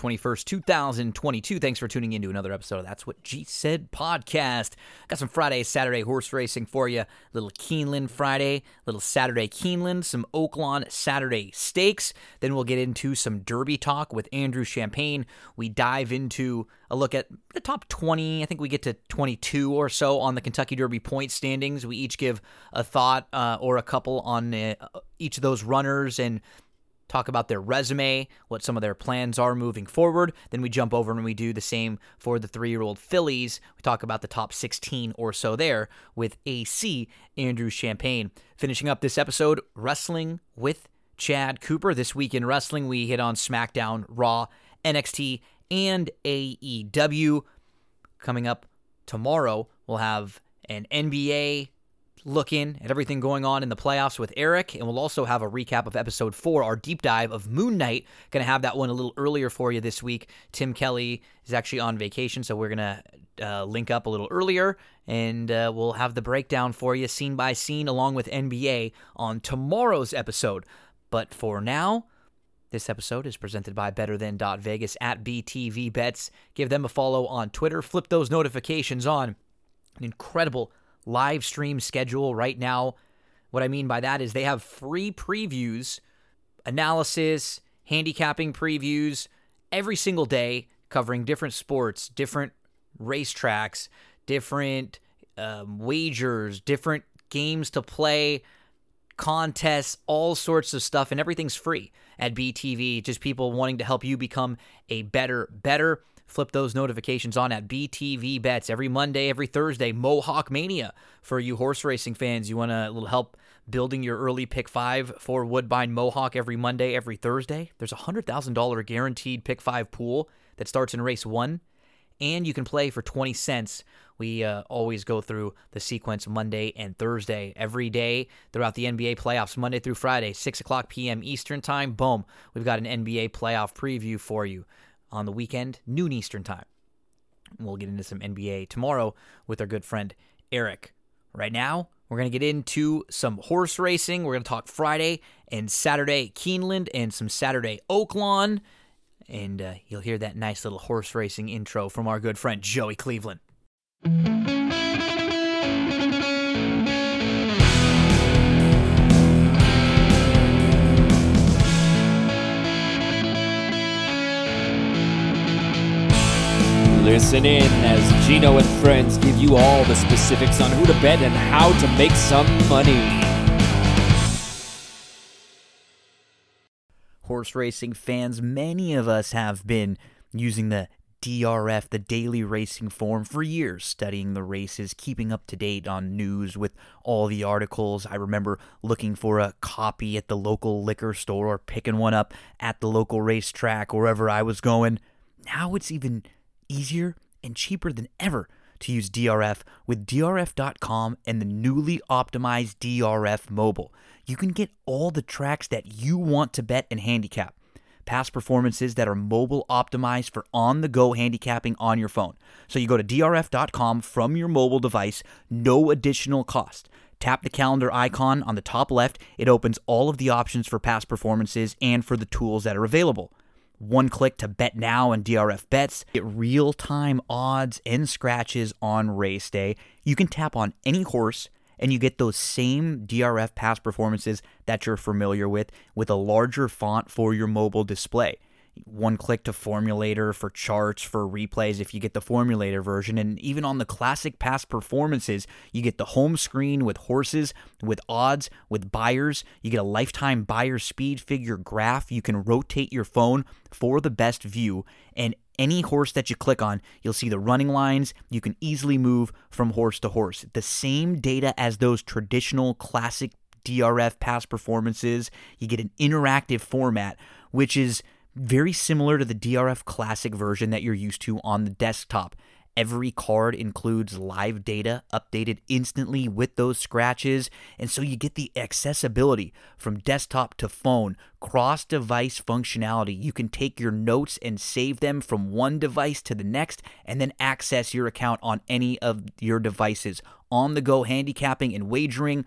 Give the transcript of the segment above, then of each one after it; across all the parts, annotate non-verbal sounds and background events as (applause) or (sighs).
Thursday, April the 21st, 2022. Thanks for tuning in to another episode of That's What G Said podcast. Got some Friday, Saturday horse racing for you. Little Keeneland Friday, little Saturday Keeneland, some Oaklawn Saturday stakes. Then we'll get into some Derby talk with Andrew Champagne. We dive into a look at the top 20. I think we get to 22 or so on the Kentucky Derby point standings. We each give a thought uh, or a couple on uh, each of those runners and talk about their resume, what some of their plans are moving forward. Then we jump over and we do the same for the three year old fillies. We talk about the top 16 or so there with AC Andrew Champagne. Finishing up this episode, wrestling with Chad Cooper. This week in wrestling, we hit on SmackDown, Raw, NXT, and AEW. Coming up tomorrow, we'll have an NBA looking at everything going on in the playoffs with Eric, and we'll also have a recap of episode four, our deep dive of Moon Knight. Going to have that one a little earlier for you this week. Tim Kelly is actually on vacation, so we're going to uh, link up a little earlier, and uh, we'll have the breakdown for you, scene by scene, along with NBA on tomorrow's episode. But for now, this episode is presented by Better Than Vegas at BTV Bets. Give them a follow on Twitter. Flip those notifications on. An incredible live stream schedule right now. What I mean by that is they have free previews, analysis, handicapping previews every single day covering different sports, different racetracks, different um, wagers, different games to play, contests, all sorts of stuff, and everything's free at BTV. Just people wanting to help you become a better, better flip those notifications on at BTV Bets every Monday, every Thursday. Mohawk Mania for you horse racing fans. You want a little help building your early pick five for Woodbine Mohawk every Monday, every Thursday. There's a hundred thousand dollar guaranteed pick five pool that starts in race one, and you can play for twenty cents. We uh, always go through the sequence Monday and Thursday every day throughout the NBA playoffs, Monday through Friday, 6 o'clock p.m. Eastern Time. Boom. We've got an NBA playoff preview for you on the weekend, noon Eastern time. We'll get into some NBA tomorrow with our good friend Eric. Right now, we're going to get into some horse racing. We're going to talk Friday and Saturday Keeneland and some Saturday Oaklawn. And uh, you'll hear that nice little horse racing intro from our good friend Joey Cleveland. Listen in as Gino and friends give you all the specifics on who to bet and how to make some money. Horse racing fans, many of us have been using the DRF, the daily racing form, for years, studying the races, keeping up to date on news with all the articles. I remember looking for a copy at the local liquor store or picking one up at the local racetrack, wherever I was going. Now it's even easier and cheaper than ever to use DRF with DRF.com and the newly optimized DRF mobile. You can get all the tracks that you want to bet and handicap. Past performances that are mobile optimized for on the go handicapping on your phone. So you go to DRF.com from your mobile device, no additional cost. Tap the calendar icon on the top left. It opens all of the options for past performances and for the tools that are available one click to bet now and DRF bets, get real time odds and scratches on race day. You can tap on any horse and you get those same DRF past performances that you're familiar with with a larger font for your mobile display one click to formulator for charts for replays if you get the formulator version and even on the classic past performances you get the home screen with horses with odds with Beyers you get a lifetime Beyer speed figure graph you can rotate your phone for the best view and any horse that you click on, you'll see the running lines. You can easily move from horse to horse. The same data as those traditional classic DRF past performances. You get an interactive format, which is very similar to the DRF Classic version that you're used to on the desktop. Every card includes live data updated instantly with those scratches, and so you get the accessibility from desktop to phone, cross device functionality. You can take your notes and save them from one device to the next, and then access your account on any of your devices. On the go handicapping and wagering,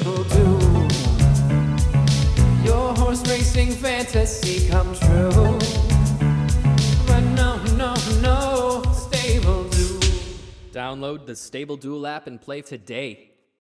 stable do. Your horse racing fantasy come true. But no, no, no, stable do. Download the Stable Duel app and play today.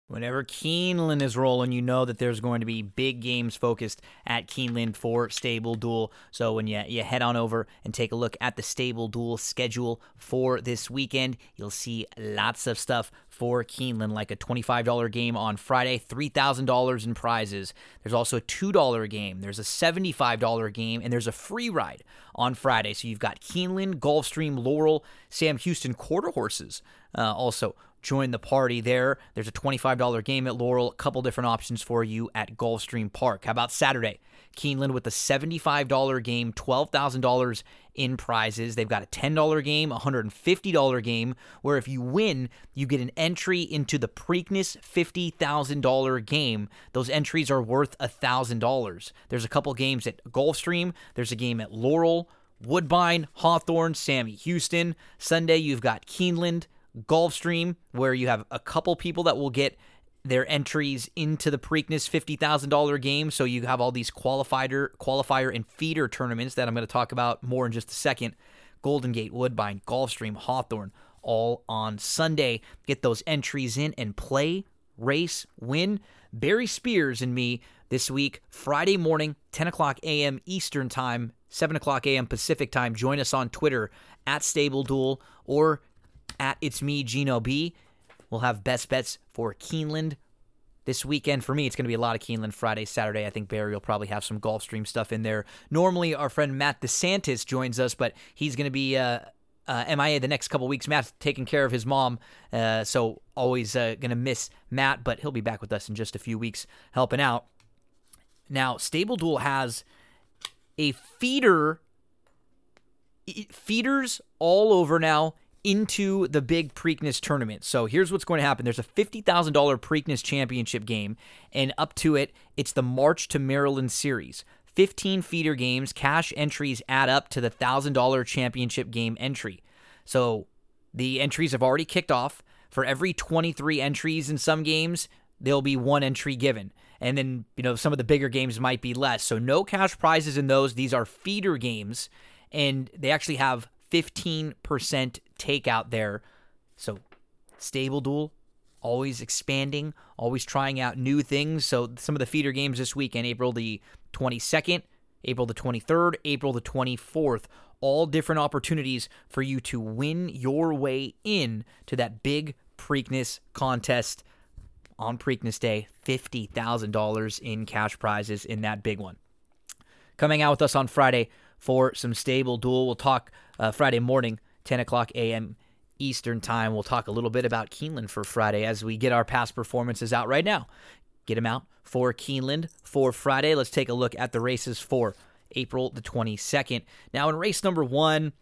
Whenever Keeneland is rolling, you know that there's going to be big games focused at Keeneland for Stable Duel. So when you, you head on over and take a look at the Stable Duel schedule for this weekend, you'll see lots of stuff for Keeneland, like a $25 game on Friday, $3,000 in prizes. There's also a $2 game, there's a $75 game, and there's a free ride on Friday. So you've got Keeneland, Gulfstream, Laurel, Sam Houston quarter horses uh, also join the party there. There's a $25 game at Laurel, a couple different options for you at Gulfstream Park. How about Saturday? Keeneland with a $75 game, $12,000 in prizes. They've got a $10 game, a $150 game, where if you win, you get an entry into the Preakness $50,000 game. Those entries are worth $1,000. There's a couple games at Gulfstream, there's a game at Laurel. Woodbine, Hawthorne, Sammy Houston. Sunday, you've got Keeneland, Gulfstream, where you have a couple people that will get their entries into the Preakness $50,000 game. So you have all these qualifier, qualifier and feeder tournaments that I'm going to talk about more in just a second. Golden Gate, Woodbine, Gulfstream, Hawthorne, all on Sunday. Get those entries in and play, race, win. Barry Spears and me this week, Friday morning, 10 o'clock a.m. Eastern Time, 7 o'clock a.m. Pacific Time. Join us on Twitter at Stable Duel or at It's Me, Gino B. We'll have best bets for Keeneland this weekend. For me, it's going to be a lot of Keeneland Friday, Saturday. I think Barry will probably have some Gulfstream stuff in there. Normally, our friend Matt DeSantis joins us, but he's going to be uh, uh, MIA the next couple weeks. Matt's taking care of his mom, uh, so always uh, going to miss Matt, but he'll be back with us in just a few weeks helping out. Now, Stable Duel has a feeder feeders all over now into the big Preakness tournament. So here's what's going to happen. There's a $50,000 Preakness championship game, and up to it, it's the March to Maryland series. 15 feeder games, cash entries add up to the $1,000 championship game entry. So the entries have already kicked off. For every 23 entries in some games, there'll be one entry given. And then, you know, some of the bigger games might be less. So no cash prizes in those. These are feeder games, and they actually have 15% takeout there. So, Stable Duel, always expanding, always trying out new things. So, some of the feeder games this weekend, April the 22nd, April the 23rd, April the 24th, all different opportunities for you to win your way in to that big Preakness contest on Preakness Day. $50,000 in cash prizes in that big one. Coming out with us on Friday for some stable duel. We'll talk uh, Friday morning, 10 o'clock a.m. Eastern Time. We'll talk a little bit about Keeneland for Friday as we get our past performances out right now. Get them out for Keeneland for Friday. Let's take a look at the races for April the 22nd. Now, in race number one,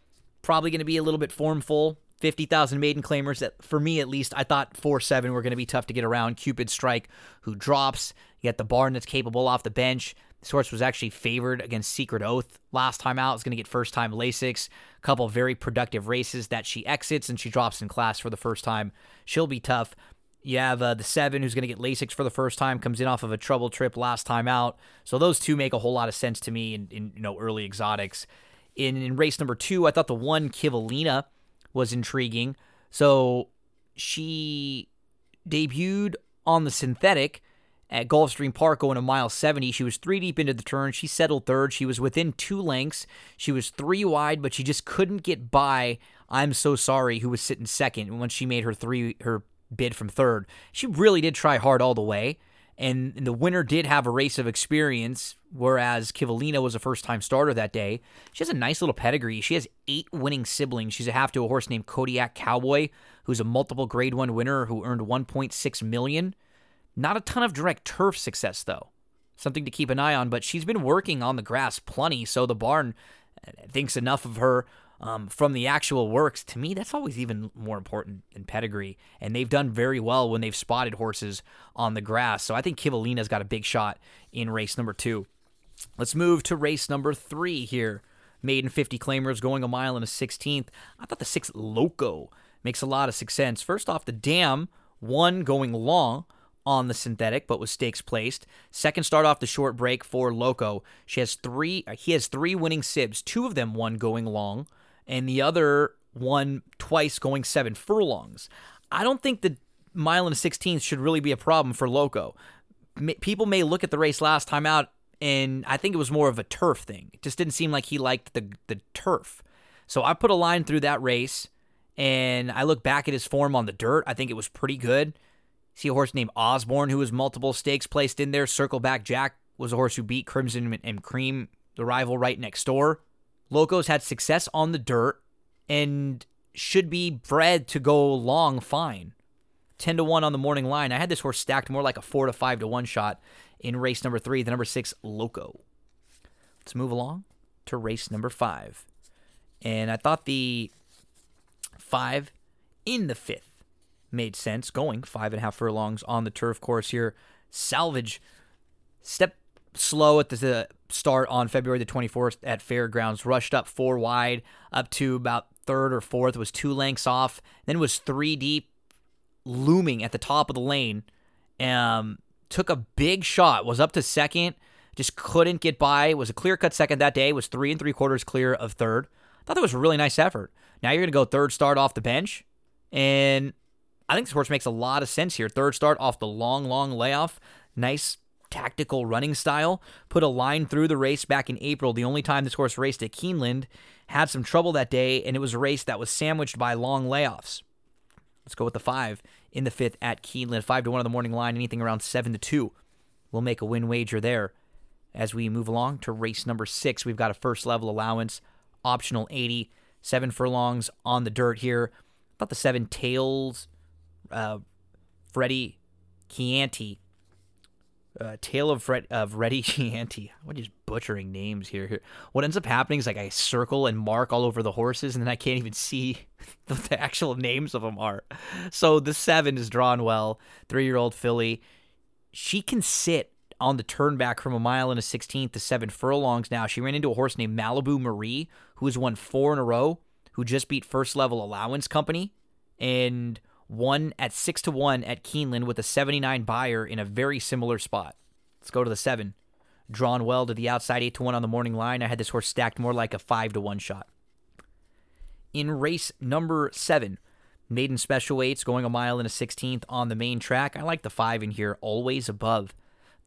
probably going to be a little bit formful. 50,000 maiden claimers that for me at least I thought 4-7 were going to be tough to get around Cupid Strike who drops you got the barn that's capable off the bench horse was actually favored against Secret Oath last time out. It's going to get first time Lasix. A couple very productive races that she exits and she drops in class for the first time. She'll be tough. You have uh, the seven who's going to get Lasix for the first time, comes in off of a trouble trip last time out. So those two make a whole lot of sense to me in, in you know early exotics. In, in race number two, I thought the one Kivalina was intriguing. So she debuted on the synthetic at Gulfstream Park going a mile 70. She was three deep into the turn. She settled third. She was within two lengths. She was three wide, but she just couldn't get by. I'm so sorry, who was sitting second once she made her three her bid from third. She really did try hard all the way. And the winner did have a race of experience, whereas Kivalina was a first time starter that day. She has a nice little pedigree. She has eight winning siblings. She's a half to a horse named Kodiak Cowboy, who's a multiple grade one winner who earned 1.6 million. Not a ton of direct turf success though. Something to keep an eye on, but she's been working on the grass plenty, so the barn thinks enough of her um, from the actual works, to me, that's always even more important than pedigree. And they've done very well when they've spotted horses on the grass. So I think Kivalina's got a big shot in race number two. Let's move to race number three here. Maiden 50 claimers going a mile and a 16th. I thought the six Loco makes a lot of sense. First off, the dam, one going long on the synthetic, but with stakes placed. Second start off the short break for Loco. She has three. Uh, he has three winning sibs. Two of them one going long and the other one twice going seven furlongs. I don't think the mile and 16th should really be a problem for Loco. People may look at the race last time out, and I think it was more of a turf thing. It just didn't seem like he liked the, the turf. So I put a line through that race, and I look back at his form on the dirt. I think it was pretty good. See a horse named Osborne, who was multiple stakes placed in there. Circleback Jack was a horse who beat Crimson and Cream, the rival right next door. Locos had success on the dirt and should be bred to go long fine. 10 to 1 on the morning line. I had this horse stacked more like a 4 to 5 to 1 shot in race number 3, the number 6 Loco. Let's move along to race number 5. And I thought the 5 in the 5th made sense going five and a half furlongs on the turf course here. Salvage step slow at the start on February the 24th at Fairgrounds. Rushed up four wide, up to about third or fourth, was two lengths off, then was three deep, looming at the top of the lane. Um, took a big shot, was up to second, just couldn't get by. Was a clear cut second that day, was three and three quarters clear of third. thought that was a really nice effort. Now you're going to go third start off the bench, and I think this horse makes a lot of sense here. Third start off the long, long layoff. Nice tactical running style. Put a line through the race back in April. The only time this horse raced at Keeneland had some trouble that day, and it was a race that was sandwiched by long layoffs. Let's go with the five in the fifth at Keeneland. Five to one on the morning line, anything around seven to two. We'll make a win wager there. As we move along to race number six, we've got a first level allowance, optional 80, seven furlongs on the dirt here. About the seven tails, uh, Freddie Chianti uh, Tale of Fred of Reddy (laughs) Chianti. I'm just butchering names here. What ends up happening is like I circle and mark all over the horses, and then I can't even see (laughs) what the actual names of them are. So the seven is drawn well. Three year old filly. She can sit on the turn back from a mile and a 16th to seven furlongs now. She ran into a horse named Malibu Marie, who has won four in a row, who just beat First Level Allowance Company. And one at six to one at Keeneland with a 79 Beyer in a very similar spot. Let's go to the seven. Drawn well to the outside, eight to one on the morning line. I had this horse stacked more like a five to one shot. In race number seven, maiden special weights going a mile and a 16th on the main track. I like the five in here, always above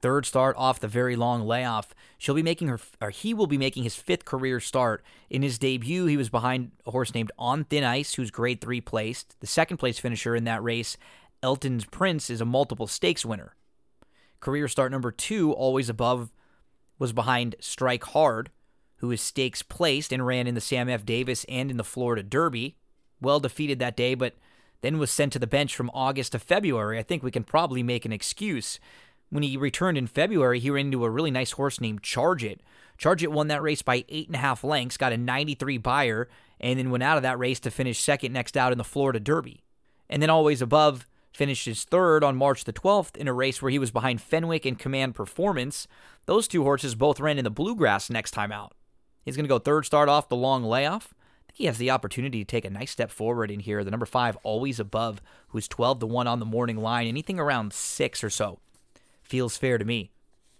third start off the very long layoff. She'll be making her, or he will be making his fifth career start. In his debut, he was behind a horse named On Thin Ice, who's grade three placed. The second place finisher in that race, Elton's Prince, is a multiple stakes winner. Career start number two, always above, was behind Strike Hard, who is stakes placed and ran in the Sam F. Davis and in the Florida Derby. Well defeated that day, but then was sent to the bench from August to February. I think we can probably make an excuse when he returned in February, he ran into a really nice horse named Charge It. Charge It won that race by eight and a half lengths, got a 93 Beyer, and then went out of that race to finish second next out in the Florida Derby. And then always above finishes third on March the 12th in a race where he was behind Fenwick and Command Performance. Those two horses both ran in the bluegrass next time out. He's going to go third start off the long layoff. I think he has the opportunity to take a nice step forward in here. The number five, always above, who's 12 to 1 on the morning line, anything around six or so feels fair to me.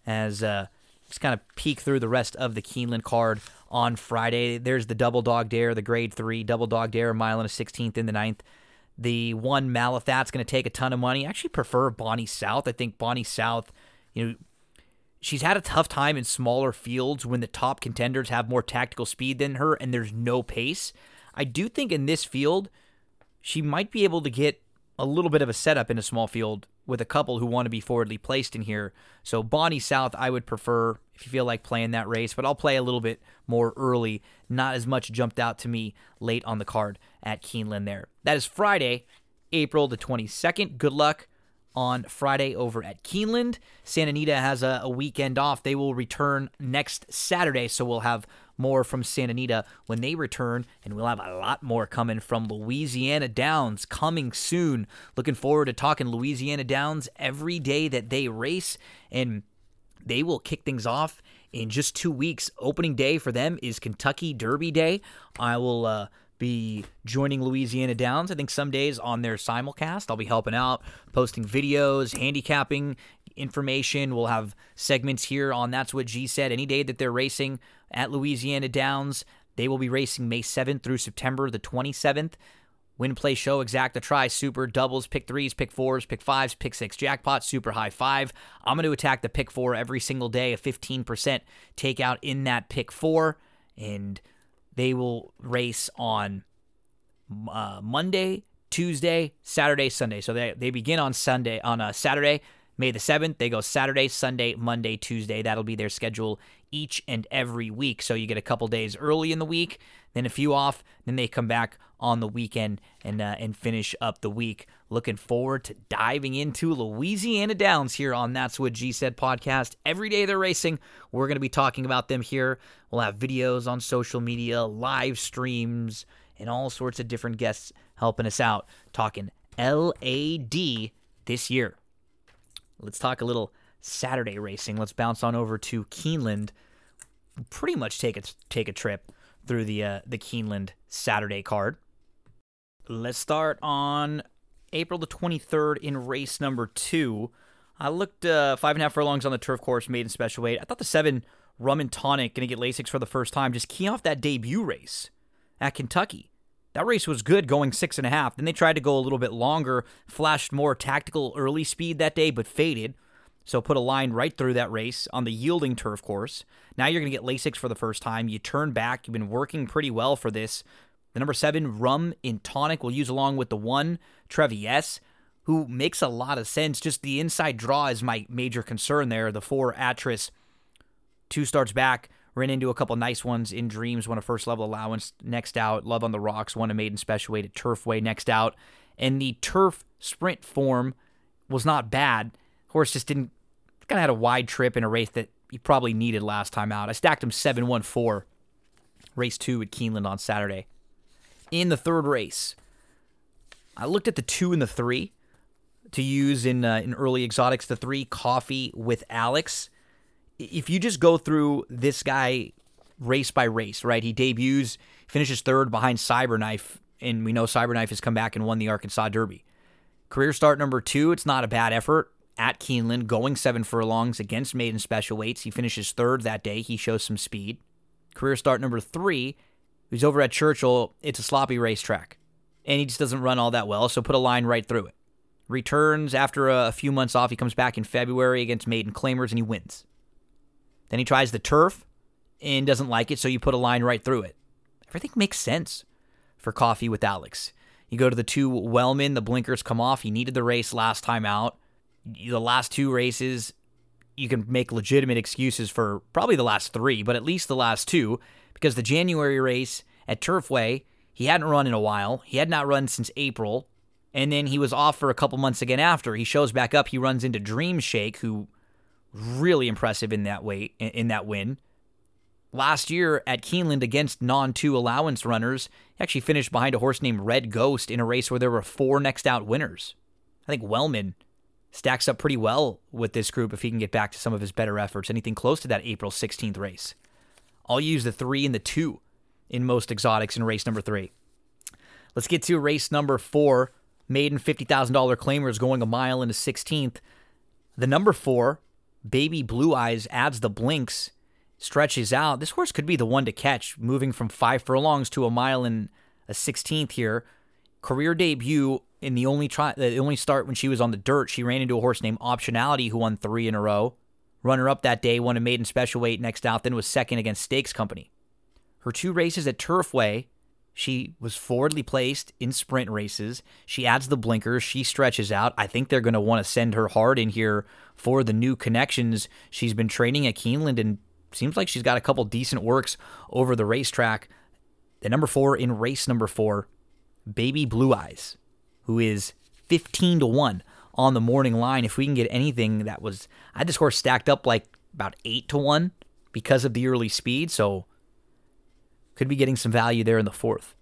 As uh, just kind of peek through the rest of the Keeneland card on Friday. There's the double dog dare, the grade three double dog dare, mile and a 16th in the ninth. The one Malathaat's going to take a ton of money. I actually prefer Bonny South. I think Bonny South you know, she's had a tough time in smaller fields when the top contenders have more tactical speed than her and there's no pace. I do think in this field, she might be able to get a little bit of a setup in a small field with a couple who want to be forwardly placed in here. So Bonny South, I would prefer if you feel like playing that race, but I'll play a little bit more early. Not as much jumped out to me late on the card at Keeneland there. That is Friday, April the 22nd. Good luck on Friday over at Keeneland. Santa Anita has a, a, weekend off. They will return next Saturday, so we'll have more from Santa Anita when they return, and we'll have a lot more coming from Louisiana Downs coming soon. Looking forward to talking Louisiana Downs every day that they race, and they will kick things off in just two weeks. Opening day for them is Kentucky Derby Day. I will. Uh, be joining Louisiana Downs. I think some days on their simulcast, I'll be helping out, posting videos, handicapping information. We'll have segments here on That's What G Said. Any day that they're racing at Louisiana Downs, they will be racing May 7th through September the 27th. Win, play, show, exact exacta, try, super, doubles, pick threes, pick fours, pick fives, pick six, jackpot, super high five. I'm going to attack the pick four every single day, a 15% takeout in that pick four. And they will race on uh, Monday, Tuesday, Saturday, Sunday. So they, they begin on Sunday, on a Saturday, May the 7th. They go Saturday, Sunday, Monday, Tuesday. That'll be their schedule each and every week. So you get a couple days early in the week, then a few off, then they come back on the weekend and uh, and finish up the week. Looking forward to diving into Louisiana Downs here on That's What G Said podcast. Every day they're racing, we're going to be talking about them here. We'll have videos on social media, live streams, and all sorts of different guests helping us out talking LAD this year. Let's talk a little Saturday racing. Let's bounce on over to Keeneland. Pretty much take a take a trip through the uh, the Keeneland Saturday card. Let's start on April the 23rd in race number two. I looked uh, five and a half furlongs on the turf course, maiden special weight. I thought the seven rum and tonic going to get Lasix for the first time. Just key off that debut race at Kentucky. That race was good going six and a half. Then they tried to go a little bit longer, flashed more tactical early speed that day, but faded. So put a line right through that race on the yielding turf course. Now you're going to get Lasix for the first time. You turn back. You've been working pretty well for this. The number seven, Rum in Tonic, we'll use along with the one, Trevies, who makes a lot of sense. Just the inside draw is my major concern there. The four, Atris, two starts back. Ran into a couple nice ones in Dreams, won a first level allowance next out. Love on the Rocks, won a maiden special weight at Turfway next out. And the turf sprint form was not bad. Horse just didn't, kind of had a wide trip in a race that he probably needed last time out. I stacked him 7 1 4, race two at Keeneland on Saturday. In the third race, I looked at the two and the three to use in uh, in early exotics. The three, Coffee with Alex if you just go through this guy race by race, right? He debuts, finishes third behind Cyberknife, and we know Cyberknife has come back and won the Arkansas Derby. Career start number two, it's not a bad effort at Keeneland, going seven furlongs against maiden special weights. He finishes third that day. He shows some speed. Career start number three, he's over at Churchill. It's a sloppy racetrack, and he just doesn't run all that well, so put a line right through it. Returns after a few months off. He comes back in February against maiden claimers, and he wins. Then he tries the turf and doesn't like it, so you put a line right through it. Everything makes sense for Coffee with Alex. You go to the two Wellman, the blinkers come off. He needed the race last time out. The last two races, you can make legitimate excuses for probably the last three, but at least the last two, because the January race at Turfway, he hadn't run in a while. He had not run since April. And then he was off for a couple months again after. He shows back up. He runs into Dream Shake, who really impressive in that way in that win. Last year at Keeneland against non two allowance runners, he actually finished behind a horse named Red Ghost in a race where there were four next out winners. I think Wellman stacks up pretty well with this group if he can get back to some of his better efforts, anything close to that April 16th race. I'll use the three and the two in most exotics in race number three. Let's get to race number four. Maiden $50,000 claimers going a mile in into 16th. The number four, Baby Blue Eyes adds the blinks, stretches out. This horse could be the one to catch, moving from five furlongs to a mile and a 16th here. Career debut in the only try, the only start when she was on the dirt, she ran into a horse named Optionality who won three in a row. Runner up that day, won a maiden special weight next out, then was second against Stakes Company. Her two races at Turfway, she was forwardly placed in sprint races. She adds the blinkers. She stretches out. I think they're going to want to send her hard in here for the new connections. She's been training at Keeneland and seems like she's got a couple decent works over the racetrack. The number four in race number four, Baby Blue Eyes, who is 15 to 1 on the morning line. If we can get anything that was, I had this horse stacked up like about 8 to 1 because of the early speed. So could be getting some value there in the fourth.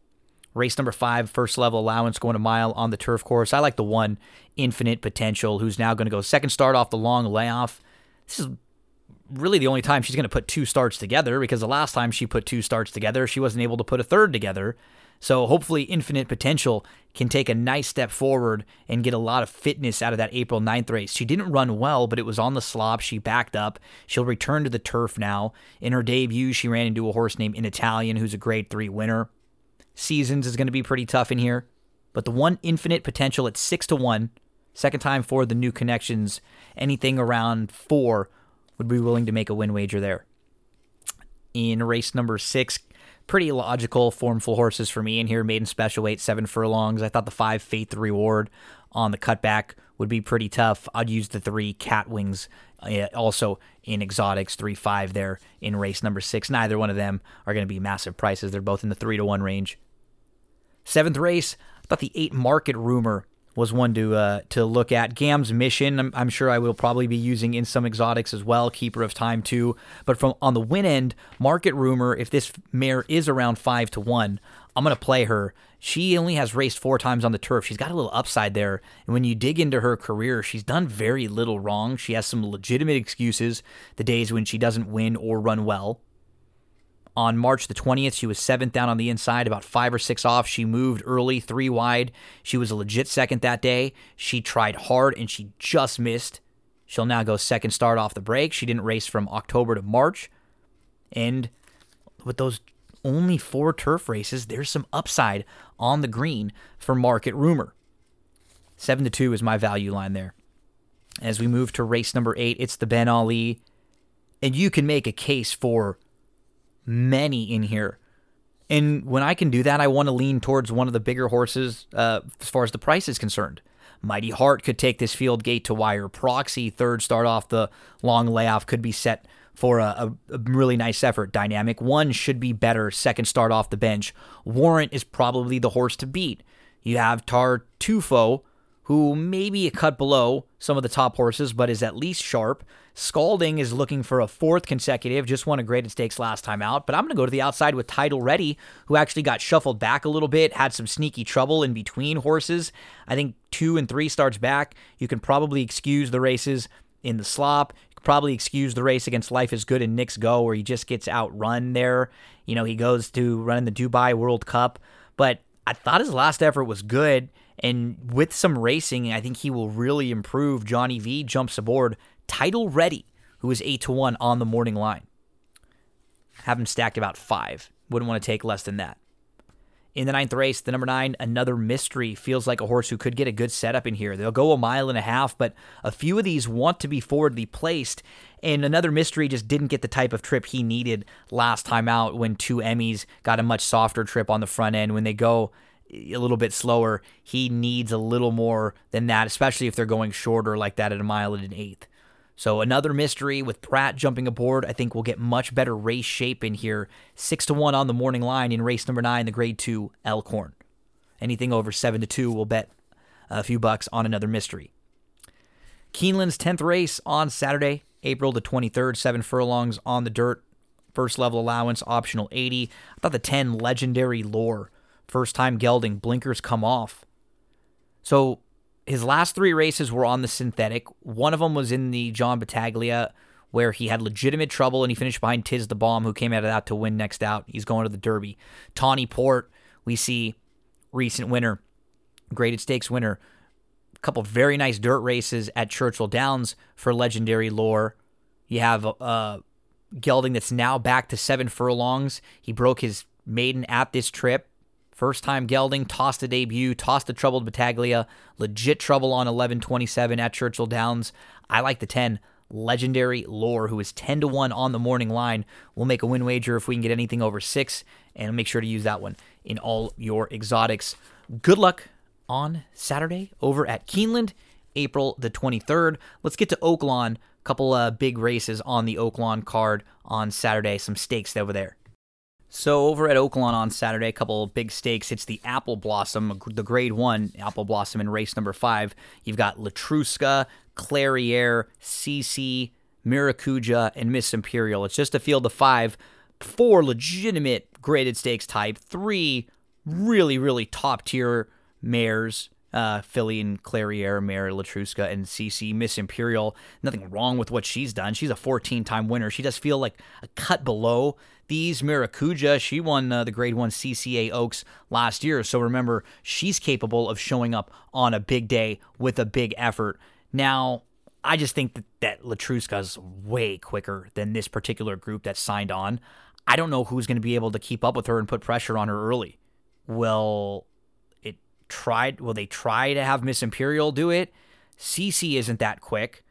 Race number five, first level allowance going a mile on the turf course. I like the one, Infinite Potential, who's now going to go second start off the long layoff. This is really the only time she's going to put two starts together because the last time she put two starts together, she wasn't able to put a third together. So hopefully, Infinite Potential can take a nice step forward and get a lot of fitness out of that April 9th race. She didn't run well, but it was on the slop. She backed up. She'll return to the turf now. In her debut, she ran into a horse named In Italian, who's a grade three winner. Seasons is going to be pretty tough in here, but the one Infinite Potential at six to one, second time for the new connections, anything around four would be willing to make a win wager there. In race number six, pretty logical, formful horses for me in here. Maiden special weight, seven furlongs. I thought the five Faith the Reward on the cutback would be pretty tough. I'd use the three Cat Wings uh, also in exotics, three five there in race number six. Neither one of them are going to be massive prices. They're both in the three to one range. Seventh race, I thought the eight market rumor was one to uh, to look at. Gam's mission, I'm, I'm, sure I will probably be using in some exotics as well. Keeper of Time too, but from on the win end, market rumor. If this mare is around five to one, I'm gonna play her. She only has raced four times on the turf. She's got a little upside there, and when you dig into her career, she's done very little wrong. She has some legitimate excuses the days when she doesn't win or run well. On March the 20th, she was seventh down on the inside, about five or six off. She moved early, three wide. She was a legit second that day. She tried hard and she just missed. She'll now go second start off the break. She didn't race from October to March. And with those only four turf races, there's some upside on the green for market rumor. Seven to two is my value line there. As we move to race number eight, it's the Ben Ali. And you can make a case for many in here. And when I can do that, I want to lean towards one of the bigger horses uh, as far as the price is concerned. Mighty Heart could take this field gate to wire. Proxy, third start off the long layoff, could be set for a, a, really nice effort. Dynamic One should be better, second start off the bench. Warrant is probably the horse to beat. You have Tartufo, who may be a cut below some of the top horses, but is at least sharp. Scalding is looking for a fourth consecutive, just won a graded stakes last time out. But I'm going to go to the outside with Title Ready, who actually got shuffled back a little bit, had some sneaky trouble in between horses. I think two and three starts back. You can probably excuse the races in the slop. You probably excuse the race against Life is Good and Knicks Go, where he just gets outrun there. You know, he goes to run the Dubai World Cup. But I thought his last effort was good. And with some racing, I think he will really improve. Johnny V jumps aboard. Title ready, who is 8 to 1 on the morning line. Have him stacked about five. Wouldn't want to take less than that. In the ninth race, the number nine, another mystery, feels like a horse who could get a good setup in here. They'll go a mile and a half, but a few of these want to be forwardly placed. And another mystery just didn't get the type of trip he needed last time out when two Emmys got a much softer trip on the front end. When they go a little bit slower, he needs a little more than that, especially if they're going shorter like that at a mile and an eighth. So another mystery with Pratt jumping aboard. I think we'll get much better race shape in here. Six to one on the morning line in race number nine, the grade two Elkhorn. Anything over seven to two, we'll bet a few bucks on another mystery. Keeneland's 10th race on Saturday, April the 23rd, seven furlongs on the dirt. First level allowance, optional 80. I thought the 10 legendary lore First time gelding, blinkers come off. So his last three races were on the synthetic. One of them was in the John Battaglia, where he had legitimate trouble and he finished behind Tiz the Bomb, who came out of that to win next out. He's going to the Derby. Tawny Port, we see recent winner, graded stakes winner. A couple very nice dirt races at Churchill Downs for legendary lore. You have uh, gelding that's now back to seven furlongs. He broke his maiden at this trip First time gelding, tossed the debut, tossed the troubled Battaglia, legit trouble on 1127 at Churchill Downs. I like the 10. Legendary Lore, who is 10 to 1 on the morning line. We'll make a win wager if we can get anything over six, and make sure to use that one in all your exotics. Good luck on Saturday over at Keeneland, April the 23rd. Let's get to Oaklawn. Couple uh, big races on the Oaklawn card on Saturday. Some stakes over there. So over at Oaklawn on Saturday, a couple big stakes. It's the Apple Blossom, the Grade One Apple Blossom in race number five. You've got Letruska, Clairiere, CC, Maracuja, and Miss Imperial. It's just a field of five, four legitimate graded stakes type, three really really top tier mares. Uh, Filly and Clairiere, Mare, Letruska, and CC, Miss Imperial. Nothing wrong with what she's done. She's a 14 time winner. She does feel like a cut below these. Maracuja, she won uh, the Grade 1 CCA Oaks last year. So remember, she's capable of showing up on a big day with a big effort. Now, I just think that, that Letruska's way quicker than this particular group that signed on. I don't know who's going to be able to keep up with her and put pressure on her early. Well, tried. Will they try to have Miss Imperial do it? CC isn't that quick.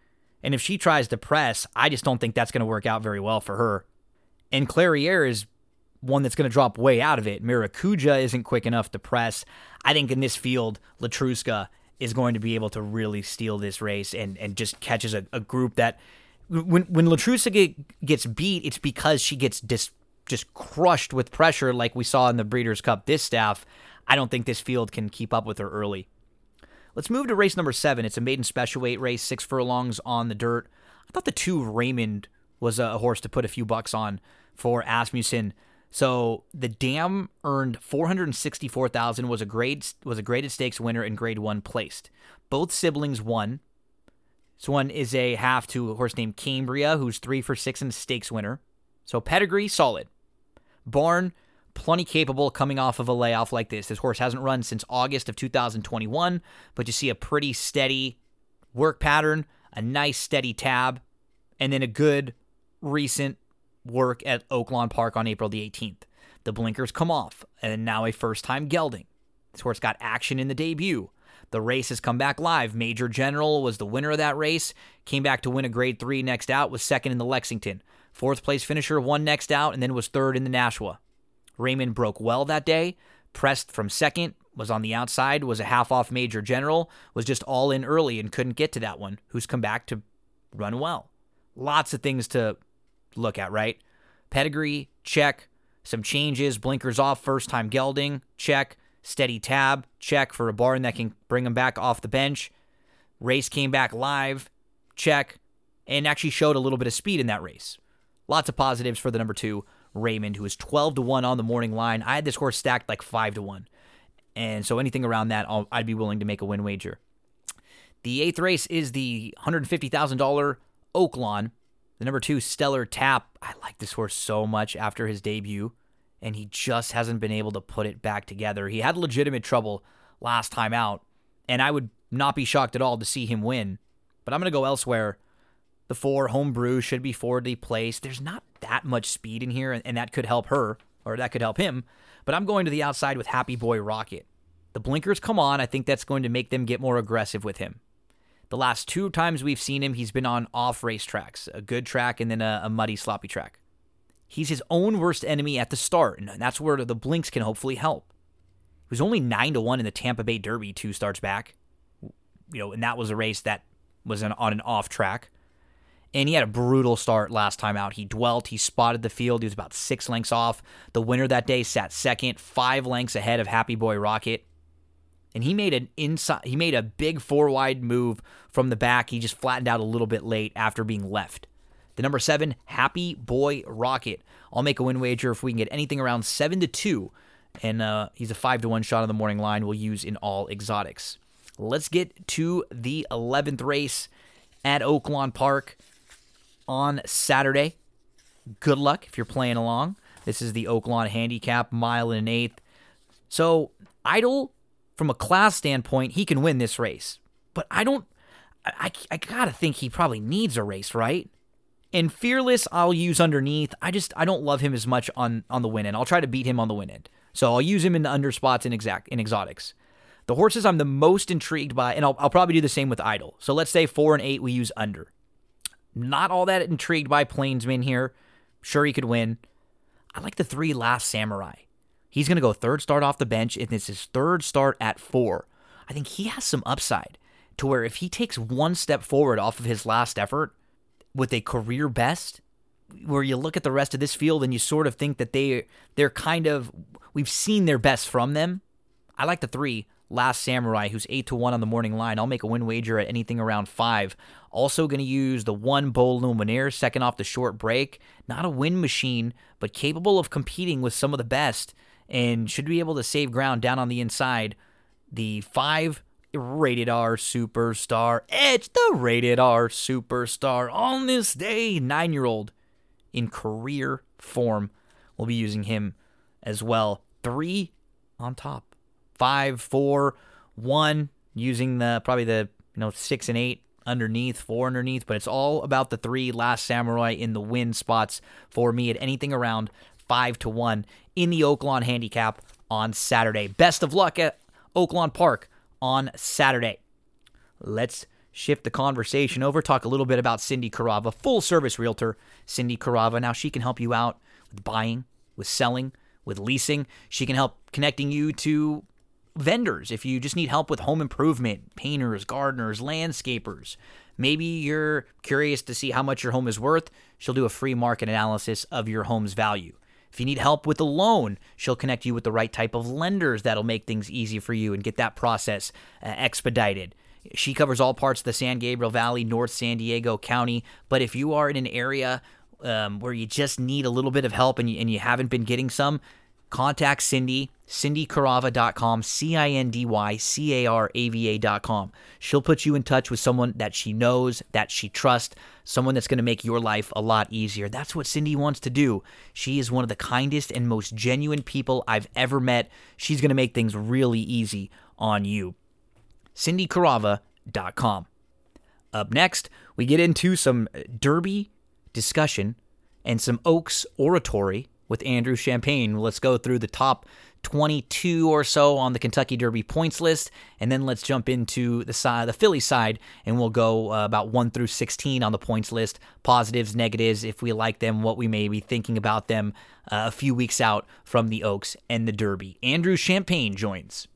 And if she tries to press, I just don't think that's going to work out very well for her. And Clairiere is one that's going to drop way out of it. Maracuja isn't quick enough to press. I think in this field, Letruska is going to be able to really steal this race and, and just catches a, a group that when when Letruska get, gets beat, it's because she gets dis, just crushed with pressure like we saw in the Breeders' Cup this staff. I don't think this field can keep up with her early. Let's move to race number seven. It's a maiden special weight race, six furlongs on the dirt. I thought the two Raymond was a horse to put a few bucks on for Asmussen. So the dam earned four hundred sixty-four thousand. Was a grade was a graded stakes winner and grade one placed. Both siblings won. This one is a half to a horse named Cambria, who's three for six the stakes winner. So pedigree solid. Barn plenty capable coming off of a layoff like this. This horse hasn't run since August of 2021, but you see a pretty steady work pattern, a nice steady tab, and then a good recent work at Oaklawn Park on April the 18th. The blinkers come off, and now a first time gelding. This horse got action in the debut. The race has come back live. Major General was the winner of that race, came back to win a grade three next out, was second in the Lexington. Fourth place finisher won next out, and then was third in the Nashua. Raymond broke well that day, pressed from second, was on the outside, was a half off Major General, was just all in early and couldn't get to that one, who's come back to run well. Lots of things to look at, right? Pedigree, check. Some changes, blinkers off, first time gelding, check. Steady tab, check for a barn that can bring him back off the bench. Race came back live, check. And actually showed a little bit of speed in that race. Lots of positives for the number two, Raymond, who is 12 to 1 on the morning line. I had this horse stacked like 5 to 1. And so anything around that, I'll, I'd be willing to make a win wager. The eighth race is the $150,000 Oaklawn. The number two, Stellar Tap. I like this horse so much after his debut, and he just hasn't been able to put it back together. He had legitimate trouble last time out, and I would not be shocked at all to see him win. But I'm going to go elsewhere. The four, Homebrew, should be forwardly placed. There's not that much speed in here, and that could help her, or that could help him. But I'm going to the outside with Happy Boy Rocket. The blinkers come on. I think that's going to make them get more aggressive with him. The last two times we've seen him, he's been on off race tracks, a good track and then a, a muddy, sloppy track. He's his own worst enemy at the start, and that's where the blinks can hopefully help. He was only nine to one in the Tampa Bay Derby two starts back, you know, and that was a race that was an, on an off track. And he had a brutal start last time out. He dwelt, he spotted the field, he was about six lengths off. The winner that day sat second, five lengths ahead of Happy Boy Rocket. And he made an inside he made a big four wide move from the back. He just flattened out a little bit late after being left. The number seven happy boy rocket. I'll make a win wager if we can get anything around seven to two. And uh, he's a five to one shot on the morning line we'll use in all exotics. Let's get to the 11th race at oaklawn park on saturday good luck if you're playing along this is the oaklawn handicap mile and an eighth so Idol from a class standpoint, he can win this race. But I don't, I, I, gotta think he probably needs a race, right? And Fearless, I'll use underneath. I just, I don't love him as much on, on the win end. I'll try to beat him on the win end. So I'll use him in the under spots in exact in exotics. The horses I'm the most intrigued by, and I'll, I'll probably do the same with Idol. So let's say four and eight we use under. Not all that intrigued by Plainsman here. Sure, he could win. I like the three last samurai. He's going to go third start off the bench, and it's his third start at four. I think he has some upside to where if he takes one step forward off of his last effort with a career best, where you look at the rest of this field and you sort of think that they they're kind of we've seen their best from them. I like the three. Last Samurai, who's eight to one on the morning line. I'll make a win wager at anything around five. Also going to use the one Bull Luminaire, second off the short break. Not a win machine, but capable of competing with some of the best and should be able to save ground down on the inside. The five rated R superstar, Edge, the rated R superstar on this day, nine year old in career form. We'll be using him as well. Three on top, five, four, one, using the probably the you know six and eight underneath, four underneath, but it's all about the three last samurai in the win spots for me at anything around five to one in the Oaklawn handicap on Saturday. Best of luck at Oaklawn Park on Saturday. Let's shift the conversation over, talk a little bit about Cindy Carava, full service realtor. Cindy Carava. Now she can help you out with buying, with selling, with leasing. She can help connecting you to vendors if you just need help with home improvement, painters, gardeners, landscapers. Maybe you're curious to see how much your home is worth. She'll do a free market analysis of your home's value. If you need help with a loan, she'll connect you with the right type of lenders that'll make things easy for you and get that process uh, expedited. She covers all parts of the San Gabriel Valley, North San Diego County. But if you are in an area um, where you just need a little bit of help and you, and you haven't been getting some, contact Cindy, cindycarava.com, C I N D Y C A R A V A.com. She'll put you in touch with someone that she knows, that she trusts, someone that's going to make your life a lot easier. That's what Cindy wants to do. She is one of the kindest and most genuine people I've ever met. She's going to make things really easy on you cindycarava.com. Up next, we get into some uh, Derby discussion and some Oaks oratory with Andrew Champagne. Let's go through the top 22 or so on the Kentucky Derby points list, and then let's jump into the side, the filly side, and we'll go uh, about 1 through 16 on the points list. Positives, negatives, if we like them, what we may be thinking about them uh, a few weeks out from the Oaks and the Derby. Andrew Champagne joins.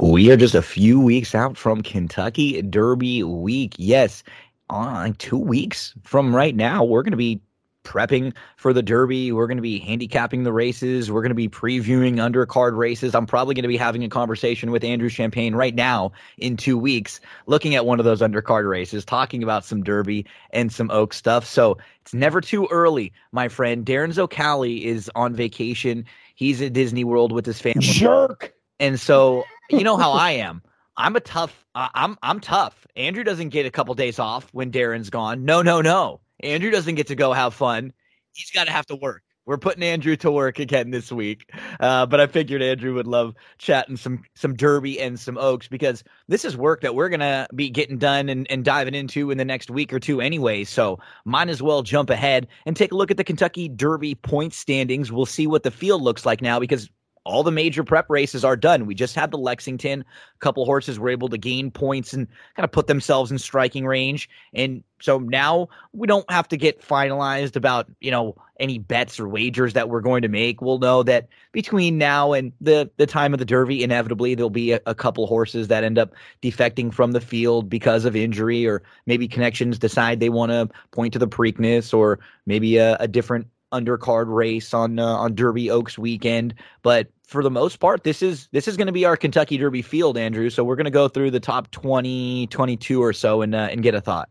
We are just a few weeks out from Kentucky Derby week. Yes, on two weeks from right now, we're going to be prepping for the Derby. We're going to be handicapping the races. We're going to be previewing undercard races. I'm probably going to be having a conversation with Andrew Champagne right now in two weeks, looking at one of those undercard races, talking about some Derby and some Oak stuff. So it's never too early, my friend. Darren Zocali is on vacation. He's at Disney World with his family. Jerk. And so you know how I am. I'm a tough. Uh, I'm I'm tough. Andrew doesn't get a couple days off when Darren's gone. No, no, no. Andrew doesn't get to go have fun. He's got to have to work. We're putting Andrew to work again this week. Uh, but I figured Andrew would love chatting some some Derby and some Oaks because this is work that we're gonna be getting done and, and diving into in the next week or two anyway. So might as well jump ahead and take a look at the Kentucky Derby point standings. We'll see what the field looks like now because all the major prep races are done. We just had the Lexington. A couple horses were able to gain points and kind of put themselves in striking range. And so now we don't have to get finalized about, you know, any bets or wagers that we're going to make. We'll know that between now and the the time of the Derby, inevitably there'll be a, a couple horses that end up defecting from the field because of injury, or maybe connections decide they want to point to the Preakness, or maybe a, a different undercard race on uh, on Derby Oaks weekend. But for the most part, this is this is going to be our Kentucky Derby field, Andrew. So we're going to go through the top 20, 22 or so and uh, and get a thought.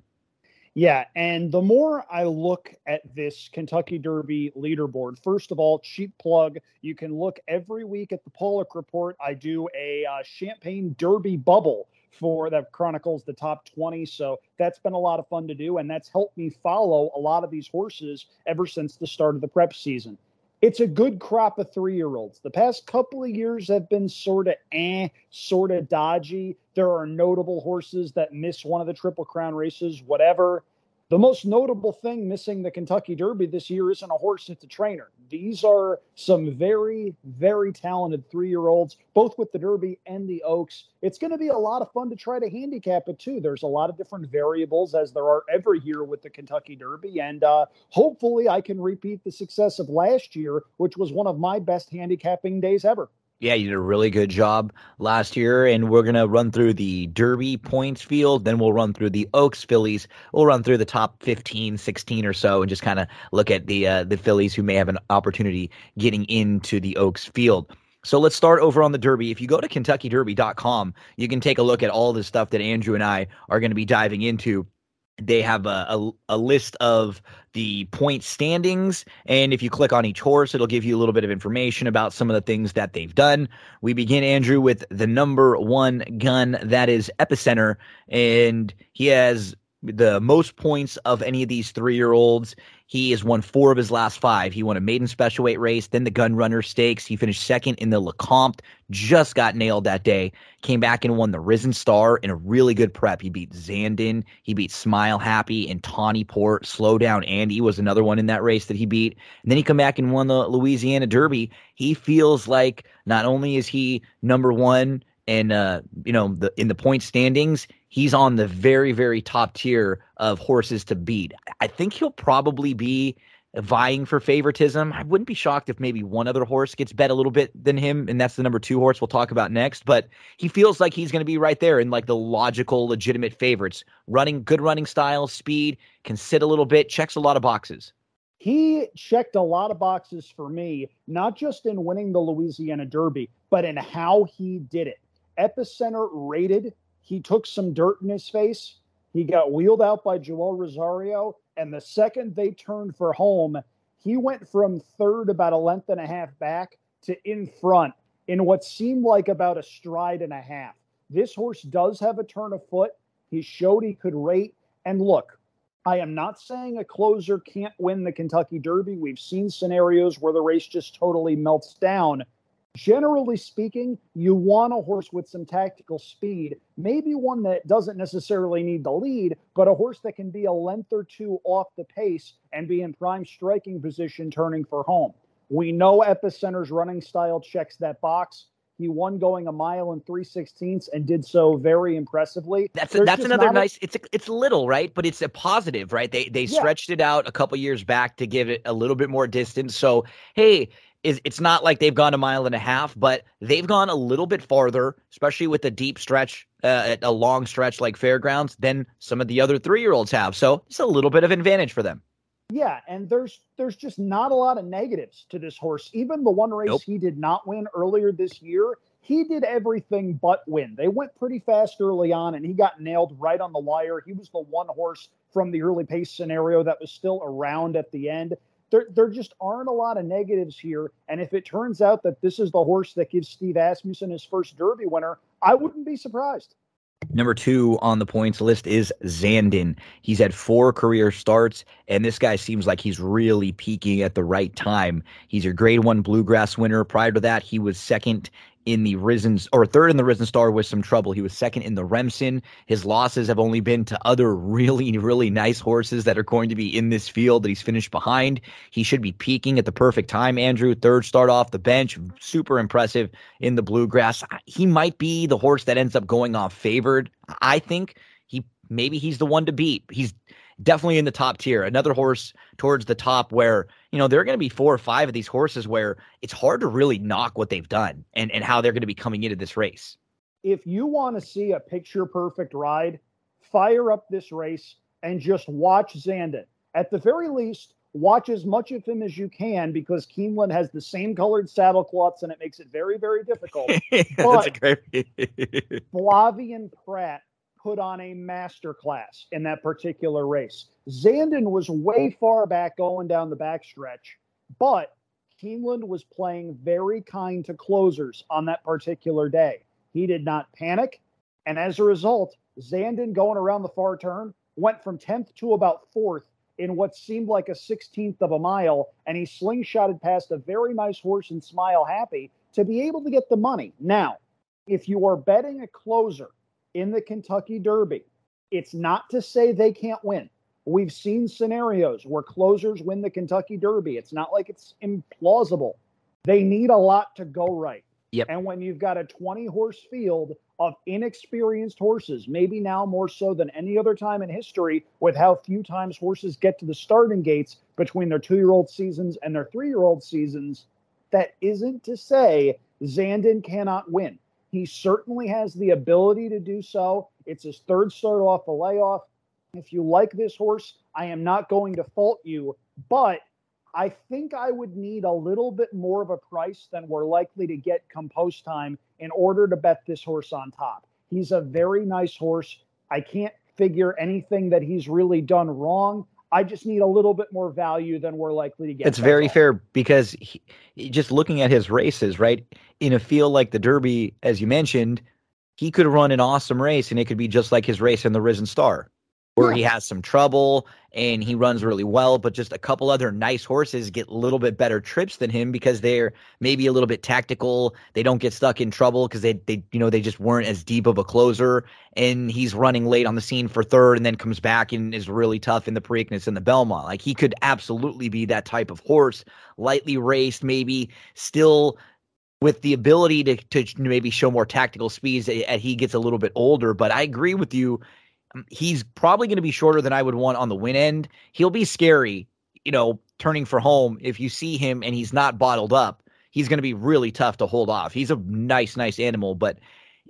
Yeah, and the more I look at this Kentucky Derby leaderboard, first of all, cheap plug, you can look every week at the Paulick Report. I do a uh, Champagne Derby bubble for that chronicles the top 20. So that's been a lot of fun to do, and that's helped me follow a lot of these horses ever since the start of the prep season. It's a good crop of three year olds. The past couple of years have been sort of eh, sort of dodgy. There are notable horses that miss one of the Triple Crown races, whatever. The most notable thing missing the Kentucky Derby this year isn't a horse, it's a trainer. These are some very, very talented three year olds, both with the Derby and the Oaks. It's going to be a lot of fun to try to handicap it, too. There's a lot of different variables, as there are every year with the Kentucky Derby. And uh, hopefully, I can repeat the success of last year, which was one of my best handicapping days ever. Yeah, you did a really good job last year, and we're gonna run through the Derby points field. Then we'll run through the Oaks fillies. We'll run through the top 15, 16 or so, and just kind of look at the uh, the fillies who may have an opportunity getting into the Oaks field. So let's start over on the Derby. If you go to KentuckyDerby.com, you can take a look at all the stuff that Andrew and I are going to be diving into they have a, a, a, list of the point standings and if you click on each horse it'll give you a little bit of information about some of the things that they've done. We begin andrew with the number one gun that is epicenter and he has the most points of any of these three year olds. He has won four of his last five. He won a maiden special weight race, then the gun runner stakes. He finished second in the Lecomte, just got nailed that day. Came back and won the Risen Star in a really good prep. He beat Zandon, he beat Smile Happy and Tawny Port. Slow Down Andy was another one in that race that he beat. And then he come back and won the Louisiana Derby. He feels like not only is he number one and uh, you know the in the point standings he's on the very very top tier of horses to beat. I think he'll probably be vying for favoritism. I wouldn't be shocked if maybe one other horse gets bet a little bit than him and that's the number two horse we'll talk about next but he feels like he's going to be right there in like the logical legitimate favorites. Running good running style speed can sit a little bit checks a lot of boxes. He checked a lot of boxes for me, not just in winning the Louisiana Derby, but in how he did it. Epicenter rated. He took some dirt in his face. He got wheeled out by Joel Rosario. And the second they turned for home, he went from third about a length and a half back to in front in what seemed like about a stride and a half. This horse does have a turn of foot. He showed he could rate. And look, I am not saying a closer can't win the Kentucky Derby. We've seen scenarios where the race just totally melts down. Generally speaking, you want a horse with some tactical speed, maybe one that doesn't necessarily need the lead, but a horse that can be a length or two off the pace and be in prime striking position turning for home. We know Epicenter's running style checks that box. He won going a mile and three sixteenths and did so very impressively. That's a, that's another nice. A, it's a, it's little right, but it's a positive, right? They they yeah. stretched it out a couple years back to give it a little bit more distance. So hey, is it's not like they've gone a mile and a half, but they've gone a little bit farther, especially with a deep stretch, uh, a long stretch like fairgrounds, than some of the other three year olds have. So it's a little bit of advantage for them. Yeah, and there's there's just not a lot of negatives to this horse. Even the one race nope. he did not win earlier this year, he did everything but win. They went pretty fast early on, and he got nailed right on the wire. He was the one horse from the early pace scenario that was still around at the end there, there just aren't a lot of negatives here. And if it turns out that this is the horse that gives Steve Asmussen his first Derby winner, I wouldn't be surprised. Number two on the points list is Zandon. He's had four career starts, and this guy seems like he's really peaking at the right time. He's your grade one bluegrass winner. Prior to that, he was second in the Risen or third in the Risen Star with some trouble. He was second in the Remsen. His losses have only been to other really, really nice horses that are going to be in this field that he's finished behind. He should be peaking at the perfect time. Andrew, third start off the bench, super impressive in the bluegrass. He might be the horse that ends up going off favored. I think he maybe he's the one to beat. He's definitely in the top tier. Another horse towards the top where, you know, there are going to be four or five of these horses where it's hard to really knock what they've done and, and how they're going to be coming into this race. If you want to see a picture perfect ride, fire up this race and just watch Zandon. At the very least, watch as much of him as you can because Keeneland has the same colored saddle cloths and it makes it very, very difficult. (laughs) That's a great. (laughs) Flavien Prat put on a masterclass in that particular race. Zandon was way far back going down the backstretch, but Keeneland was playing very kind to closers on that particular day. He did not panic, and as a result, Zandon going around the far turn went from 10th to about 4th in what seemed like a 16th of a mile, and he slingshotted past a very nice horse and Smile Happy to be able to get the money. Now, if you are betting a closer in the Kentucky Derby. It's not to say they can't win. We've seen scenarios where closers win the Kentucky Derby. It's not like it's implausible. They need a lot to go right. Yep. And when you've got a 20 horse field of inexperienced horses, maybe now more so than any other time in history, with how few times horses get to the starting gates between their two year old seasons and their three year old seasons, that isn't to say Zandon cannot win. He certainly has the ability to do so. It's his third start off the layoff. If you like this horse, I am not going to fault you, but I think I would need a little bit more of a price than we're likely to get come post time in order to bet this horse on top. He's a very nice horse. I can't figure anything that he's really done wrong. I just need a little bit more value than we're likely to get. It's very all. fair because he, just looking at his races, right? In a field like the Derby, as you mentioned, he could run an awesome race and it could be just like his race in the Risen Star, where he has some trouble and he runs really well, but just a couple other nice horses get a little bit better trips than him because they're maybe a little bit tactical. They don't get stuck in trouble because they, they, you know, they just weren't as deep of a closer. And he's running late on the scene for third and then comes back and is really tough in the Preakness and the Belmont. Like he could absolutely be that type of horse, lightly raced, maybe still with the ability to to maybe show more tactical speeds as he gets a little bit older. But I agree with you. He's probably going to be shorter than I would want on the win end. He'll be scary, you know, turning for home. If you see him and he's not bottled up, he's going to be really tough to hold off. He's a nice, nice animal, but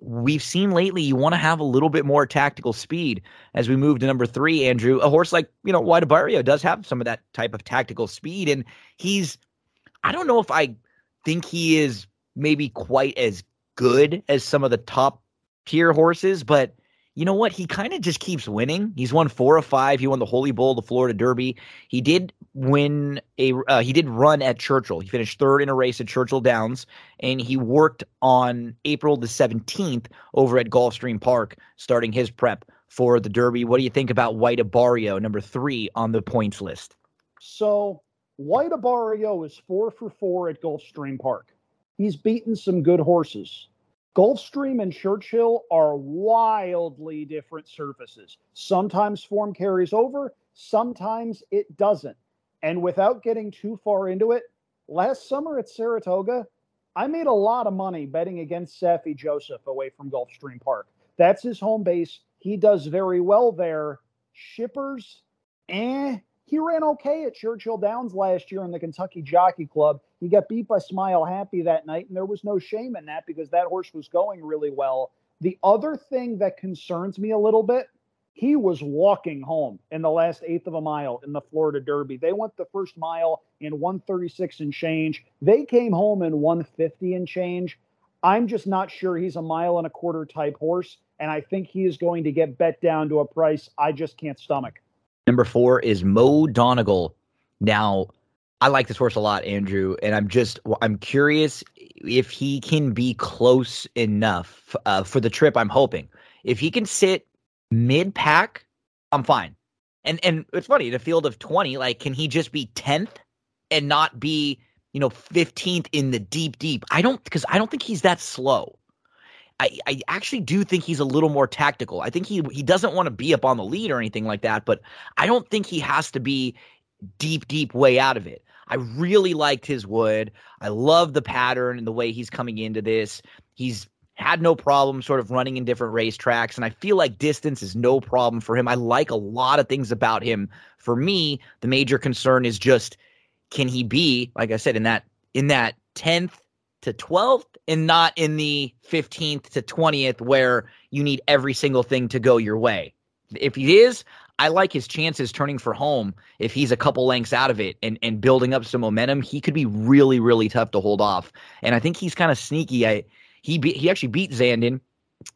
we've seen lately you want to have a little bit more tactical speed as we move to number three, Andrew. A horse like, you know, White Abarrio does have some of that type of tactical speed. And he's, I don't know if I think he is maybe quite as good as some of the top tier horses, but you know what? He kind of just keeps winning. He's won four of five. He won the Holy Bull, the Florida Derby. He did win a. Uh, he did run at Churchill. He finished third in a race at Churchill Downs, and he worked on April the seventeenth over at Gulfstream Park, starting his prep for the Derby. What do you think about White Abarrio, number three on the points list? So White Abarrio is four for four at Gulfstream Park. He's beaten some good horses. Gulfstream and Churchill are wildly different surfaces. Sometimes form carries over, sometimes it doesn't. And without getting too far into it, last summer at Saratoga, I made a lot of money betting against Saffie Joseph away from Gulfstream Park. That's his home base. He does very well there. Shippers, eh, he ran okay at Churchill Downs last year in the Kentucky Jockey Club. He got beat by Smile Happy that night, and there was no shame in that because that horse was going really well. The other thing that concerns me a little bit, he was walking home in the last eighth of a mile in the Florida Derby. They went the first mile in 136 and change. They came home in 150 and change. I'm just not sure he's a mile and a quarter type horse, and I think he is going to get bet down to a price I just can't stomach. Number four is Mo Donegal. Now, I like this horse a lot, Andrew, and I'm just I'm curious if he can be close enough uh, for the trip. I'm hoping if he can sit mid pack, I'm fine. And and it's funny in a field of 20, like can he just be 10th and not be you know 15th in the deep deep? I don't because I don't think he's that slow. I, I actually do think he's a little more tactical. I think he he doesn't want to be up on the lead or anything like that, but I don't think he has to be deep, deep way out of it. I really liked his wood. I love the pattern and the way he's coming into this. He's had no problem sort of running in different racetracks, and I feel like distance is no problem for him. I like a lot of things about him. For me, the major concern is just can he be, like I said, in that in that 10th to 12th and not in the 15th to 20th where you need every single thing to go your way. If he is, I like his chances turning for home if he's a couple lengths out of it and, and building up some momentum. He could be really, really tough to hold off. And I think he's kind of sneaky. I he be, he actually beat Zandon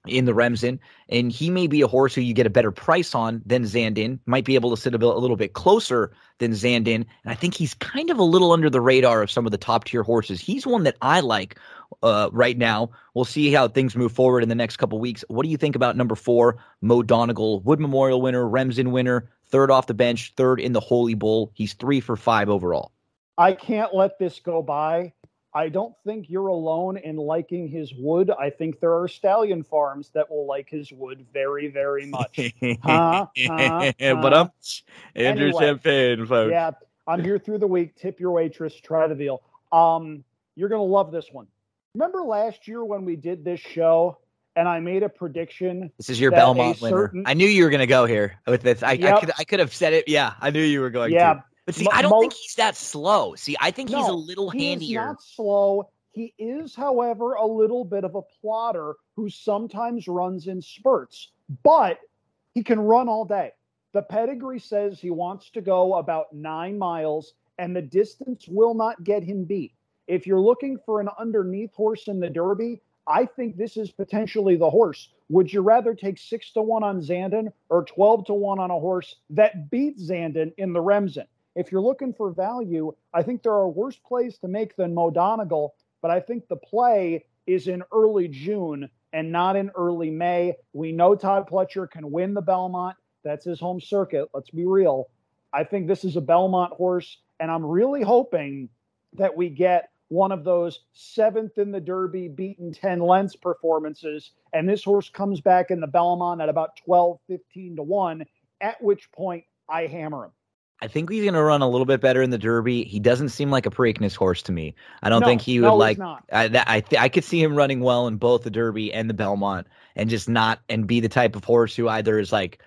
in the Remsen, and he may be a horse who you get a better price on than Zandon. Might be able to sit a, bit, a little bit closer than Zandon, and I think he's kind of a little under the radar of some of the top tier horses. He's one that I like uh, right now. We'll see how things move forward in the next couple weeks. What do you think about number four, Mo Donegal, Wood Memorial winner, Remsen winner, third off the bench, third in the Holy Bull. He's three for five overall. I can't let this go by. I don't think you're alone in liking his wood. I think there are stallion farms that will like his wood very, very much. Huh? Huh? (laughs) but I'm Andrew Anyway. Champagne, folks. yeah, I'm here through the week. Tip your waitress, try the veal. Um, you're gonna love this one. Remember last year when we did this show and I made a prediction? This is your Belmont winner. certain- I knew you were going to go here with this. I, I could I could have said it. Yeah, I knew you were going Yeah, to. But see, Mo- I don't think he's that slow. See, I think he's a little he is handier. not slow. He is, however, a little bit of a plotter who sometimes runs in spurts, but he can run all day. The pedigree says he wants to go about nine miles, and the distance will not get him beat. If you're looking for an underneath horse in the Derby, I think this is potentially the horse. Would you rather take six to one on Zandon or 12 to one on a horse that beats Zandon in the Remsen? If you're looking for value, I think there are worse plays to make than Mo Donegal, but I think the play is in early June and not in early May. We know Todd Pletcher can win the Belmont. That's his home circuit. Let's be real. I think this is a Belmont horse, and I'm really hoping that we get one of those seventh in the Derby, beaten 10 lengths performances, and this horse comes back in the Belmont at about 12, 15 to 1, at which point I hammer him. I think he's going to run a little bit better in the Derby. He doesn't seem like a Preakness horse to me. I don't No, think he would no, he's like. not. I, I, th- I could see him running well in both the Derby and the Belmont, and just not and be the type of horse who either is like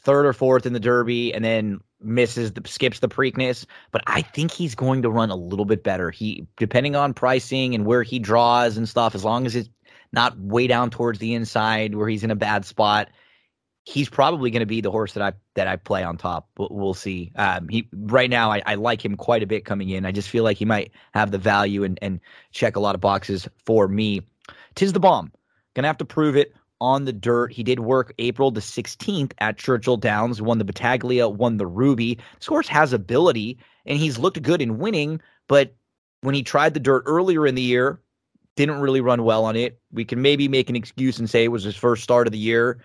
third or fourth in the Derby and then misses the skips the Preakness. But I think he's going to run a little bit better. He depending on pricing and where he draws and stuff, as long as it's not way down towards the inside where he's in a bad spot. He's probably going to be the horse that I that I play on top. We'll, we'll see. Um, he right now I, I like him quite a bit coming in. I just feel like he might have the value and and check a lot of boxes for me. Tiz the Bomb. Gonna have to prove it on the dirt. He did work April the 16th at Churchill Downs, won the Battaglia, won the Ruby. This horse has ability, and he's looked good in winning, but when he tried the dirt earlier in the year, didn't really run well on it. We can maybe make an excuse and say it was his first start of the year,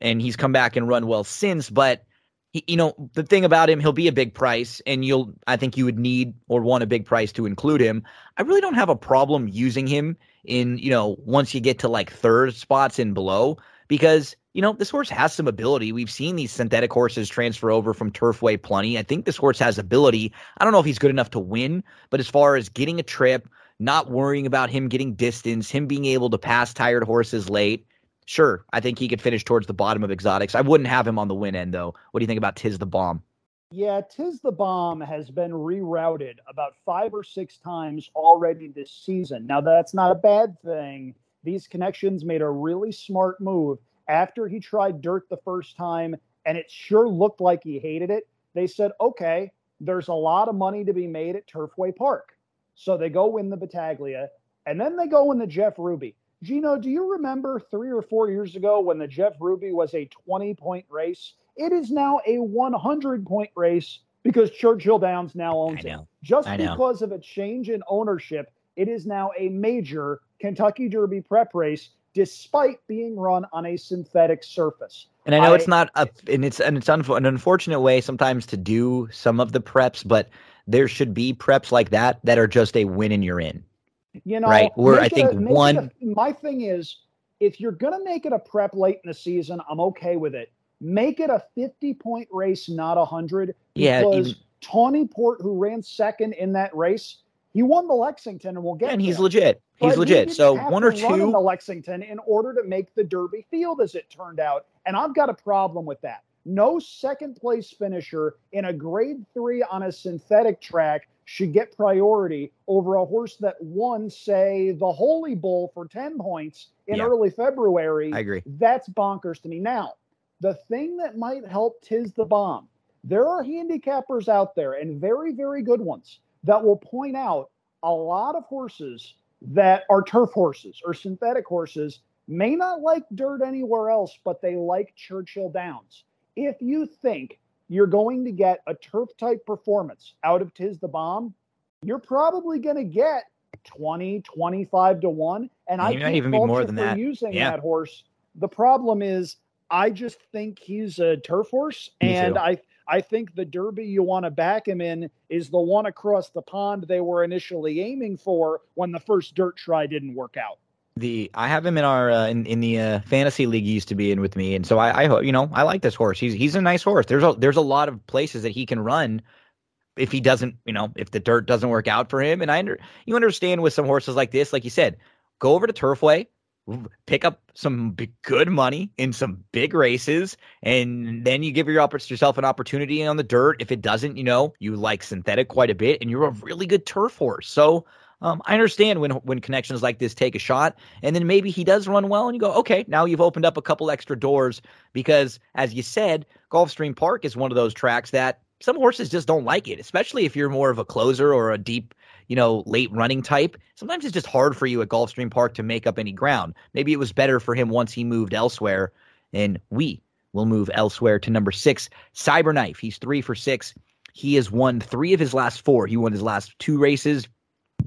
and he's come back and run well since, but he, you know, the thing about him, he'll be a big price, and you'll, I think you would need or want a big price to include him. I really don't have a problem using him in, you know, once you get to like third spots and below, because, you know, this horse has some ability. We've seen these synthetic horses transfer over from Turfway plenty. I think this horse has ability. I don't know if he's good enough to win, but as far as getting a trip, not worrying about him getting distance, him being able to pass tired horses late, Sure, I think he could finish towards the bottom of exotics. I wouldn't have him on the win end though. What do you think about Tiz the Bomb? Yeah, Tiz the Bomb has been rerouted about five or six times already this season. Now, that's not a bad thing. These connections made a really smart move after he tried dirt the first time, and it sure looked like he hated it. They said, okay, there's a lot of money to be made at Turfway Park. So they go win the Battaglia, and then they go in the Jeff Ruby. Gino, do you remember three or four years ago when the Jeff Ruby was a 20 point race? It is now a 100 point race because Churchill Downs now owns it. Just I know. because of a change in ownership, it is now a major Kentucky Derby prep race, despite being run on a synthetic surface. And I know it's not a, and it's and it's unf- an unfortunate way sometimes to do some of the preps, but there should be preps like that that are just a win and you're in. You know, Right, where I think a- one- a- my thing is, if you're going to make it a prep late in the season, I'm okay with it. Make it a 50 point race, not a 100. Yeah, Because even- Tawny Port, who ran second in that race, he won the Lexington, and we'll get and he's legit. He's he legit. didn't So one or run in two the Lexington in order to make the Derby field, as it turned out, and I've got a problem with that. No second place finisher in a grade three on a synthetic track should get priority over a horse that won, say, the Holy Bull for 10 points in Yeah. early February. I agree. That's bonkers to me. Now, the thing that might help Tiz the Bomb, there are handicappers out there and very, very good ones that will point out a lot of horses that are turf horses or synthetic horses may not like dirt anywhere else, but they like Churchill Downs. If you think you're going to get a turf type performance out of Tiz the Bomb, you're probably going to get 20, 25 to 1. And I can't even be more than that. using Yeah. that horse. The problem is, I just think he's a turf horse, Me and too. I I think the Derby you want to back him in is the one across the pond they were initially aiming for when the first dirt try didn't work out. The I have him in our uh, in in the uh, fantasy league he used to be in with me, and so I, I hope you know I like this horse. He's he's a nice horse. There's a there's a lot of places that he can run if he doesn't you know if the dirt doesn't work out for him. And I under you understand with some horses like this, like you said, go over to Turfway, pick up some good money in some big races, and then you give your, yourself an opportunity on the dirt. If it doesn't, you know, you like synthetic quite a bit, and you're a really good turf horse. So um, I understand when when connections like this take a shot, and then maybe he does run well, and you go, okay, now you've opened up a couple extra doors because, as you said, Gulfstream Park is one of those tracks that some horses just don't like it, especially if you're more of a closer or a deep, you know, late running type. Sometimes it's just hard for you at Gulfstream Park to make up any ground. Maybe it was better for him once he moved elsewhere, and we will move elsewhere to number six, Cyberknife. He's three for six. He has won three of his last four. He won his last two races,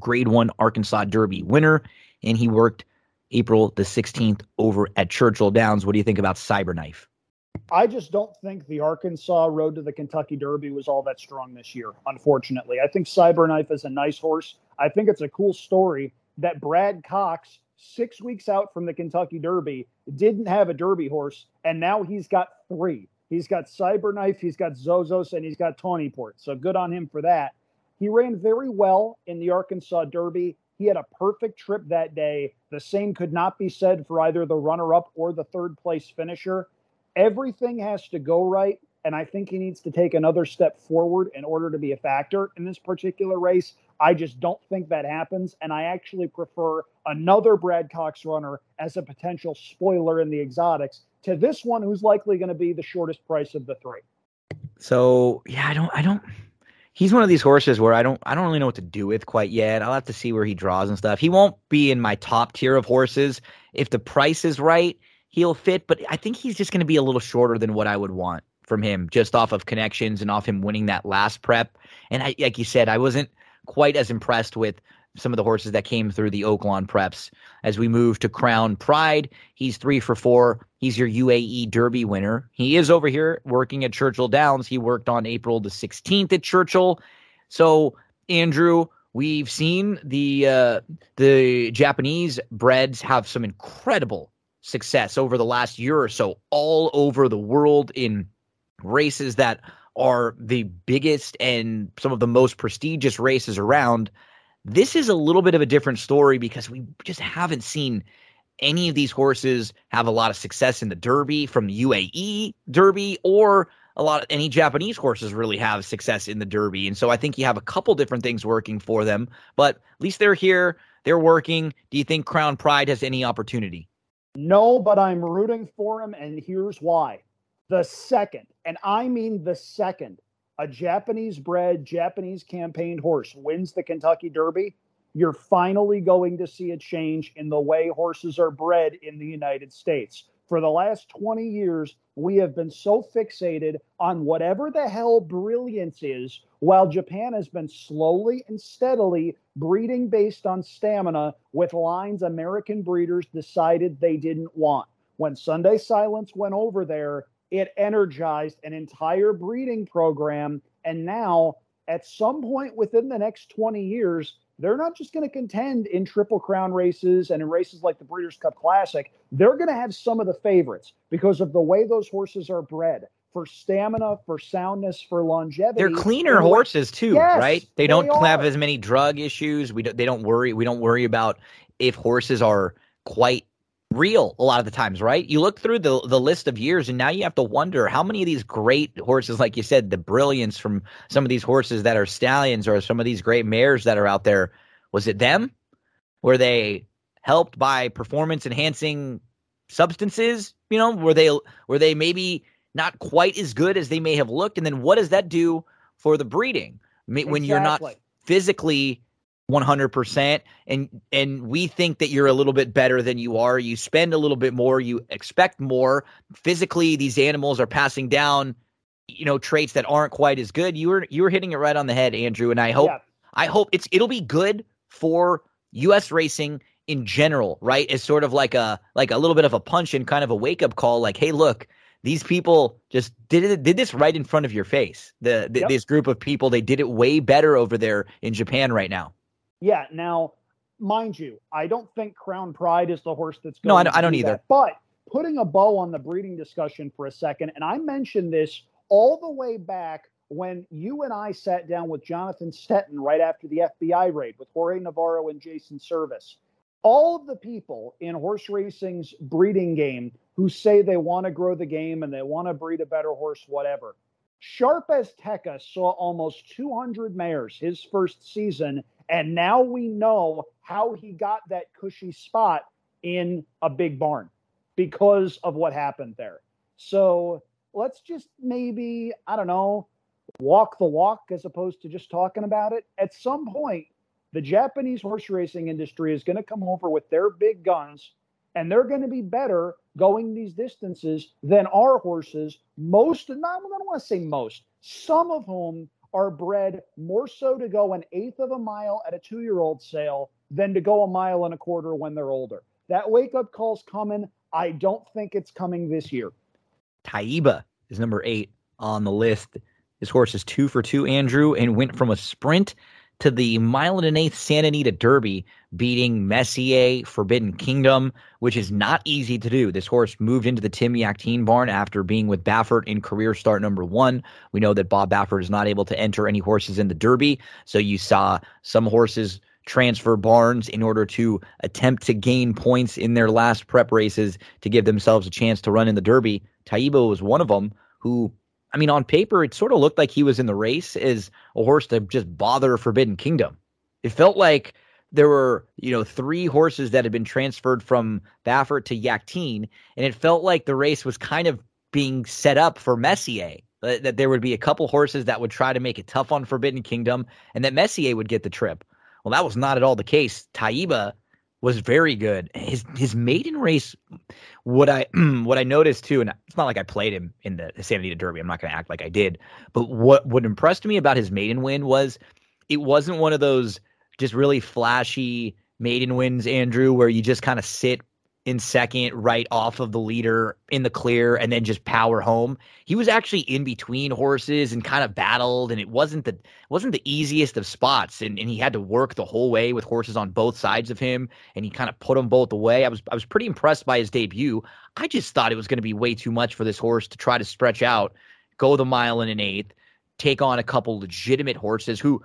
grade one Arkansas Derby winner, and he worked April the 16th over at Churchill Downs. What do you think about Cyberknife? I just don't think the Arkansas road to the Kentucky Derby was all that strong this year, unfortunately. I think Cyberknife is a nice horse. I think it's a cool story that Brad Cox, six weeks out from the Kentucky Derby, didn't have a Derby horse, and now he's got three. He's got Cyberknife, he's got Zozos, and he's got Tawnyport. So good on him for that. He ran very well in the Arkansas Derby. He had a perfect trip that day. The same could not be said for either the runner up or the third place finisher. Everything has to go right. And I think he needs to take another step forward in order to be a factor in this particular race. I just don't think that happens. And I actually prefer another Brad Cox runner as a potential spoiler in the exotics to this one, who's likely going to be the shortest price of the three. So, yeah, I don't, I don't, he's one of these horses where I don't I don't really know what to do with quite yet. I'll have to see where he draws and stuff. He won't be in my top tier of horses. If the price is right, he'll fit, but I think he's just going to be a little shorter than what I would want from him just off of connections and off him winning that last prep. And I, like you said, I wasn't quite as impressed with some of the horses that came through the Oaklawn preps. As we move to Crown Pride, he's three for four. He's your UAE Derby winner. He is over here working at Churchill Downs. He worked on April the 16th at Churchill. So, Andrew, we've seen the uh, the Japanese breds have some incredible success over the last year or so, all over the world in races that are the biggest and some of the most prestigious races around. This is a little bit of a different story because we just haven't seen any of these horses have a lot of success in the Derby from the UAE Derby or a lot of any Japanese horses really have success in the Derby. And so I think you have a couple different things working for them, but at least they're here, they're working. Do you think Crown Pride has any opportunity? No, but I'm rooting for him, and here's why. The second, and I mean the second, a Japanese bred, Japanese campaigned horse wins the Kentucky Derby, you're finally going to see a change in the way horses are bred in the United States. For the last 20 years, we have been so fixated on whatever the hell brilliance is, while Japan has been slowly and steadily breeding based on stamina with lines American breeders decided they didn't want. When Sunday Silence went over there, it energized an entire breeding program. And now, at some point within the next 20 years, they're not just going to contend in Triple Crown races and in races like the Breeders' Cup Classic. They're going to have some of the favorites because of the way those horses are bred for stamina, for soundness, for longevity. They're cleaner And horses too, Yes, right? They they don't have as many drug issues. We don't, they don't worry. We don't worry about if horses are quite real a lot of the times, right? You look through the the list of years, and now you have to wonder how many of these great horses, like you said, the brilliance from some of these horses that are stallions or some of these great mares that are out there, was it them? Were they helped by performance enhancing substances? You know, were they were they maybe not quite as good as they may have looked? And then what does that do for the breeding when you're not physically 100% and and we think that you're a little bit better than you are you spend a little bit more you expect more physically these animals are passing down you know traits that aren't quite as good you were you were hitting it right on the head andrew and i hope Yeah. I hope it's it'll be good for US racing in general, right? As sort of like a like a little bit of a punch and kind of a wake up call like hey look, these people just did it, did this right in front of your face. The, the Yep. this group of people, they did it way better over there in Japan right now. Yeah. Now, mind you, I don't think Crown Pride is the horse that's going No, I don't- I don't do either. that. But putting a bow on the breeding discussion for a second, and I mentioned this all the way back when you and I sat down with Jonathan Stettin right after the FBI raid with Jorge Navarro and Jason Servis. All of the people in horse racing's breeding game who say they want to grow the game and they want to breed a better horse, whatever. Sharp Azteca saw almost 200 mares his first season, and now we know how he got that cushy spot in a big barn because of what happened there. So let's just maybe, I don't know, walk the walk as opposed to just talking about it. At some point, the Japanese horse racing industry is going to come over with their big guns and they're going to be better going these distances than our horses. Most, not, I don't want to say most, some of whom are bred more so to go an eighth of a mile at a two year old sale than to go a mile and a quarter when they're older. That wake up call's coming. I don't think it's coming this year. Taiba is number eight on the list. His horse is two for two, Andrew, and went from a sprint to the mile and an eighth Santa Anita Derby, beating Messier Forbidden Kingdom, which is not easy to do. This horse moved into the Tim Yakteen barn after being with Baffert in career start number one. We know that Bob Baffert is not able to enter any horses in the Derby, so you saw some horses transfer barns in order to attempt to gain points in their last prep races to give themselves a chance to run in the Derby. Taiba was one of them who, I mean, on paper, it sort of looked like he was in the race as a horse to just bother Forbidden Kingdom. It felt like there were, you know, three horses that had been transferred from Baffert to Yakteen, and it felt like the race was kind of being set up for Messier. That that there would be a couple horses that would try to make it tough on Forbidden Kingdom, and that Messier would get the trip. Well, that was not at all the case. Taiba was very good. His his maiden race, what I (clears throat) what I noticed too, and it's not like I played him in the, Santa Anita Derby. I'm not going to act like I did. But what what impressed me about his maiden win was it wasn't one of those just really flashy maiden wins, Andrew, where you just kind of sit in second right off of the leader in the clear and then just power home. He was actually in between horses and kind of battled and it wasn't the wasn't the easiest of spots and, and he had to work the whole way with horses on both sides of him and he kind of put them both away. I was I was pretty impressed by his debut. I just thought it was going to be way too much for this horse to try to stretch out, go the mile and an eighth, take on a couple legitimate horses who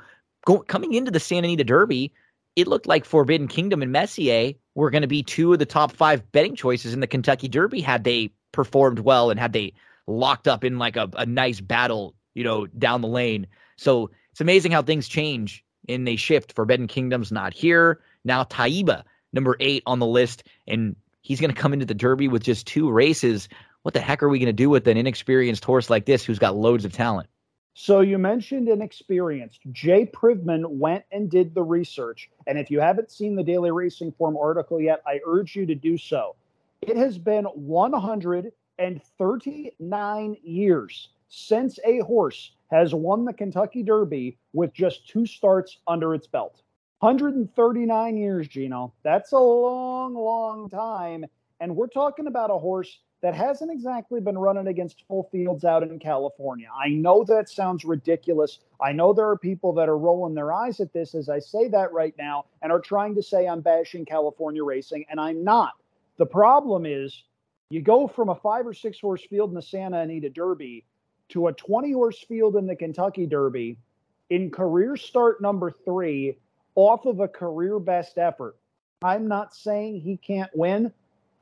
go, coming into the Santa Anita Derby, it looked like Forbidden Kingdom and Messier were going to be two of the top five betting choices in the Kentucky Derby had they performed well and had they locked up in like a, a nice battle, you know, down the lane. So it's amazing how things change and they shift. Forbidden Kingdom's not here. Now Taiba, number eight on the list, and he's going to come into the Derby with just two races. What the heck are we going to do with an inexperienced horse like this who's got loads of talent? So you mentioned an inexperienced. Jay Privman went and did the research. And if you haven't seen the Daily Racing Form article yet, I urge you to do so. It has been 139 years since a horse has won the Kentucky Derby with just two starts under its belt. 139 years, Gino. That's a long, long time. And we're talking about a horse that hasn't exactly been running against full fields out in California. I know that sounds ridiculous. I know there are people that are rolling their eyes at this as I say that right now and are trying to say I'm bashing California racing, and I'm not. The problem is you go from a five or six horse field in the Santa Anita Derby to a 20 horse field in the Kentucky Derby in career start number three off of a career best effort. I'm not saying he can't win.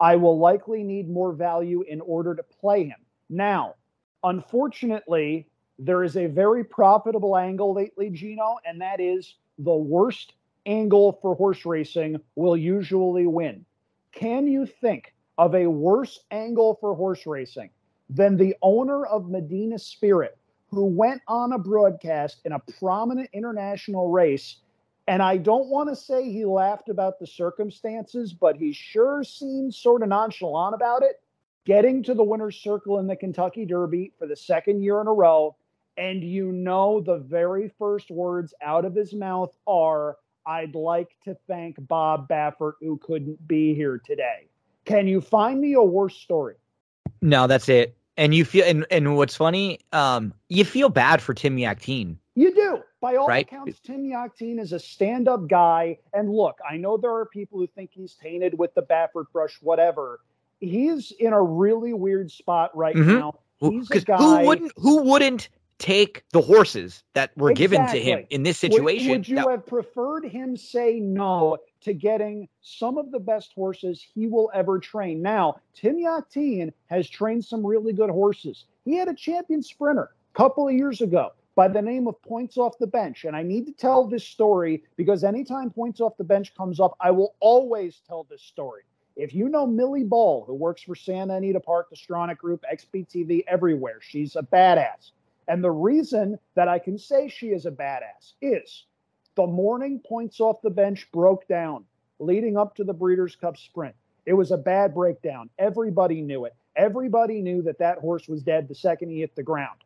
I will likely need more value in order to play him. Now, unfortunately, there is a very profitable angle lately, Gino, and that is the worst angle for horse racing will usually win. Can you think of a worse angle for horse racing than the owner of Medina Spirit, who went on a broadcast in a prominent international race and I don't want to say he laughed about the circumstances, but he sure seemed sort of nonchalant about it. Getting to the winner's circle in the Kentucky Derby for the second year in a row. And you know, the very first words out of his mouth are, I'd like to thank Bob Baffert, who couldn't be here today. Can you find me a worse story? No, that's it. And you feel and, and what's funny, um, you feel bad for Tim Yakteen. You do. By all Right. accounts, Tim Yakteen is a stand up guy. And look, I know there are people who think he's tainted with the Baffert brush, whatever. He's in a really weird spot right Mhm. now. Who, He's a guy. who wouldn't who wouldn't take the horses that were given to him in this situation? Would, you that- have preferred him say no to getting some of the best horses he will ever train? Now, Tim Yakteen has trained some really good horses. He had a champion sprinter a couple of years ago by the name of Points Off the Bench. And I need to tell this story because anytime Points Off the Bench comes up, I will always tell this story. If you know Millie Ball, who works for Santa Anita Park, the Stronach Group, XBTV, everywhere, she's a badass. And the reason that I can say she is a badass is the morning points off the bench broke down leading up to the Breeders' Cup sprint. It was a bad breakdown. Everybody knew it. Everybody knew that that horse was dead the second he hit the ground.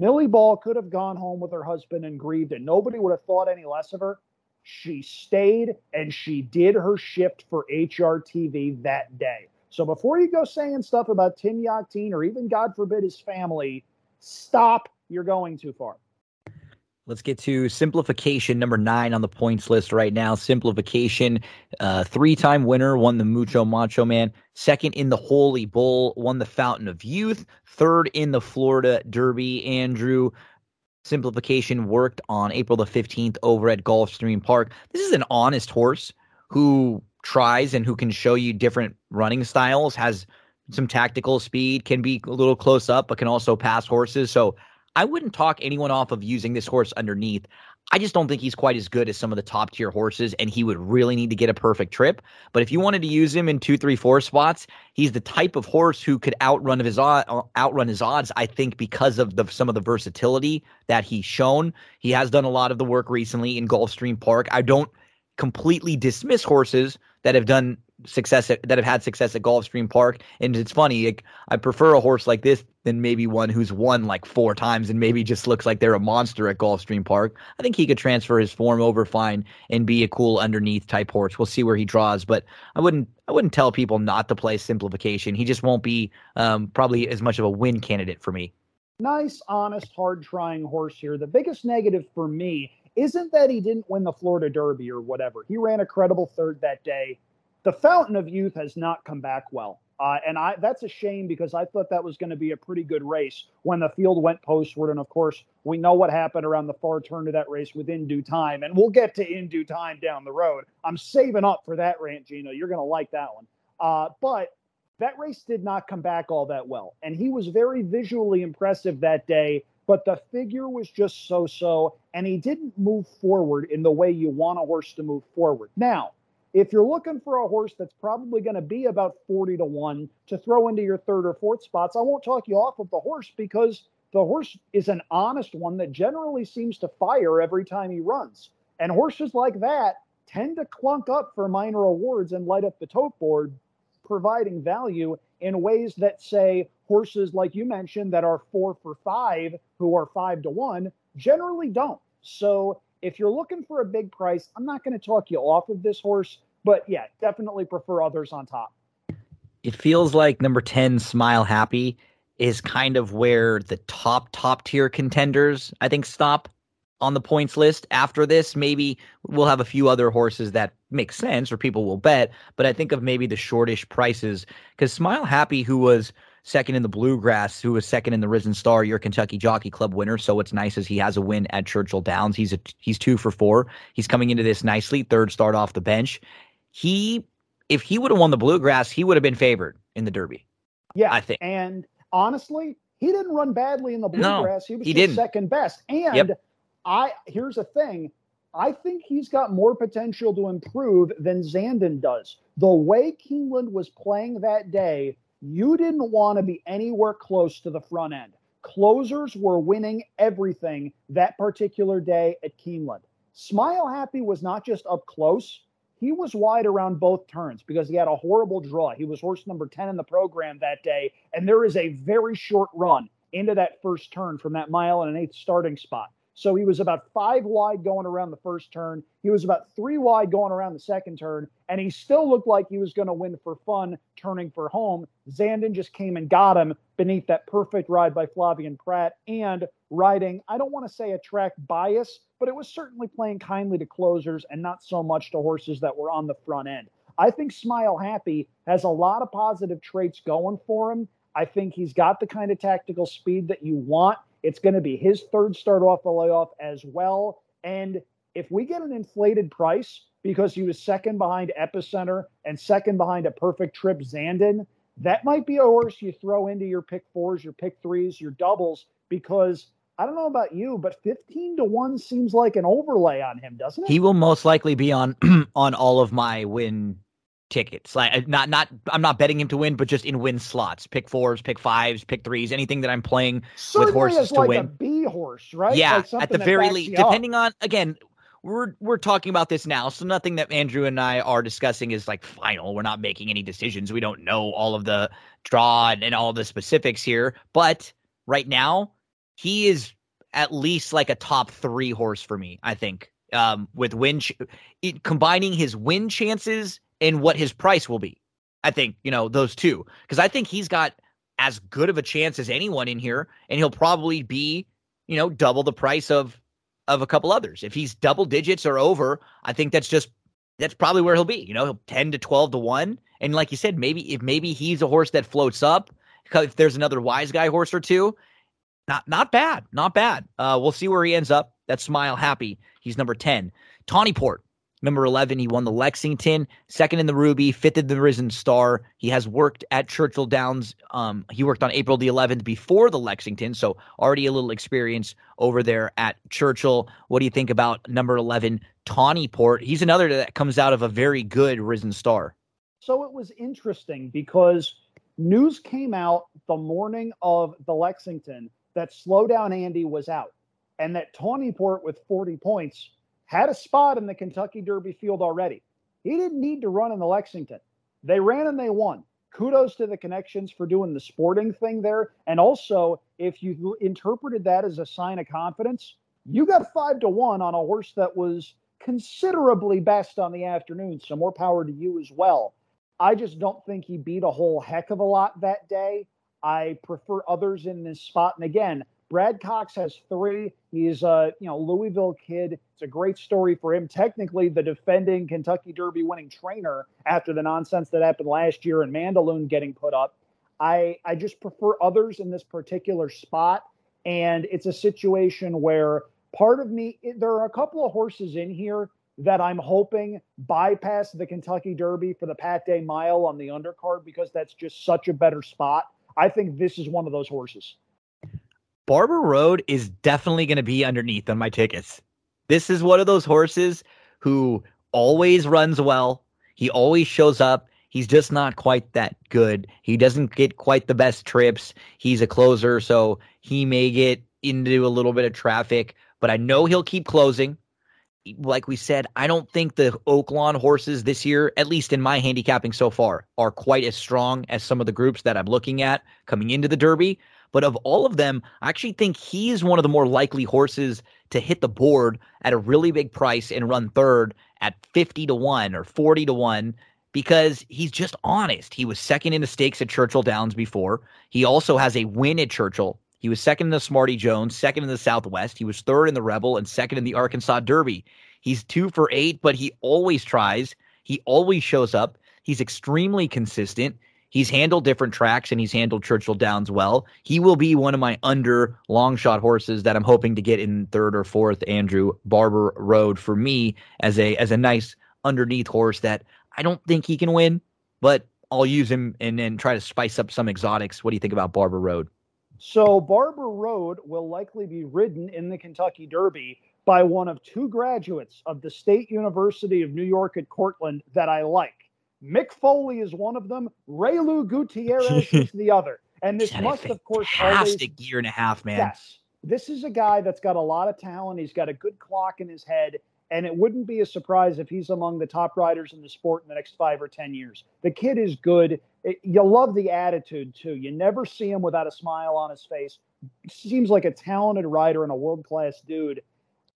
Millie Ball could have gone home with her husband and grieved, and nobody would have thought any less of her. She stayed and she did her shift for HRTV that day. So before you go saying stuff about Tim Yakteen or even, God forbid, his family, stop. You're going too far. Let's get to simplification number nine on the points list right now. Simplification, uh, three time winner, won the Mucho Macho Man. Second in the Holy Bull, won the Fountain of Youth. Third in the Florida Derby. Andrew, simplification worked on April the 15th over at Gulfstream Park. This is an honest horse who tries and who can show you different running styles, has some tactical speed, can be a little close up, but can also pass horses. So I wouldn't talk anyone off of using this horse underneath. I just don't think he's quite as good as some of the top tier horses, and he would really need to get a perfect trip. But if you wanted to use him in two, three, four spots, he's the type of horse who could outrun of his uh, outrun his odds. I think because of the some of the versatility that he's shown, he has done a lot of the work recently in Gulfstream Park. I don't completely dismiss horses that have done success at, that have had success at Gulfstream Park. And it's funny, like, I prefer a horse like this than maybe one who's won like four times and maybe just looks like they're a monster at Gulfstream Park. I think he could transfer his form over fine and be a cool underneath type horse. We'll see where he draws, but I wouldn't I wouldn't tell people not to play simplification. He just won't be um, probably as much of a win candidate for me. nice, honest, hard trying horse here. The biggest negative for me isn't that he didn't win the Florida Derby or whatever. He ran a credible third that day. The Fountain of Youth has not come back well. Uh, and I that's a shame because I thought that was going to be a pretty good race when the field went postward. And of course, we know what happened around the far turn of that race within due time. And we'll get to in due time down the road. I'm saving up for that rant, Gino. You're going to like that one. Uh, but that race did not come back all that well. And he was very visually impressive that day, but the figure was just so so. And he didn't move forward in the way you want a horse to move forward. Now, if you're looking for a horse that's probably going to be about 40 to 1 to throw into your third or fourth spots, I won't talk you off of the horse because the horse is an honest one that generally seems to fire every time he runs. And horses like that tend to clunk up for minor awards and light up the tote board, providing value in ways that say horses like you mentioned that are four for five, who are five to one, generally don't. So if you're looking for a big price, I'm not going to talk you off of this horse, but yeah, definitely prefer others on top. It feels like number 10 Smile Happy is kind of where the top top tier contenders I think stop on the points list. After this, maybe we'll have a few other horses that make sense or people will bet, but I think of maybe the shortish prices cuz Smile Happy who was second in the Bluegrass, who was second in the Risen Star, your Kentucky Jockey Club winner. So what's nice is he has a win at Churchill Downs. He's a he's 2 for 4. He's coming into this nicely, third start off the bench. He if he would have won the Bluegrass, he would have been favored in the Derby. Yeah, I think. And honestly, he didn't run badly in the No, bluegrass. he was he didn't. second best. And Yep. I here's the thing. I think he's got more potential to improve than Zandon does. The way Keeneland was playing that day, you didn't want to be anywhere close to the front end. Closers were winning everything that particular day at Keeneland. Smile Happy was not just up close, he was wide around both turns because he had a horrible draw. He was horse number 10 in the program that day, and there is a very short run into that first turn from that mile and an eighth starting spot. So he was about five wide going around the first turn. He was about three wide going around the second turn, and he still looked like he was going to win for fun, turning for home. Zandon just came and got him beneath that perfect ride by Flavien Prat and riding, I don't want to say a track bias, but it was certainly playing kindly to closers and not so much to horses that were on the front end. I think Smile Happy has a lot of positive traits going for him. I think he's got the kind of tactical speed that you want. It's going to be his third start off the layoff as well. And if we get an inflated price because he was second behind Epicenter and second behind a perfect trip Zandon, that might be a horse you throw into your pick fours, your pick threes, your doubles, because I don't know about you, but 15 to 1 seems like an overlay on him, doesn't it? He will most likely be on (clears throat) on all of my win tickets. Like not not I'm not betting him to win, but just in win slots. Pick fours, pick fives, pick threes, anything that I'm playing Certainly with horses to like win. a B horse, right? Yeah, Like at the very least, depending on again, we're we're talking about this now, so nothing that Andrew and I are discussing is like final. We're not making any decisions. We don't know all of the draw and, and all the specifics here, but right now he is at least like a top three horse for me. I think um, with win ch- it, combining his win chances and what his price will be. I think you know those two because I think he's got as good of a chance as anyone in here, and he'll probably be you know double the price of of a couple others. If he's double digits or over, I think that's just that's probably where he'll be. You know, he'll ten to twelve to one, and like you said, maybe if maybe he's a horse that floats up. If there's another wise guy horse or two, not not bad, not bad. Uh, we'll see where he ends up. That Smile Happy. He's number ten. Tawny Port, number eleven. He won the Lexington, second in the Ruby, fifth in the Risen Star. He has worked at Churchill Downs. Um, he worked on April the 11th before the Lexington, so already a little experience over there at Churchill. What do you think about number eleven, Tawny Port? He's another that comes out of a very good Risen Star. So it was interesting because news came out the morning of the Lexington that Slow Down Andy was out and that Tawny Port with 40 points had a spot in the Kentucky Derby field already. He didn't need to run in the Lexington. They ran and they won. Kudos to the connections for doing the sporting thing there. And also, if you interpreted that as a sign of confidence, you got five to one on a horse that was considerably best on the afternoon. So more power to you as well. I just don't think he beat a whole heck of a lot that day. I prefer others in this spot. And again, Brad Cox has three. He's a you know Louisville kid. It's a great story for him. Technically, the defending Kentucky Derby winning trainer after the nonsense that happened last year and Mandaloun getting put up. I I just prefer others in this particular spot, and it's a situation where part of me there are a couple of horses in here that I'm hoping bypass the Kentucky Derby for the Pat Day Mile on the undercard because that's just such a better spot. I think this is one of those horses. Barber Road is definitely going to be underneath on my tickets. This is one of those horses who always runs well. He always shows up. He's just not quite that good. He doesn't get quite the best trips. He's a closer, so he may get into a little bit of traffic, but I know he'll keep closing. Like we said, I don't think the Oaklawn horses this year, at least in my handicapping so far, are quite as strong as some of the groups that I'm looking at coming into the Derby. But of all of them, I actually think he's one of the more likely horses to hit the board at a really big price and run third at 50 to 1 or 40 to 1 because he's just honest. He was second in the stakes at Churchill Downs before. He also has a win at Churchill. He was second in the Smarty Jones, second in the Southwest. He was third in the Rebel and second in the Arkansas Derby. He's two for eight, but he always tries. He always shows up. He's extremely consistent. He's handled different tracks and he's handled Churchill Downs well. He will be one of my under long shot horses that I'm hoping to get in third or fourth. Andrew Barber Road for me as a as a nice underneath horse that I don't think he can win, but I'll use him and then try to spice up some exotics. What do you think about Barber Road? So Barber Road will likely be ridden in the Kentucky Derby by one of two graduates of the State University of New York at Cortland that I like. Mick Foley is one of them. Reylu Gutierrez is (laughs) the other. And this a must, of course, always fantastic year and a half, man. Yes. This is a guy that's got a lot of talent. He's got a good clock in his head. And it wouldn't be a surprise if he's among the top riders in the sport in the next five or 10 years. The kid is good. It- you love the attitude, too. You never see him without a smile on his face. seems like a talented rider and a world class dude.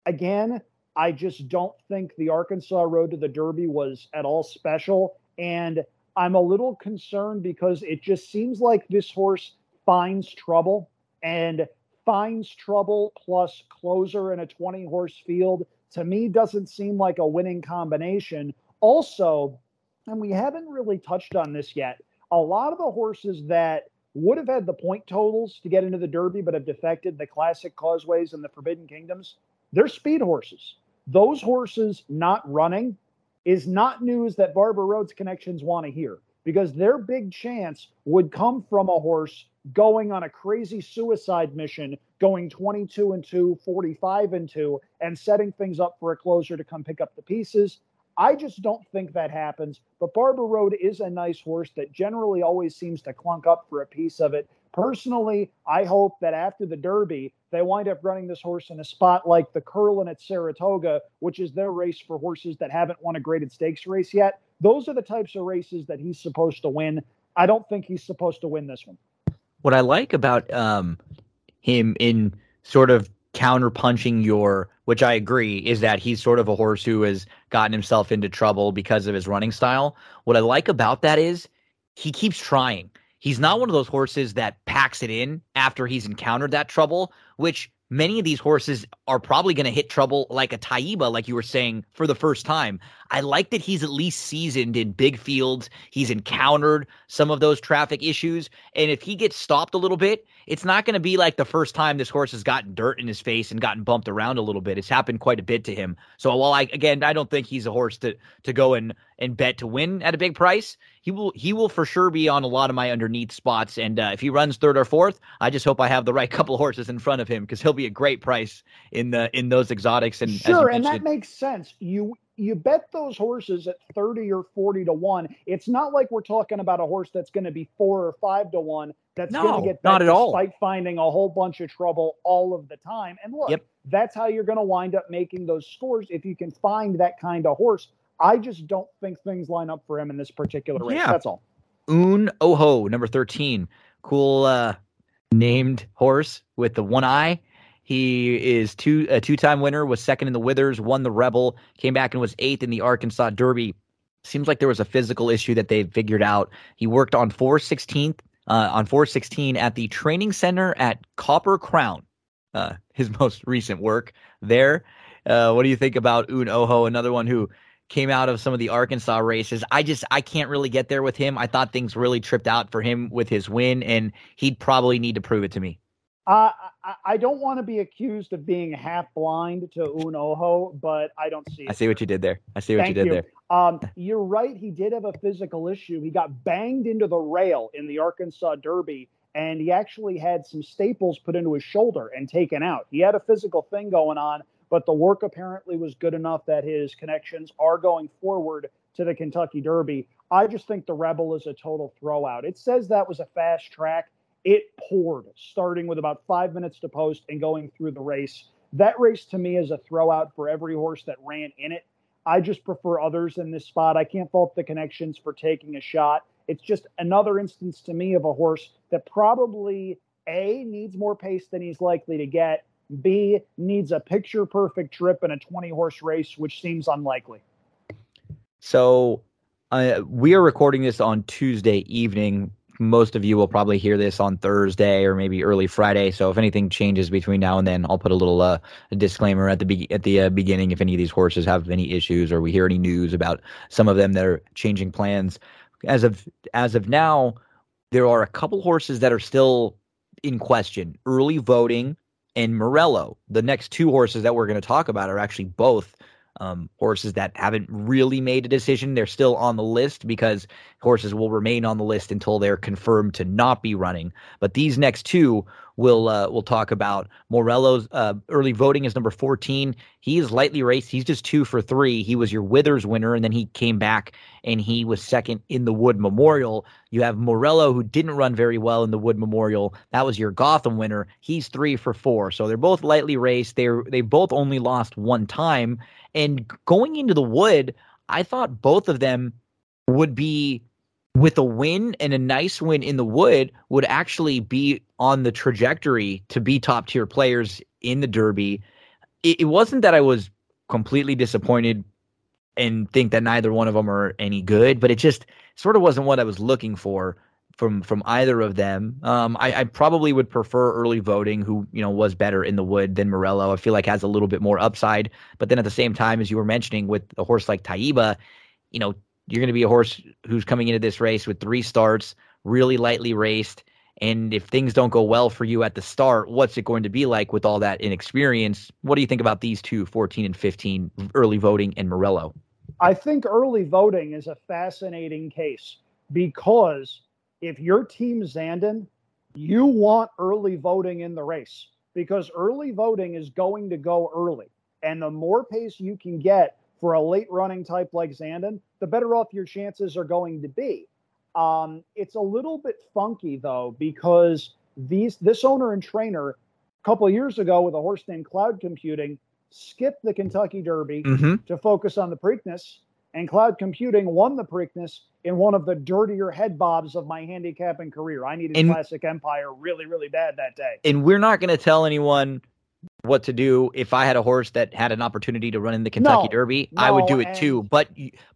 Again, I just don't think the Arkansas Road to the Derby was at all special. And I'm a little concerned because it just seems like this horse finds trouble and finds trouble plus closer in a 20 horse field to me doesn't seem like a winning combination. Also, and we haven't really touched on this yet, a lot of the horses that would have had the point totals to get into the Derby but have defected the Classic Causeways and the Forbidden Kingdoms, they're speed horses. Those horses not running is not news that Barber Road's connections want to hear because their big chance would come from a horse going on a crazy suicide mission, going 22 and 2, 45 and 2, and setting things up for a closer to come pick up the pieces. I just don't think that happens. But Barber Road is a nice horse that generally always seems to clunk up for a piece of it. Personally, I hope that after the Derby, they wind up running this horse in a spot like the Curlin at Saratoga, which is their race for horses that haven't won a graded stakes race yet. Those are the types of races that he's supposed to win. I don't think he's supposed to win this one. What I like about um, him in sort of counterpunching your, which I agree, is that he's sort of a horse who has gotten himself into trouble because of his running style. What I like about that is he keeps trying. He's not one of those horses that packs it in after he's encountered that trouble, which many of these horses are probably going to hit trouble like a Taiba, like you were saying, for the first time. I like that he's at least seasoned in big fields. He's encountered some of those traffic issues. And if he gets stopped a little bit, it's not going to be like the first time this horse has gotten dirt in his face and gotten bumped around a little bit. It's happened quite a bit to him. So while I again I don't think he's a horse to to go and and bet to win at a big price, he will he will for sure be on a lot of my underneath spots. And uh, if he runs third or fourth, I just hope I have the right (laughs) couple of horses in front of him because he'll be a great price in the in those exotics. And sure, and that makes sense. You you bet those horses at 30 or 40 to 1 it's not like we're talking about a horse that's going to be 4 or 5 to 1 that's no, going to get not at all. despite finding a whole bunch of trouble all of the time. And look yep. that's how you're going to wind up making those scores if you can find that kind of horse. I just don't think things line up for him in this particular race yeah. that's all. Un Ojo number 13 cool uh named horse with the one eye he is two a two-time winner, was second in the Withers, won the Rebel, came back and was eighth in the Arkansas Derby. Seems like there was a physical issue that they figured out. He worked on 416th uh, on 416 at the training center at Copper Crown. Uh, (laughs) his most recent work there. Uh, what do you think about Un Ojo, another one who came out of some of the Arkansas races? I just I can't really get there with him. I thought things really tripped out for him with his win, and he'd probably need to prove it to me. Uh, I, I don't want to be accused of being half blind to Un Ojo, but I don't see it. I see what you did there. I see what Thank you did you. there. Um, you're right. He did have a physical issue. He got banged into the rail in the Arkansas Derby, and he actually had some staples put into his shoulder and taken out. He had a physical thing going on, but the work apparently was good enough that his connections are going forward to the Kentucky Derby. I just think the Rebel is a total throwout. It says that was a fast track it poured, starting with about five minutes to post and going through the race. That race to me is a throwout for every horse that ran in it. I just prefer others in this spot. I can't fault the connections for taking a shot. It's just another instance to me of a horse that probably A needs more pace than he's likely to get, B needs a picture perfect trip in a 20 horse race, which seems unlikely. So uh, we are recording this on Tuesday evening most of you will probably hear this on Thursday or maybe early Friday. So if anything changes between now and then, I'll put a little uh, disclaimer at the be- at the uh, beginning if any of these horses have any issues or we hear any news about some of them that are changing plans. As of as of now, there are a couple horses that are still in question. Early voting and Morello. The next two horses that we're going to talk about are actually both um, horses that haven't really made a decision. They're still on the list because horses will remain on the list until they're confirmed to not be running. But these next two we'll uh, we'll talk about. Morello's uh, early voting is number 14. He is lightly raced. He's just two for three. He was your Withers winner, and then he came back and he was second in the Wood Memorial. You have Morello, who didn't run very well in the Wood Memorial. That was your Gotham winner. He's three for four. So they're both lightly raced. They're they both only lost one time. And going into the Wood, I thought both of them would be with a win and a nice win in the wood would actually be on the trajectory to be top tier players in the derby. It, it wasn't that i was completely disappointed and think that neither one of them are any good but it just sort of wasn't what i was looking for from from either of them um, I, I probably would prefer early voting who you know was better in the wood than morello i feel like has a little bit more upside but then at the same time as you were mentioning with a horse like taiba you know you're going to be a horse who's coming into this race with three starts, really lightly raced. And if things don't go well for you at the start, what's it going to be like with all that inexperience? What do you think about these two, 14 and 15, early voting and Morello? I think early voting is a fascinating case because if your team Zandon, you want early voting in the race because early voting is going to go early. And the more pace you can get for a late running type like Zandon, the better off your chances are going to be. Um, it's a little bit funky though because these this owner and trainer a couple of years ago with a horse named Cloud Computing skipped the Kentucky Derby Mm-hmm. to focus on the Preakness, and Cloud Computing won the Preakness in one of the dirtier head bobs of my handicapping career. I needed And- Classic Empire really, really bad that day. And we're not going to tell anyone what to do. If I had a horse that had an opportunity to run in the Kentucky No, Derby, I would do it too. But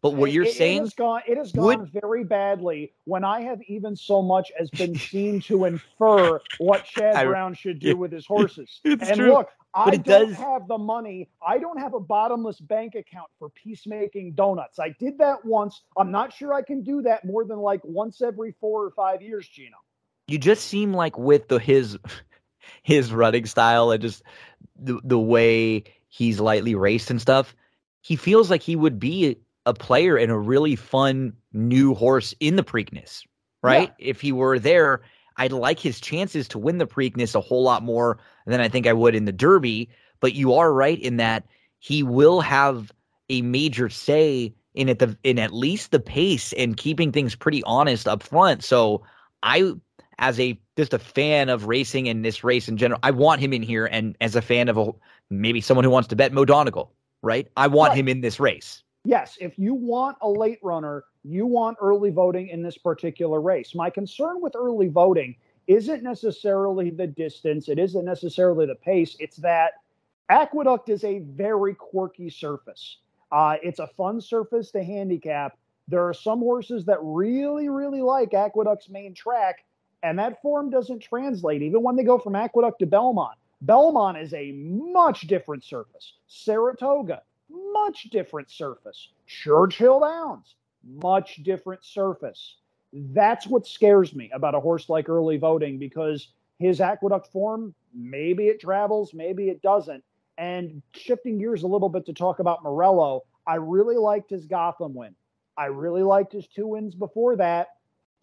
but what It- you're it- saying it has gone, it has would- gone very badly when I have even so much as been (laughs) seen to infer what Chad I- Brown should do with his horses. It's and true, look, I but it don't does- have the money. I don't have a bottomless bank account for peacemaking donuts. I did that once. I'm not sure I can do that more than like once every four or five years, Gino. you just seem like with the his his running style and just the the way he's lightly raced and stuff, he feels like he would be a player and a really fun new horse in the Preakness, right? If he were there, I'd like his chances to win the Preakness a whole lot more than I think I would in the Derby. But you are right in that he will have a major say in at the in at least the pace and keeping things pretty honest up front. So I as a just a fan of racing and this race in general, I want him in here. And as a fan of a maybe someone who wants to bet Mo Donegal, right? I want Right. him in this race. Yes, if you want a late runner, you want early voting in this particular race. My concern with early voting isn't necessarily the distance, it isn't necessarily the pace. It's that Aqueduct is a very quirky surface. Uh, it's a fun surface to handicap. There are some horses that really, really like Aqueduct's main track, and that form doesn't translate even when they go from Aqueduct to Belmont. Belmont is a much different surface. Saratoga, much different surface. Churchill Downs, much different surface. That's what scares me about a horse like early voting because his aqueduct form, maybe it travels, maybe it doesn't. And shifting gears a little bit to talk about Morello, I really liked his Gotham win. I really liked his two wins before that,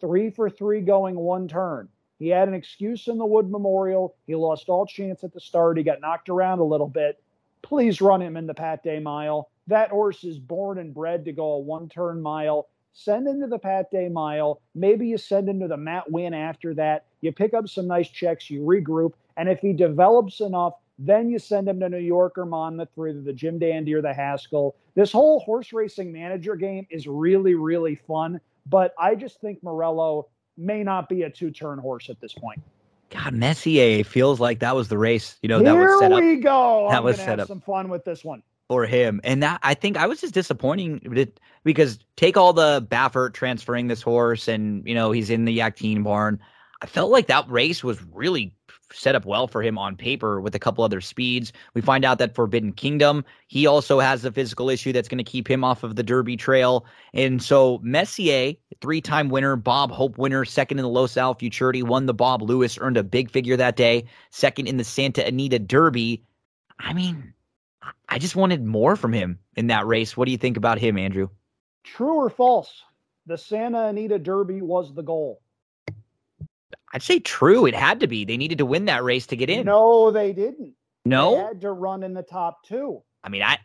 three for three going one turn. He had an excuse in the Wood Memorial. He lost all chance at the start. He got knocked around a little bit. Please run him in the Pat Day Mile. That horse is born and bred to go a one turn mile. Send him to the Pat Day Mile. Maybe you send him to the Matt Winn after that. You pick up some nice checks, you regroup. And if he develops enough, then you send him to New York or Monmouth either the Jim Dandy or the Haskell. This whole horse racing manager game is really, really fun. But I just think Morello may not be a two turn horse at this point. God, Messier feels like that was the race, you know, that Here was set up we go. that I'm was set up. some fun with this one. for him. And that I think I was just disappointing because take all the Baffert transferring this horse and you know he's in the Yakteen barn. I felt like that race was really set up well for him on paper with a couple other speeds. We find out that Forbidden Kingdom, he also has a physical issue that's going to keep him off of the Derby trail. And so Messier, three-time winner, Bob Hope winner, second in the Los Al Futurity, won the Bob Lewis, earned a big figure that day, second in the Santa Anita Derby. I mean, I just wanted more from him in that race. What do you think about him, Andrew? True or false? The Santa Anita Derby was the goal. I'd say true. It had to be. They needed to win that race to get in. No, they didn't. No, they had to run in the top two. I mean, I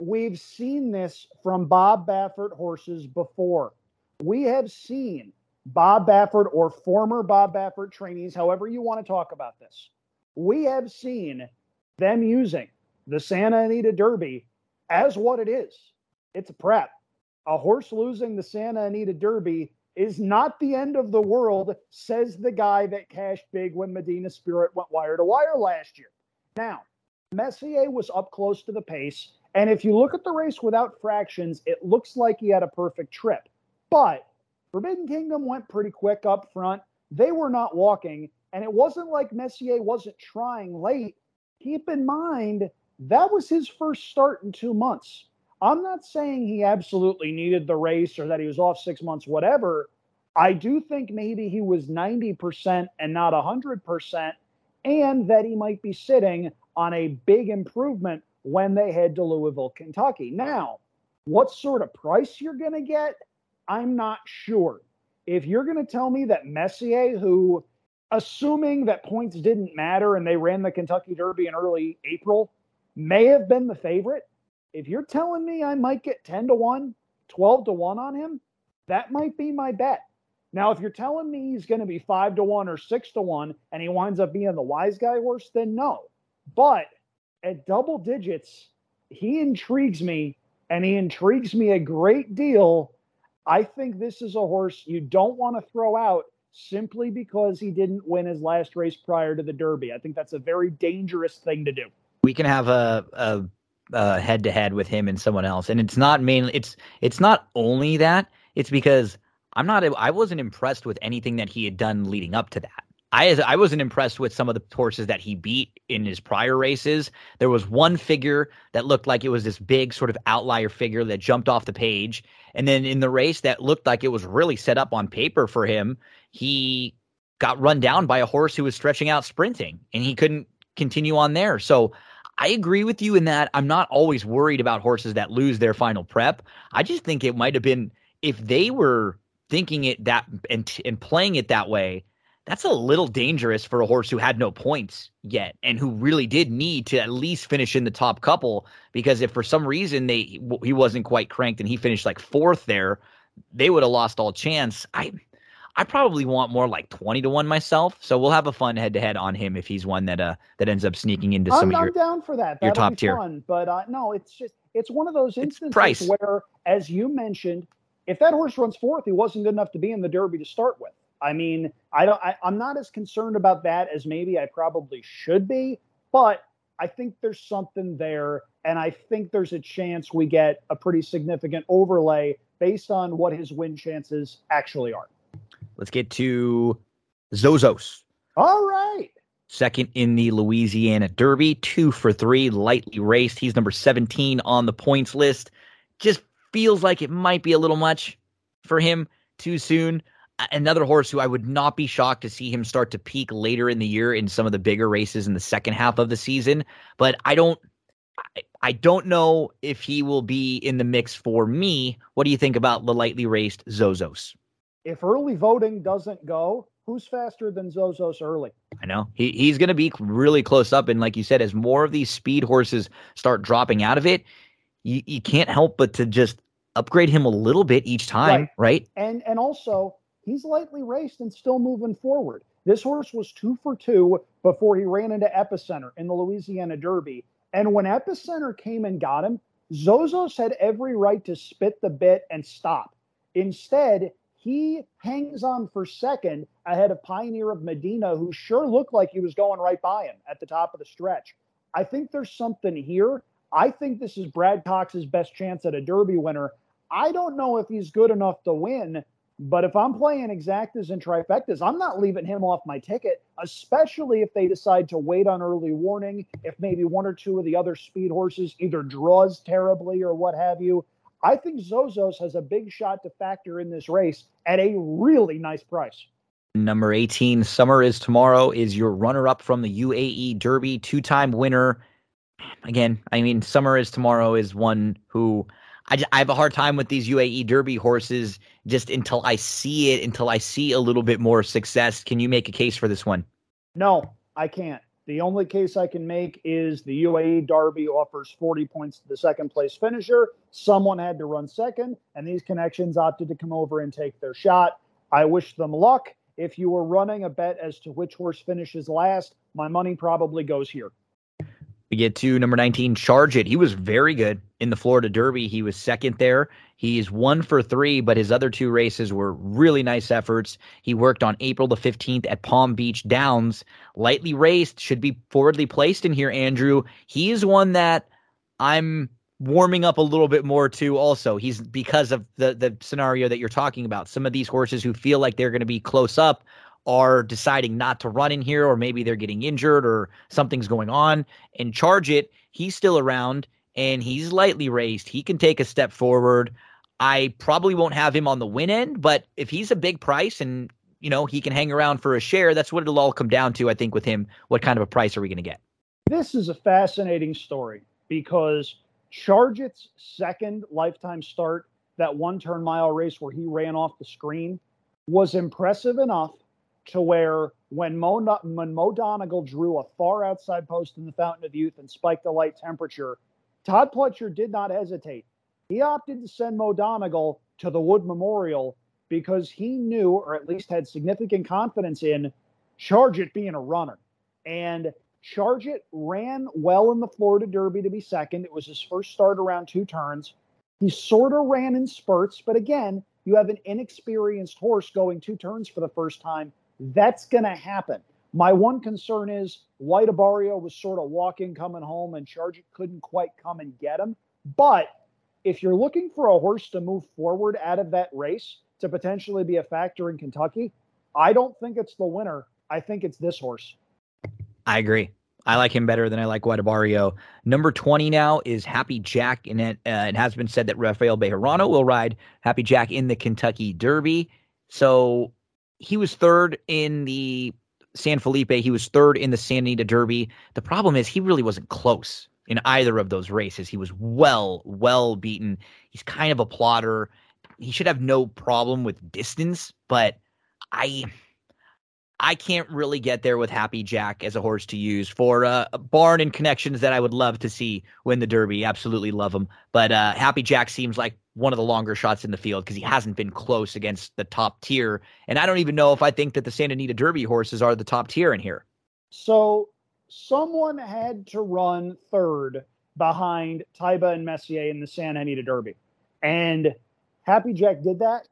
We've seen this from Bob Baffert horses before. We have seen Bob Baffert or former Bob Baffert trainees, however you want to talk about this. We have seen them using the Santa Anita Derby as what it is. It's a prep. A horse losing the Santa Anita Derby is not the end of the world, says the guy that cashed big when Medina Spirit went wire to wire last year. Now, Messier was up close to the pace. And if you look at the race without fractions, it looks like he had a perfect trip. But Forbidden Kingdom went pretty quick up front. They were not walking. And it wasn't like Messier wasn't trying late. Keep in mind, that was his first start in two months. I'm not saying he absolutely needed the race or that he was off six months, whatever. I do think maybe he was 90% and not 100%, and that he might be sitting on a big improvement when they head to Louisville, Kentucky. Now, what sort of price you're going to get, I'm not sure. If you're going to tell me that Messier, who, assuming that points didn't matter and they ran the Kentucky Derby in early April, may have been the favorite, if you're telling me I might get 10 to 1, 12 to 1 on him, that might be my bet. Now, if you're telling me he's going to be 5 to 1 or 6 to 1 and he winds up being the wise guy horse, then no. But at double digits, he intrigues me and he intrigues me a great deal. I think this is a horse you don't want to throw out simply because he didn't win his last race prior to the Derby. I think that's a very dangerous thing to do. We can have a, a head to head with him and someone else. And it's not mainly it's it's not only that. It's because I'm not I wasn't impressed with anything that he had done leading up to that. I I wasn't impressed with some of the horses that he beat in his prior races. There was one figure that looked like it was this big sort of outlier figure that jumped off the page, and then in the race that looked like it was really set up on paper for him, he got run down by a horse who was stretching out sprinting, and he couldn't continue on there. So I agree with you in that I'm not always worried about horses that lose their final prep. I just think it might have been if they were thinking it that and and playing it that way. That's a little dangerous for a horse who had no points yet and who really did need to at least finish in the top couple because if for some reason they he wasn't quite cranked and he finished like fourth there, they would have lost all chance. I I probably want more like twenty to one myself. So we'll have a fun head to head on him if he's one that uh that ends up sneaking into some I'm, of your I'm down for that. your That'll top be tier. Fun, but uh, no, it's just it's one of those instances where, as you mentioned, if that horse runs fourth, he wasn't good enough to be in the Derby to start with. I mean, I don't. I, I'm not as concerned about that as maybe I probably should be, but I think there's something there, and I think there's a chance we get a pretty significant overlay based on what his win chances actually are. Let's get to Zozos. All right. Second in the Louisiana Derby, two for three, lightly raced. He's number 17 on the points list. Just feels like it might be a little much for him too soon. Another horse who I would not be shocked to see him start to peak later in the year in some of the bigger races in the second half of the season. But I don't, I, I don't know if he will be in the mix for me. What do you think about the lightly raced Zozos? If early voting doesn't go, who's faster than Zozos early? I know he he's going to be really close up, and like you said, as more of these speed horses start dropping out of it, you you can't help but to just upgrade him a little bit each time, Right. right? And and also he's lightly raced and still moving forward. This horse was two for two before he ran into Epicenter in the Louisiana Derby. And when Epicenter came and got him, Zozos had every right to spit the bit and stop. Instead, he hangs on for second ahead of Pioneer of Medina, who sure looked like he was going right by him at the top of the stretch. I think there's something here. I think this is Brad Cox's best chance at a Derby winner. I don't know if he's good enough to win, but if I'm playing exactas and trifectas, I'm not leaving him off my ticket, especially if they decide to wait on early warning, if maybe one or two of the other speed horses either draws terribly or what have you. I think Zozos has a big shot to factor in this race at a really nice price. Number 18, Summer is Tomorrow, is your runner up from the UAE Derby, two time winner. Again, I mean, Summer is Tomorrow is one who I have a hard time with these UAE Derby horses just until I see it, until I see a little bit more success. Can you make a case for this one? No, I can't. The only case I can make is the UAE Derby offers 40 points to the second place finisher. Someone had to run second, and these connections opted to come over and take their shot. I wish them luck. If you were running a bet as to which horse finishes last, my money probably goes here. We get to number 19, Charge It. He was very good in the Florida Derby. He was second there. He's one for three, but his other two races were really nice efforts. He worked on April the 15th at Palm Beach Downs. Lightly raced, should be forwardly placed in here, Andrew. He is one that I'm warming up a little bit more to also. He's because of the the scenario that you're talking about. Some of these horses who feel like they're going to be close up are deciding not to run in here, or maybe they're getting injured or something's going on. And charge it, he's still around and he's lightly raised. He can take a step forward. I probably won't have him on the win end, but if he's a big price and you know he can hang around for a share, that's what it'll all come down to. I think with him, what kind of a price are we going to get? This is a fascinating story because Charge It's second lifetime start, that one turn mile race where he ran off the screen, was impressive enough to where when Mo, when Mo Donegal drew a far outside post in the Fountain of Youth and spiked the light temperature, Todd Pletcher did not hesitate. He opted to send Mo Donegal to the Wood Memorial because he knew, or at least had significant confidence in, Charge It being a runner. And Charge It ran well in the Florida Derby to be second. It was his first start around two turns. He sort of ran in spurts, but again, you have an inexperienced horse going two turns for the first time. That's going to happen. My one concern is White Abarrio was sort of walking, coming home, and Charge couldn't quite come and get him. But if you're looking for a horse to move forward out of that race to potentially be a factor in Kentucky, I don't think it's the winner. I think it's this horse. I agree. I like him better than I like White Abarrio. Number 20 now is Happy Jack, and it, uh, it has been said that Rafael Bejarano will ride Happy Jack in the Kentucky Derby. So he was third in the San Felipe. He was third in the Santa Anita Derby. The problem is he really wasn't close in either of those races. He was well, well beaten. He's kind of a plotter. He should have no problem with distance, but I I can't really get there with Happy Jack as a horse to use for uh, barn and connections that I would love to see win the Derby. Absolutely love him. But uh, Happy Jack seems like one of the longer shots in the field because he hasn't been close against the top tier. And I don't even know if I think that the Santa Anita Derby horses are the top tier in here. So someone had to run third behind Taiba and Messier in the Santa Anita Derby. And Happy Jack did that.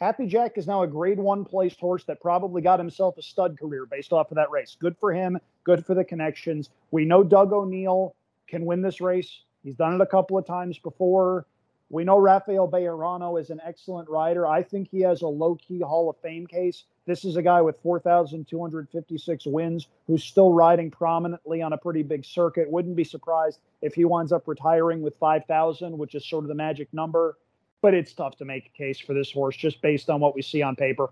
Happy Jack is now a grade one placed horse that probably got himself a stud career based off of that race. Good for him, good for the connections. We know Doug O'Neill can win this race. He's done it a couple of times before. We know Rafael Bejarano is an excellent rider. I think he has a low key Hall of Fame case. This is a guy with 4,256 wins who's still riding prominently on a pretty big circuit. Wouldn't be surprised if he winds up retiring with 5,000, which is sort of the magic number. But it's tough to make a case for this horse just based on what we see on paper.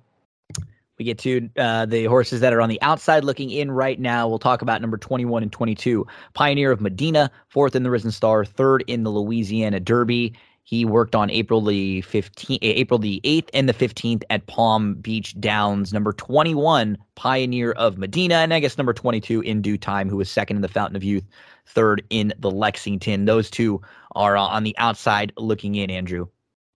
We get to uh, the horses that are on the outside looking in right now. We'll talk about number 21 and 22. Pioneer of Medina, fourth in the Risen Star, third in the Louisiana Derby. He worked on April the 15th, April the 8th and the 15th at Palm Beach Downs. Number 21, Pioneer of Medina, and I guess number 22 in due time, who was second in the Fountain of Youth, third in the Lexington. Those two are uh, on the outside looking in, Andrew.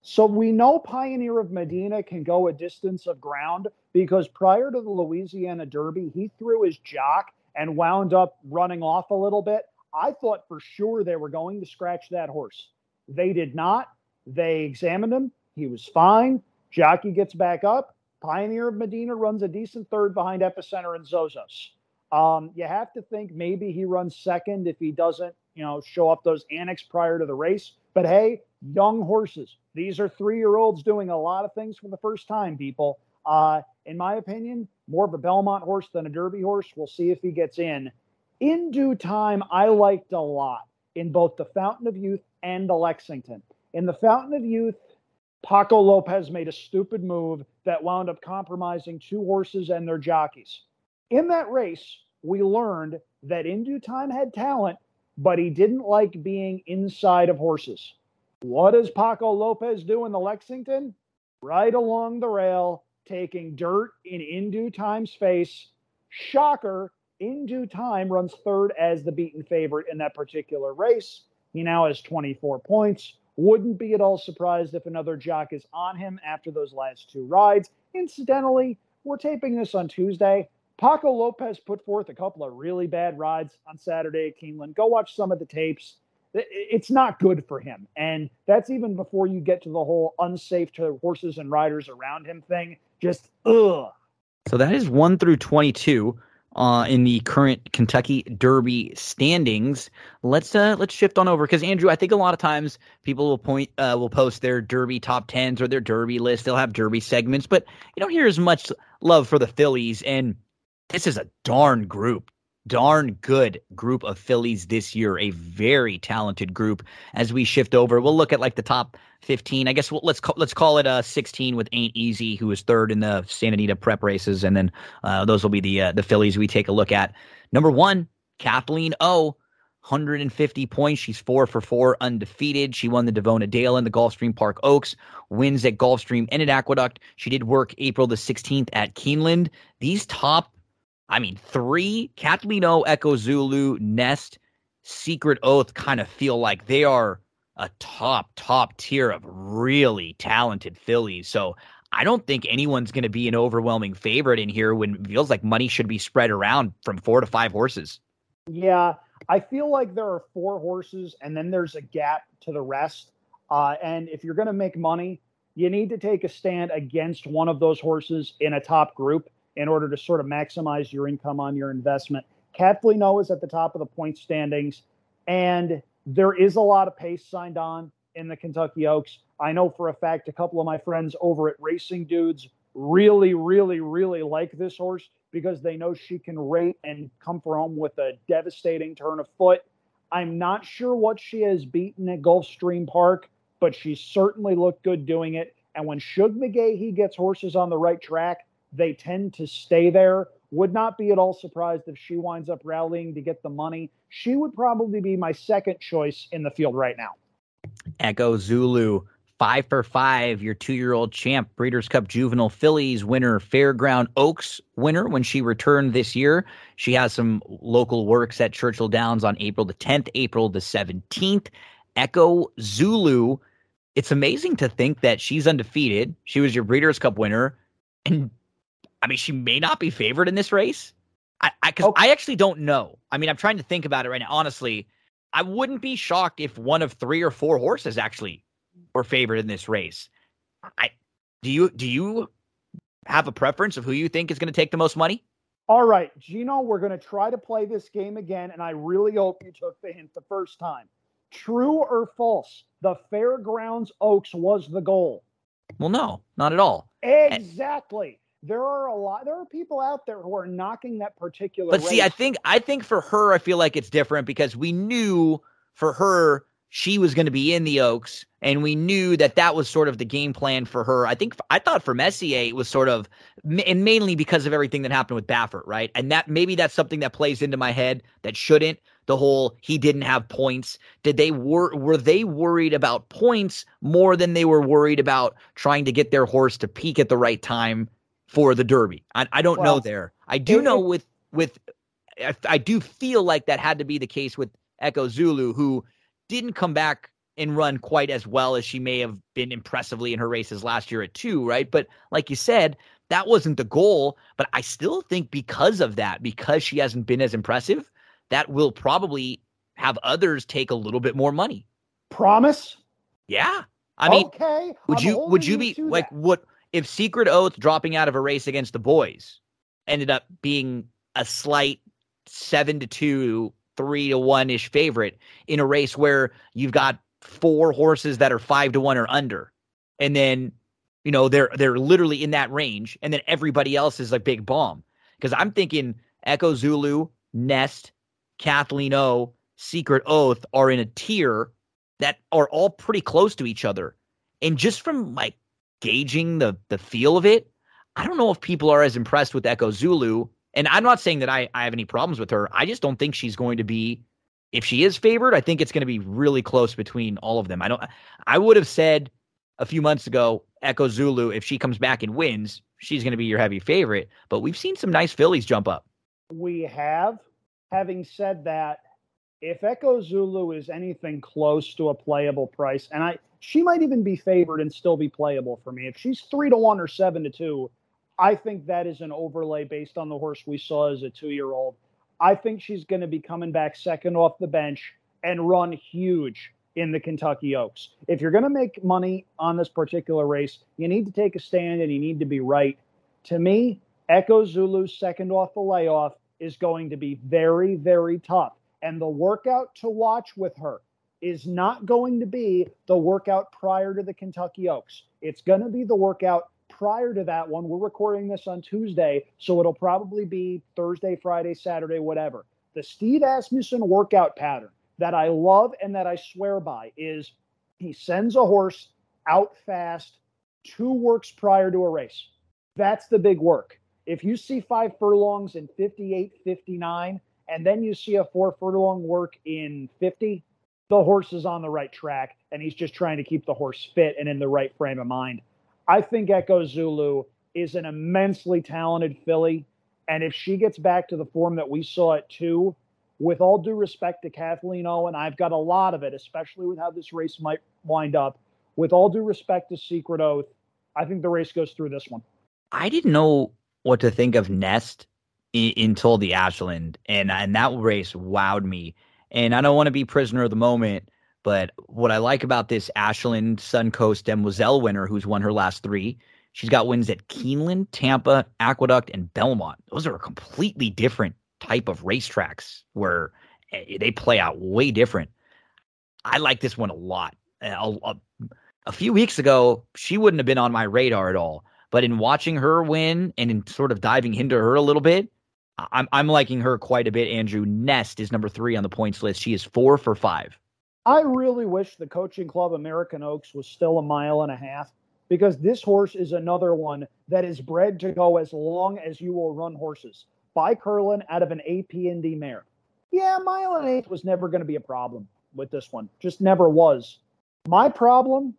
So we know Pioneer of Medina can go a distance of ground because prior to the Louisiana Derby, he threw his jock and wound up running off a little bit. I thought for sure they were going to scratch that horse. They did not. They examined him. He was fine. Jockey gets back up. Pioneer of Medina runs a decent third behind Epicenter and Zozos. Um, you have to think maybe he runs second if he doesn't, you know, show up those annex prior to the race. But hey, young horses. These are three year olds doing a lot of things for the first time, people. Uh, in my opinion, more of a Belmont horse than a Derby horse. We'll see if he gets in. In due time, I liked a lot in both the Fountain of Youth and the Lexington. In the Fountain of Youth, Paco Lopez made a stupid move that wound up compromising two horses and their jockeys. In that race, we learned that In Due Time had talent, but he didn't like being inside of horses. What does Paco Lopez do in the Lexington? Right along the rail, taking dirt in In Due Time's face. Shocker, In Due Time runs third as the beaten favorite in that particular race. He now has 24 points. Wouldn't be at all surprised if another jock is on him after those last two rides. Incidentally, we're taping this on Tuesday. Paco Lopez put forth a couple of really bad rides on Saturday at Keeneland. Go watch some of the tapes. It's not good for him. And that's even before you get to the whole unsafe to horses and riders around him thing. Just, ugh. So that is one through twenty-two uh, in the current Kentucky Derby standings. Let's uh, let's shift on over because Andrew, I think a lot of times people will point uh, will post their Derby top tens or their Derby list. They'll have Derby segments, but you don't hear as much love for the fillies. And this is a darn group, darn good group of fillies this year. A very talented group. As we shift over, we'll look at like the top 15. I guess we'll, let's call, let's call it uh 16 with Ain't Easy, who is third in the Santa Anita prep races, and then uh, those will be the uh, the fillies we take a look at. Number one, Kathleen O. 150 points. She's four for four, undefeated. She won the Davona Dale in the Gulfstream Park Oaks, wins at Gulfstream and at Aqueduct. She did work April the 16th at Keeneland. These top, I mean, three, Kathleen O, Echo Zulu, Nest, Secret Oath kind of feel like they are a top, top tier of really talented fillies. So I don't think anyone's going to be an overwhelming favorite in here when it feels like money should be spread around from four to five horses. Yeah, I feel like there are four horses and then there's a gap to the rest. Uh, and if you're going to make money, you need to take a stand against one of those horses in a top group in order to sort of maximize your income on your investment. Kathleen O is at the top of the point standings, and there is a lot of pace signed on in the Kentucky Oaks. I know for a fact a couple of my friends over at Racing Dudes really, really, really like this horse because they know she can rate and come for home with a devastating turn of foot. I'm not sure what she has beaten at Gulfstream Park, but she certainly looked good doing it. And when Shug McGaughey gets horses on the right track, they tend to stay there. Would not be at all surprised if she winds up rallying to get the money. She would probably be my second choice in the field right now. Echo Zulu, five for five, your two year old champ, Breeders' Cup Juvenile Fillies winner, Fairground Oaks winner when she returned this year. She has some local works at Churchill Downs on April the 10th, April the 17th. Echo Zulu, it's amazing to think that she's undefeated. She was your Breeders' Cup winner. And I mean, she may not be favored in this race. I, I, cause Okay. I actually don't know. I mean, I'm trying to think about it right now. Honestly, I wouldn't be shocked if one of three or four horses actually were favored in this race. I do you do you have a preference of who you think is going to take the most money? All right, Gino, we're going to try to play this game again, and I really hope you took the hint the first time. True or false? The Fairgrounds Oaks was the goal. Well, no, not at all. Exactly. There are a lot. There are people out there who are knocking that particular. But see, I think I think for her, I feel like it's different because we knew for her she was going to be in the Oaks, and we knew that that was sort of the game plan for her. I think I thought for Messier it was sort of, and mainly because of everything that happened with Baffert, right? And that maybe that's something that plays into my head that shouldn't. The whole he didn't have points. Did they were were they worried about points more than they were worried about trying to get their horse to peak at the right time for the Derby? I, I don't know there. I do it- know with with I, I do feel like that had to be the case with Echo Zulu, who didn't come back and run quite as well as she may have been impressively in her races last year at two, right? But like you said, that wasn't the goal. But I still think because of that, because she hasn't been as impressive, that will probably have others take a little bit more money. promise. Yeah. I mean, okay. would I'm you would you be like that. what if Secret Oath dropping out of a race against the boys ended up being a slight seven to two, three to one ish favorite in a race where you've got four horses that are five to one or under, and then you know they're they're literally in that range, and then everybody else is a big bomb. Because I'm thinking Echo Zulu, Nest, Kathleen O, Secret Oath are in a tier that are all pretty close to each other. And just from like gauging the the feel of it, I don't know if people are as impressed with Echo Zulu. And I'm not saying that I, I have any problems with her. I just don't think she's going to be if she is favored, I think it's going to be really close between all of them. I don't I would have said a few months ago, Echo Zulu, if she comes back and wins, she's going to be your heavy favorite. But we've seen some nice fillies jump up. we have. Having said that, if Echo Zulu is anything close to a playable price, and I she might even be favored and still be playable for me. If she's three to one or seven to two, I think that is an overlay based on the horse we saw as a two year old. I think she's going to be coming back second off the bench and run huge in the Kentucky Oaks. If you're going to make money on this particular race, you need to take a stand and you need to be right. To me, Echo Zulu's second off the layoff is going to be very, very tough. And the workout to watch with her is not going to be the workout prior to the Kentucky Oaks. It's going to be the workout prior to that one. We're recording this on Tuesday, so it'll probably be Thursday, Friday, Saturday, whatever. The Steve Asmussen workout pattern that I love and that I swear by is he sends a horse out fast two works prior to a race. That's the big work. If you see five furlongs in 58, 59, and then you see a four furlong work in 50, the horse is on the right track and he's just trying to keep the horse fit and in the right frame of mind. I think Echo Zulu is an immensely talented filly. And if she gets back to the form that we saw at two, with all due respect to Kathleen Owen, I've got a lot of it, especially with how this race might wind up. With all due respect to Secret Oath, I think the race goes through this one. I didn't know what to think of Nest until the Ashland, and and that race wowed me. And I don't want to be prisoner of the moment, but what I like about this Ashland Suncoast Demoiselle winner, who's won her last three, she's got wins at Keeneland, Tampa, Aqueduct, and Belmont. Those are a completely different type of racetracks where eh, they play out way different. I like this one a lot. A, a, a few weeks ago, she wouldn't have been on my radar at all. But in watching her win and in sort of diving into her a little bit, I'm I'm liking her quite a bit. Andrew Nest is number three on the points list. She is four for five. I really wish the coaching club American Oaks was still a mile and a half because this horse is another one that is bred to go as long as you will run horses. By Curlin out of an A.P. Indy mare. Yeah, mile and eighth was never going to be a problem with this one. Just never was. My problem,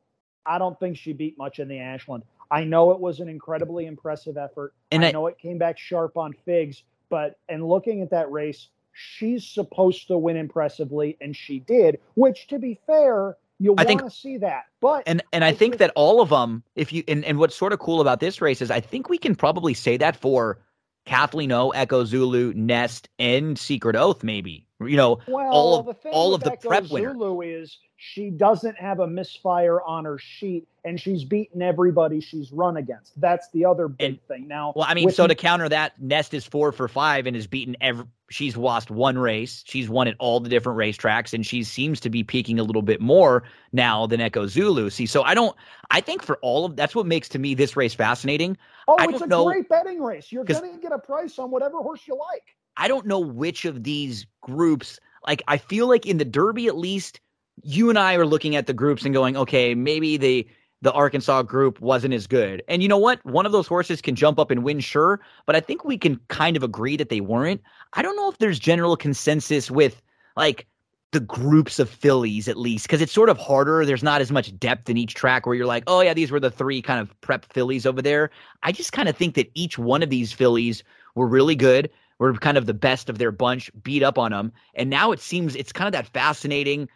I don't think she beat much in the Ashland. I know it was an incredibly impressive effort. And I I- know it came back sharp on figs, but and looking at that race, she's supposed to win impressively, and she did. Which, to be fair, you want to see that. But And and I I think think- that all of them, if you and, and what's sort of cool about this race is I think we can probably say that for Kathleen O, Echo Zulu, Nest, and Secret Oath, maybe. You know, well, all of- all of the prep winner. Zulu is she doesn't have a misfire on her sheet, and she's beaten everybody she's run against. That's the other big And- thing. Now, Well, I mean, so to counter that, Nest is four for five and has beaten every. She's lost one race. She's won at all the different racetracks, and she seems to be peaking a little bit more now than Echo Zulu. See, so I don't. I think for all of that's what makes to me this race fascinating. oh, I it's a know- great betting race. You're going to get a price on whatever horse you like. I don't know which of these groups. Like, I feel like in the Derby, at least, you and I are looking at the groups and going, okay, maybe the the Arkansas group wasn't as good. And you know what? One of those horses can jump up and win, sure, but I think we can kind of agree that they weren't. I don't know if there's general consensus with like the groups of fillies at least because it's sort of harder. There's not as much depth in each track where you're like, oh yeah, these were the three kind of prep fillies over there. I just kind of think that each one of these fillies were really good. Were kind of the best of their bunch, beat up on them, and now it seems it's kind of that fascinating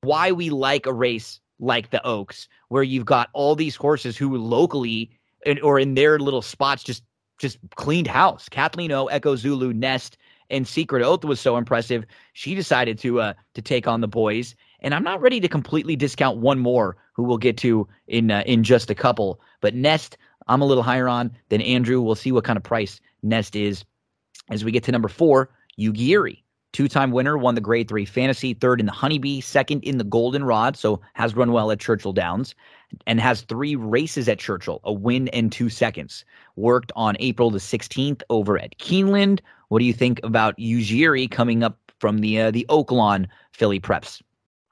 why we like a race like the Oaks, where you've got all these horses who locally and, or in their little spots just just cleaned house. Kathleen O, Echo Zulu, Nest, and Secret Oath was so impressive. She decided to uh to take on the boys, and I'm not ready to completely discount one more who we'll get to in uh, in just a couple. But Nest, I'm a little higher on than Andrew. We'll see what kind of price Nest is as we get to number four. Yuugiri, two-time winner, won the Grade Three Fantasy, third in the Honeybee, second in the Goldenrod, so has run well at Churchill Downs, and has three races at Churchill, a win and two seconds. Worked on April the 16th over at Keeneland. What do you think about Yuugiri coming up from the uh, the Oaklawn Filly Preps?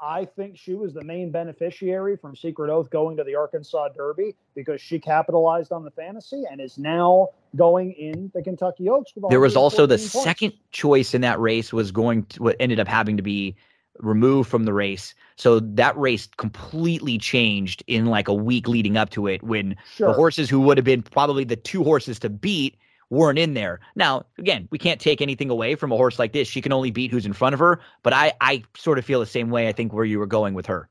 I think she was the main beneficiary from Secret Oath going to the Arkansas Derby because she capitalized on the fantasy and is now going in the Kentucky Oaks. With There was also the points. second choice in that race was going to what ended up having to be removed from the race. So that race completely changed in like a week leading up to it when Sure. the horses who would have been probably the two horses to beat weren't in there. Now, again, we can't take anything away from a horse like this. She can only beat who's in front of her, but I I sort of feel the same way I think where you were going with her.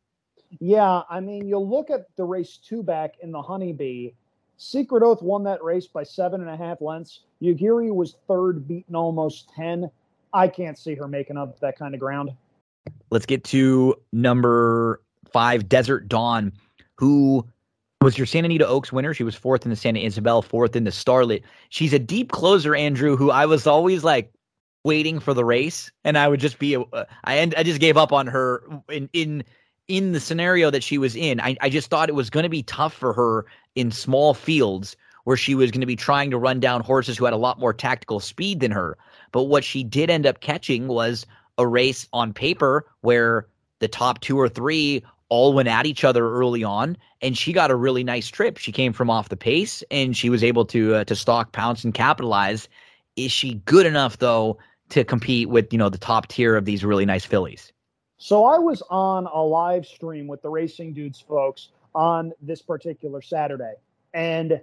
Yeah, I mean, you'll look at the race two back in the Honeybee, Secret Oath won that race by seven and a half lengths. Yuugiri was third, beaten almost 10. I can't see her making up that kind of ground. Let's get to number five, Desert Dawn, who was your Santa Anita Oaks winner. She was fourth in the Santa Isabel, fourth in the Starlet. She's a deep closer, Andrew, who I was always like waiting for the race, and I would just be, uh, I end, I just gave up on her in in in the scenario that she was in. I, I just thought it was going to be tough for her in small fields where she was going to be trying to run down horses who had a lot more tactical speed than her. But what she did end up catching was a race on paper where the top two or three all went at each other early on, and she got a really nice trip. She came from off the pace, and she was able to uh, to stalk, pounce, and capitalize. Is she good enough though to compete with you know the top tier of these really nice fillies? So I was on a live stream with the Racing Dudes folks on this particular Saturday, and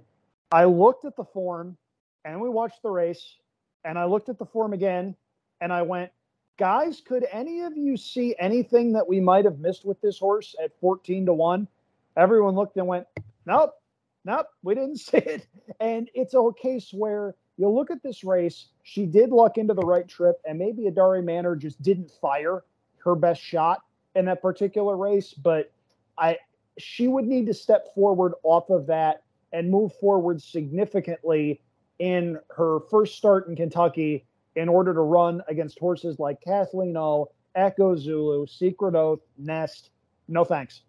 I looked at the form, and we watched the race, and I looked at the form again, and I went, guys, could any of you see anything that we might have missed with this horse at 14 to 1? Everyone looked and went, nope, nope, we didn't (laughs) see it. And it's a case where you look at this race, she did luck into the right trip, and maybe Adare Manor just didn't fire her best shot in that particular race, but I she would need to step forward off of that and move forward significantly in her first start in Kentucky in order to run against horses like Kathleen O, Echo Zulu, Secret Oath, Nest. No thanks.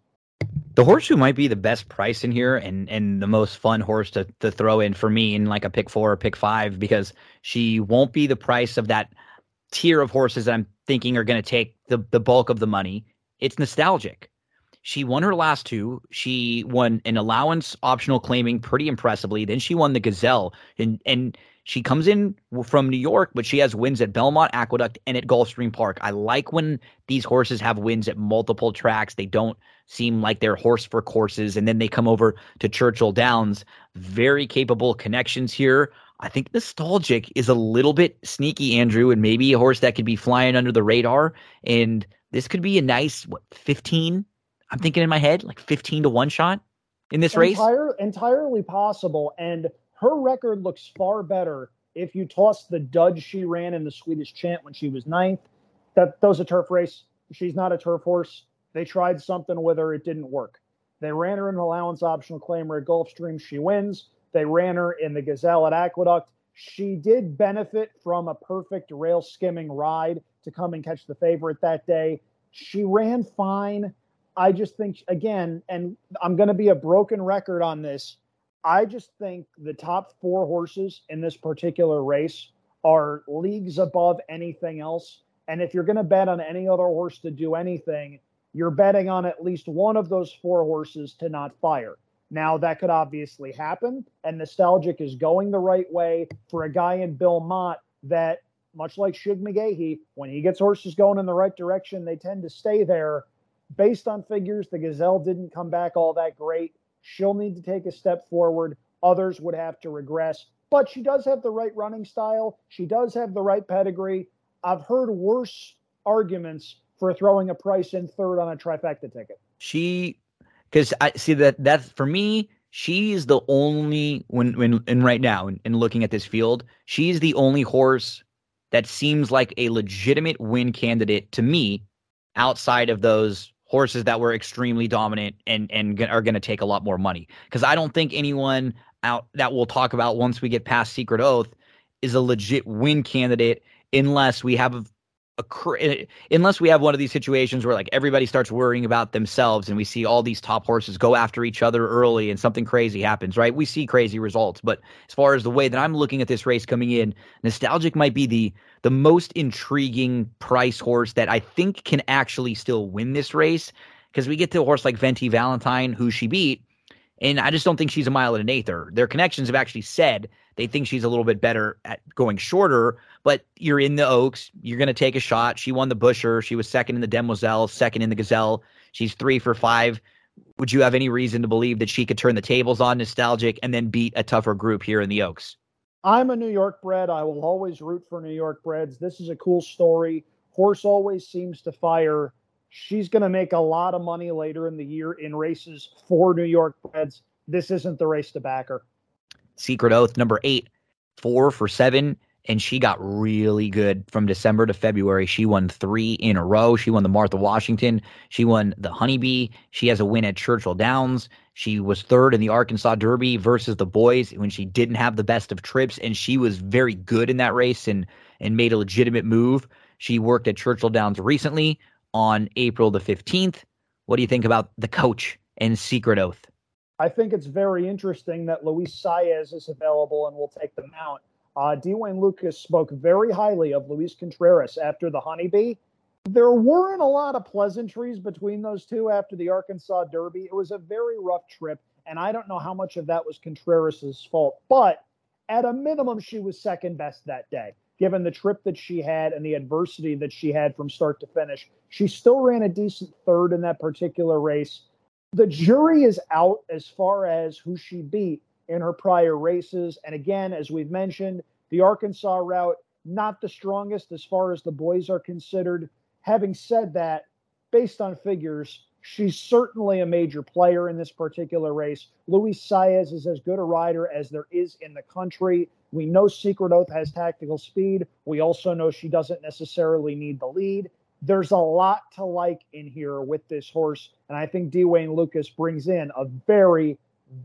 The horse who might be the best price in here and and the most fun horse to to throw in for me in like a pick four or pick five because she won't be the price of that tier of horses that I'm thinking are going to take the the bulk of the money. It's nostalgic. She won her last two. She won an allowance optional claiming pretty impressively. Then she won the Gazelle and and she comes in from New York, but she has wins at Belmont Aqueduct and at Gulfstream Park. I like when these horses have wins at multiple tracks. They don't seem like they're horse for courses, and then they come over to Churchill Downs. Very capable connections here. I think nostalgic is a little bit sneaky, Andrew, and maybe a horse that could be flying under the radar. And this could be a nice what 15. I'm thinking in my head like 15 to one shot in this race. Entirely possible. And her record looks far better if you toss the dud she ran in the Swedish Chant when she was ninth. That, that was a turf race. She's not a turf horse. They tried something with her, it didn't work. They ran her in an allowance optional claimer at Gulfstream. She wins. They ran her in the Gazelle at Aqueduct. She did benefit from a perfect rail skimming ride to come and catch the favorite that day. She ran fine. I just think, again, and I'm going to be a broken record on this. I just think the top four horses in this particular race are leagues above anything else. And if you're going to bet on any other horse to do anything, you're betting on at least one of those four horses to not fire. Now, that could obviously happen, and Nostalgic is going the right way for a guy in Bill Mott that, much like Shug McGaughey, when he gets horses going in the right direction, they tend to stay there. Based on figures, the Gazelle didn't come back all that great. She'll need to take a step forward. Others would have to regress, but she does have the right running style. She does have the right pedigree. I've heard worse arguments for throwing a price in third on a trifecta ticket. She, because I see that that for me. She's the only when when and right now in, in looking at this field, she's the only horse that seems like a legitimate win candidate to me outside of those horses that were extremely dominant and and are going to take a lot more money. Because I don't think anyone out that we'll talk about once we get past Secret Oath is a legit win candidate unless we have a eh, unless we have one of these situations where like everybody starts worrying about themselves and we see all these top horses go after each other early and something crazy happens right we see crazy results but as far as the way that i'm looking at this race coming in nostalgic might be the the most intriguing price horse that i think can actually still win this race because we get to a horse like venti valentine who she beat and I just don't think she's a mile and an eighth. Or Their connections have actually said they think she's a little bit better at going shorter, but you're in the Oaks. You're going to take a shot. She won the Busher. She was second in the Demoiselle, second in the Gazelle. She's three for five. Would you have any reason to believe that she could turn the tables on Nostalgic and then beat a tougher group here in the Oaks? I'm a New York bred. I will always root for New York breds. This is a cool story. Horse always seems to fire She's going to make a lot of money later in the year in races for New York Breds. This isn't the race to back her. Secret Oath, number eight, four for seven. And she got really good from December to February. She won three in a row. She won the Martha Washington. She won the Honeybee. She has a win at Churchill Downs. She was third in the Arkansas Derby versus the boys when she didn't have the best of trips, and she was very good in that race and and made a legitimate move. She worked at Churchill Downs recently on April the 15th. What do you think about the coach and Secret Oath? I think it's very interesting that Luis Saez is available and will take the mount. Uh, D. Wayne Lukas spoke very highly of Luis Contreras after the Honeybee. There weren't a lot of pleasantries between those two after the Arkansas Derby. It was a very rough trip, and I don't know how much of that was Contreras's fault, but at a minimum, she was second best that day, given the trip that she had and the adversity that she had from start to finish. She still ran a decent third in that particular race. The jury is out as far as who she beat in her prior races. And again, as we've mentioned, the Arkansas route, not the strongest as far as the boys are considered. Having said that, based on figures, she's certainly a major player in this particular race. Luis Saez is as good a rider as there is in the country. We know Secret Oath has tactical speed. We also know she doesn't necessarily need the lead. There's a lot to like in here with this horse. And I think D. Wayne Lukas brings in a very,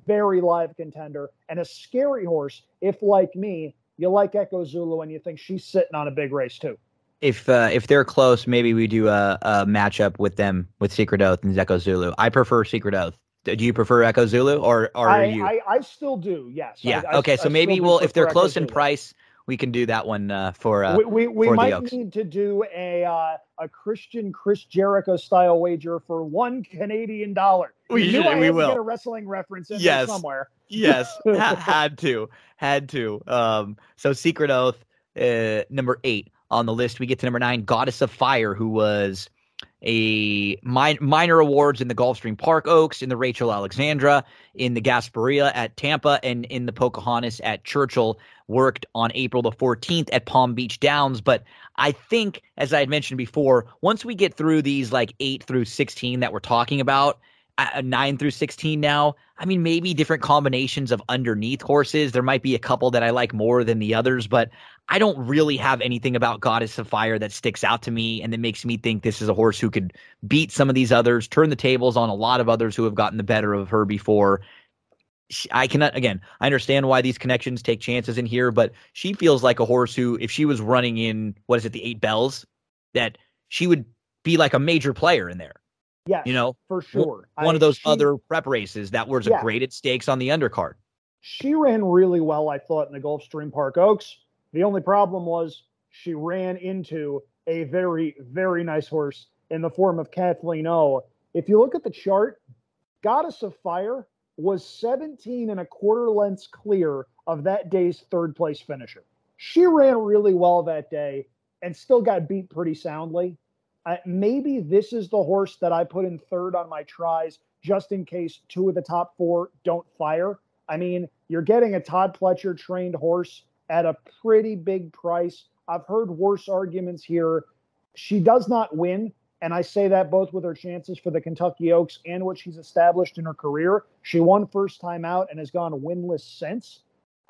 very live contender and a scary horse if, like me, you like Echo Zulu and you think she's sitting on a big race too. If uh, if they're close, maybe we do a, a matchup with them with Secret Oath and Echo Zulu. I prefer Secret Oath. Do you prefer Echo Zulu or, or are I, you? I, I still do, yes. yeah. I- okay. So maybe we'll if they're Echo close in price, we can do that one uh, for. Uh, we we, we for might need to do a uh, a Christian Chris Jericho style wager for one Canadian dollar. We You knew should- I we will. get a wrestling reference in Yes. there somewhere. yes, (laughs) ha- had to, had to. Um, so Secret Oath, uh, number eight on the list. We get to number nine, Goddess of Fire, who was a min- minor awards in the Gulfstream Park Oaks, in the Rachel Alexandra, in the Gasparilla at Tampa, and in the Pocahontas at Churchill. Worked on April the 14th at Palm Beach Downs. But I think, as I had mentioned before, once we get through these like eight through 16 that we're talking about, uh, nine through 16 now. I mean, maybe different combinations of underneath horses. There might be a couple that I like more than the others, but I don't really have anything about Goddess of Fire that sticks out to me and that makes me think this is a horse who could beat some of these others, turn the tables on a lot of others who have gotten the better of her before. I cannot, again, I understand why these connections take chances in here, but she feels like a horse who, if she was running in, what is it, the Eight Belles, that she would be like a major player in there. Yes, You know, for sure. one I- of those she- other prep races that was Yeah. a graded stakes on the undercard. She ran really well, I thought, in the Gulfstream Park Oaks. The only problem was she ran into a very, very nice horse in the form of Kathleen O. If you look at the chart, Goddess of Fire was 17 and a quarter lengths clear of that day's third place finisher. She ran really well that day and still got beat pretty soundly. Maybe this is the horse that I put in third on my tries just in case two of the top four don't fire. I mean, you're getting a Todd Pletcher trained horse at a pretty big price. I've heard worse arguments here. She does not win. And I say that both with her chances for the Kentucky Oaks and what she's established in her career. She won first time out and has gone winless since.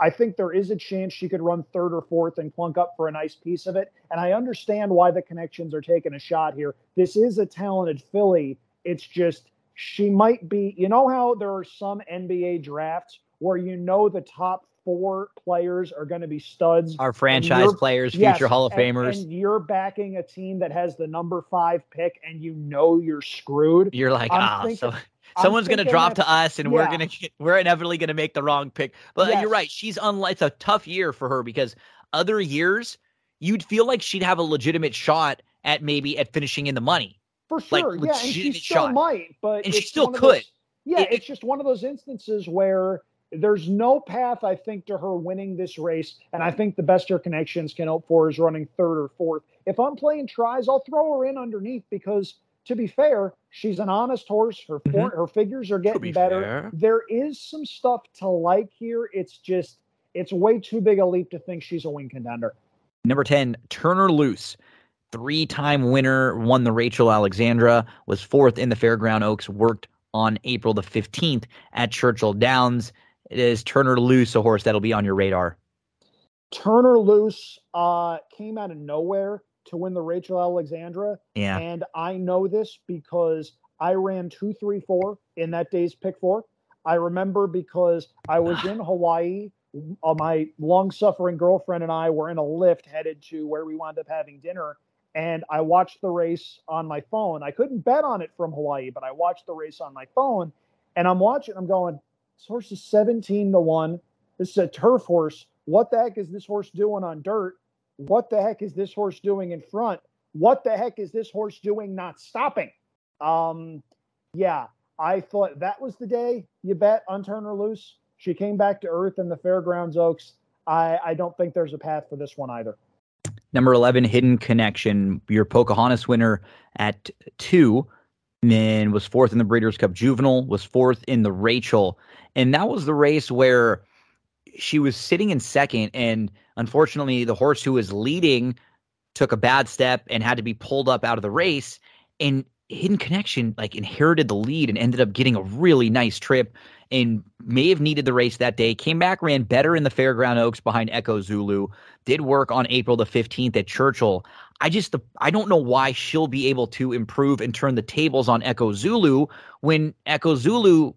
I think there is a chance she could run third or fourth and plunk up for a nice piece of it. And I understand why the connections are taking a shot here. This is a talented filly. It's just she might be, you know, how there are some NBA drafts where you know the top four players are going to be studs. Our franchise players, Yes, future Hall of and- Famers. And you're backing a team that has the number five pick and you know you're screwed. You're like, I'm ah, thinking- so someone's gonna drop to us, and we're gonna (laughs) we're inevitably gonna make the wrong pick. But Yes. you're right, she's unlike. It's a tough year for her because other years you'd feel like she'd have a legitimate shot at maybe at finishing in the money. For like, sure. yeah, and she still shot. might, but And she still could. those- yeah, It- it's just one of those instances where there's no path, I think, to her winning this race. And I think the best her connections can hope for is running third or fourth. If I'm playing tries, I'll throw her in underneath because, to be fair, she's an honest horse. Her for, her figures are getting Mm-hmm. be better. fair. There is some stuff to like here. It's just it's way too big a leap to think she's a win contender. Number 10, Turnerloose. Three time winner, won the Rachel Alexandra, was fourth in the Fairground Oaks, worked on April the 15th at Churchill Downs. It is Turnerloose a horse that'll be on your radar? Turnerloose uh, came out of nowhere to win the Rachel Alexandra. Yeah. And I know this because I ran two, three, four in that day's pick four. I remember because I was (sighs) in Hawaii. Uh, my long suffering girlfriend and I were in a lift headed to where we wound up having dinner. And I watched the race on my phone. I couldn't bet on it from Hawaii, but I watched the race on my phone. And I'm watching, I'm going, this horse is 17 to 1. This is a turf horse. What the heck is this horse doing on dirt? What the heck is this horse doing in front? What the heck is this horse doing not stopping? Um, yeah, I thought that was the day you bet on Turnerloose. She came back to earth in the Fairgrounds Oaks. I, I don't think there's a path for this one either. Number 11, Hidden Connection, your Pocahontas winner at two, then was fourth in the Breeders' Cup Juvenile, was fourth in the Rachel. And that was the race where she was sitting in second, and unfortunately, the horse who was leading took a bad step and had to be pulled up out of the race. And Hidden Connection like inherited the lead and ended up getting a really nice trip and may have needed the race that day. Came back, ran better in the Fairground Oaks behind Echo Zulu. Did work on April the 15th at Churchill. I just I don't know why she'll be able to improve and turn the tables on Echo Zulu when Echo Zulu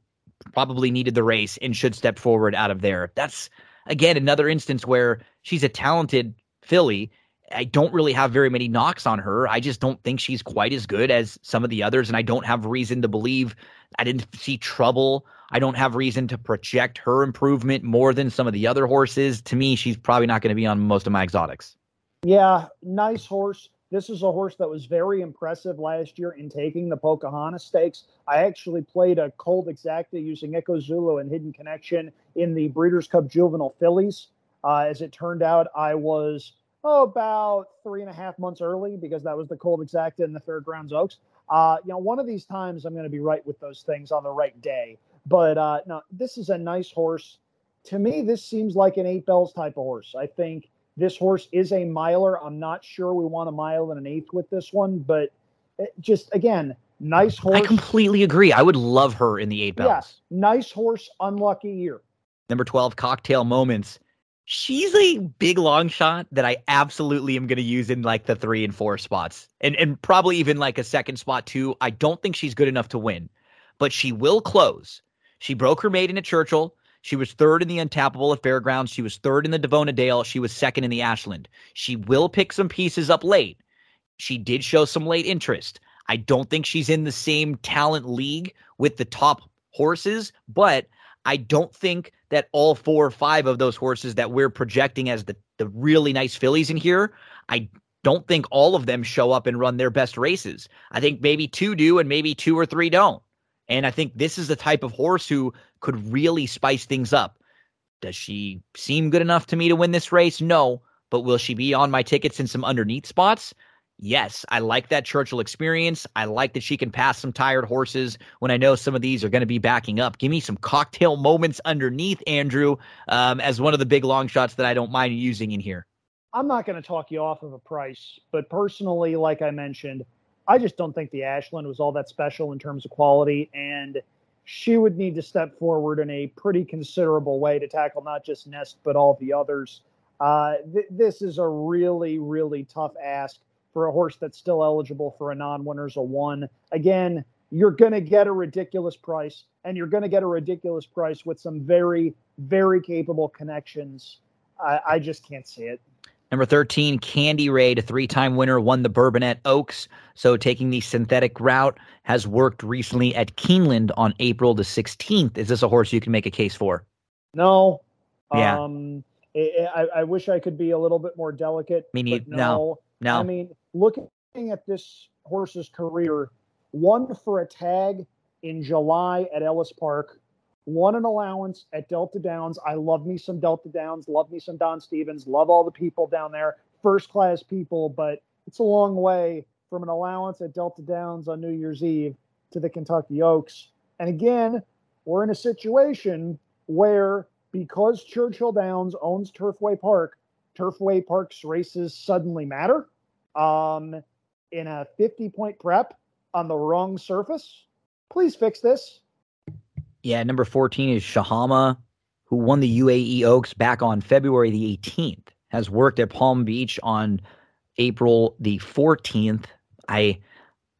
probably needed the race and should step forward out of there. That's again another instance where she's a talented filly. I don't really have very many knocks on her. I just don't think she's quite as good as some of the others, and I don't have reason to believe I didn't see trouble. I don't have reason to project her improvement more than some of the other horses. To me, she's probably not going to be on most of my exotics. Yeah, nice horse. This is a horse that was very impressive last year in taking the Pocahontas Stakes. I actually played a cold exacta using Echo Zulu and Hidden Connection in the Breeders' Cup Juvenile Fillies. Uh, as it turned out, I was oh, about three and a half months early because that was the cold exacta in the Fair Grounds Oaks. Uh, you know, one of these times I'm going to be right with those things on the right day. But uh, no, this is a nice horse. To me, this seems like an Eight Belles type of horse. I think this horse is a miler. I'm not sure we want a mile and an eighth with this one, but it just again, nice horse. I completely agree. I would love her in the Eight Belles. Yeah, nice horse, unlucky year. Number 12, Cocktail Moments. She's a big long shot that I absolutely am going to use in like the three and four spots, and and probably even like a second spot too. I don't think she's good enough to win, but she will close. She broke her maiden at Churchill. She was third in the Untapable at Fairgrounds. She was third in the Davona Dale. She was second in the Ashland. She will pick some pieces up late. She did show some late interest. I don't think she's in the same talent league with the top horses, but I don't think that all four or five of those horses that we're projecting as the, the really nice fillies in here, I don't think all of them show up and run their best races. I think maybe two do and maybe two or three don't. And I think this is the type of horse who could really spice things up. Does she seem good enough to me to win this race? No. But will she be on my tickets in some underneath spots? Yes, I like that Churchill experience. I like that she can pass some tired horses when I know some of these are going to be backing up. Give me some cocktail moments underneath, Andrew, um, as one of the big long shots that I don't mind using in here. I'm not going to talk you off of a price, but personally, like I mentioned, I just don't think the Ashland was all that special in terms of quality, and she would need to step forward in a pretty considerable way to tackle not just Nest but all the others. Uh, th- this is a really, really tough ask for a horse that's still eligible for a non-winners a one. Again, you're going to get a ridiculous price, and you're going to get a ridiculous price with some very, very capable connections. I, I just can't see it. Number 13, Candy Raid, a three time winner, won the Bourbonette Oaks. So taking the synthetic route has worked recently at Keeneland on April the 16th. Is this a horse you can make a case for? No. Yeah. Um, I, I, I wish I could be a little bit more delicate. Me neither. No. No. No. I mean, looking at this horse's career, one for a tag in July at Ellis Park, won an allowance at Delta Downs. I love me some Delta Downs, love me some Don Stevens, love all the people down there, first class people, but it's a long way from an allowance at Delta Downs on New Year's Eve to the Kentucky Oaks. And again, we're in a situation where because Churchill Downs owns Turfway Park, Turfway Park's races suddenly matter. Um, in a 50 point prep on the wrong surface, please fix this. Yeah, number 14 is Shahama, who won the UAE Oaks back on February the 18th, has worked at Palm Beach on April the 14th. I,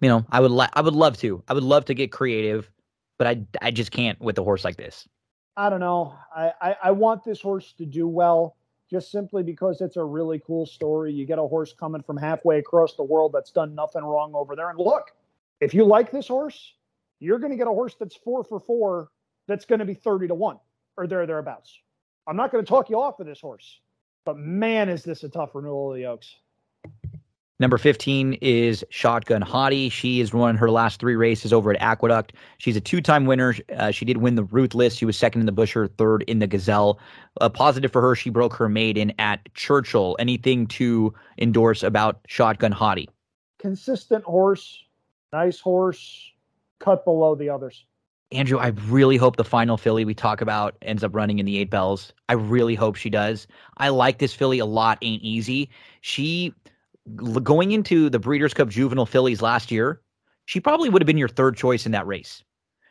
you know, I would li- I would love to. I would love to get creative, but I I just can't with a horse like this. I don't know. I, I, I want this horse to do well just simply because it's a really cool story. You get a horse coming from halfway across the world that's done nothing wrong over there. And look, if you like this horse, you're going to get a horse that's four for four that's going to be 30 to one or there, thereabouts. I'm not going to talk you off of this horse, but man, is this a tough renewal of the Oaks. Number 15 is Shotgun Hottie. She has won her last three races over at Aqueduct. She's a two time winner. Uh, she did win the Ruthless. She was second in the Busher, third in the Gazelle. A positive for her, she broke her maiden at Churchill. Anything to endorse about Shotgun Hottie? Consistent horse, nice horse, cut below the others. Andrew, I really hope the final filly we talk about ends up running in the Eight Belles. I really hope she does. I like this filly a lot. Ain't easy. She going into the Breeders' Cup Juvenile fillies last year, she probably would have been your third choice in that race.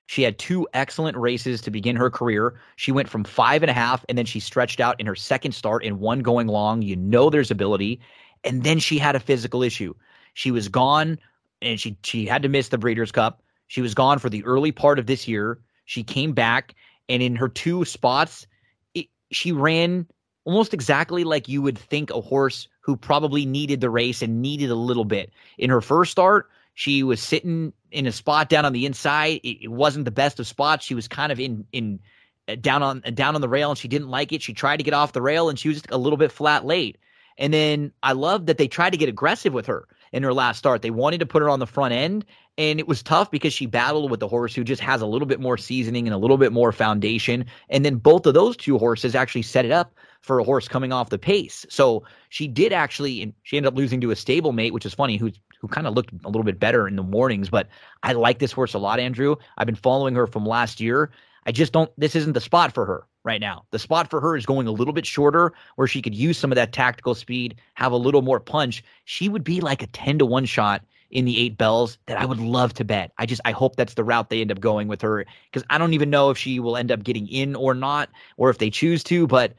She had two excellent races to begin her career. She went from five and a half, and then she stretched out in her second start in one going long. You know there's ability. And then she had a physical issue. She was gone, and she she had to miss the Breeders' Cup. She was gone for the early part of this year. She came back, and in her two spots, it, she ran almost exactly like you would think a horse who probably needed the race and needed a little bit. In her first start, she was sitting in a spot down on the inside. It, it wasn't the best of spots. She was kind of in in uh, down on down on the rail and she didn't like it. She tried to get off the rail and she was a little bit flat late. And then I love that they tried to get aggressive with her in her last start. They wanted to put her on the front end, and it was tough because she battled with the horse who just has a little bit more seasoning and a little bit more foundation. And then both of those two horses actually set it up for a horse coming off the pace. So she did actually, and she ended up losing to a stablemate, which is funny, who who kind of looked a little bit better in the mornings. But I like this horse a lot, Andrew. I've been following her from last year. I just don't. This isn't the spot for her right now. The spot for her is going a little bit shorter, where she could use some of that tactical speed, have a little more punch. She would be like a ten to one shot in the Eight Belles that I would love to bet. I just I hope that's the route they end up going with her because I don't even know if she will end up getting in or not, or if they choose to. But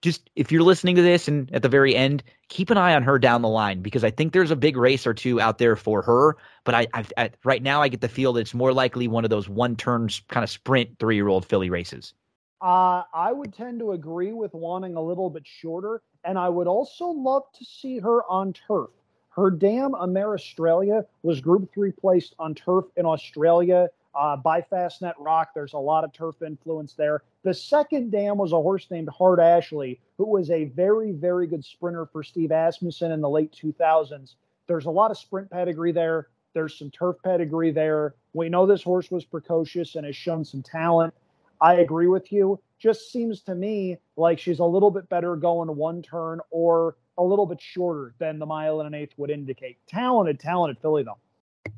just if you're listening to this and at the very end, keep an eye on her down the line because I think there's a big race or two out there for her. But I, I, I right now I get the feel that it's more likely one of those one turn kind of sprint three year old filly races. Uh, I would tend to agree with wanting a little bit shorter, and I would also love to see her on turf. Her dam Amer Australia was Group Three placed on turf in Australia uh, by Fastnet Rock. There's a lot of turf influence there. The second dam was a horse named Hart Ashley, who was a very, very good sprinter for Steve Asmussen in the late 2000s. There's a lot of sprint pedigree there. There's some turf pedigree there. We know this horse was precocious and has shown some talent. I agree with you. Just seems to me like she's a little bit better going one turn or a little bit shorter than the mile and an eighth would indicate. Talented, talented filly, though.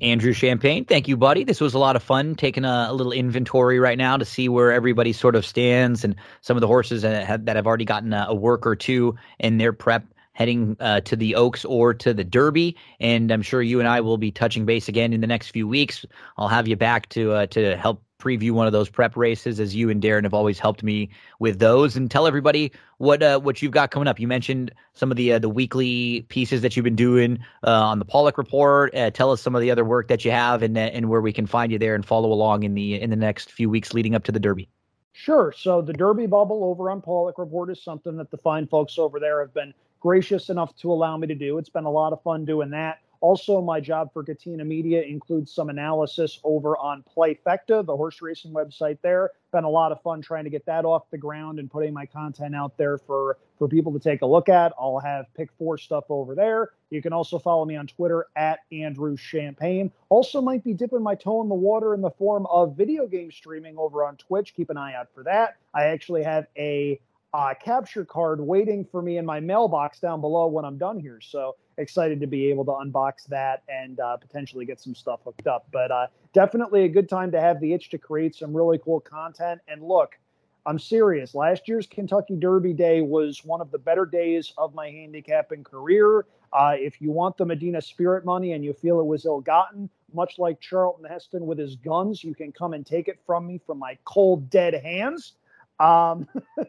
Andrew Champagne, thank you, buddy. This was a lot of fun taking a, a, little inventory right now to see where everybody sort of stands and some of the horses that have, that have already gotten a, a work or two in their prep heading uh, to the Oaks or to the Derby. And I'm sure you and I will be touching base again in the next few weeks. I'll have you back to uh, to help preview one of those prep races as you and Darren have always helped me with those and tell everybody what uh, what you've got coming up. You mentioned some of the uh, the weekly pieces that you've been doing uh, on the Paulick Report. Uh, tell us some of the other work that you have and uh, and where we can find you there and follow along in the in the next few weeks leading up to the Derby. Sure. So the Derby bubble over on Paulick Report is something that the fine folks over there have been gracious enough to allow me to do. It's been a lot of fun doing that. Also, my job for Catena Media includes some analysis over on Playfecta, the horse racing website there. Been a lot of fun trying to get that off the ground and putting my content out there for, for people to take a look at. I'll have pick four stuff over there. You can also follow me on Twitter at Andrew Champagne. Also, might be dipping my toe in the water in the form of video game streaming over on Twitch. Keep an eye out for that. I actually have a uh, capture card waiting for me in my mailbox down below when I'm done here. So excited to be able to unbox that and uh, potentially get some stuff hooked up. But uh, definitely a good time to have the itch to create some really cool content. And look, I'm serious. Last year's Kentucky Derby Day was one of the better days of my handicapping career. Uh, if you want the Medina Spirit money and you feel it was ill gotten, much like Charlton Heston with his guns, you can come and take it from me from my cold, dead hands. Um,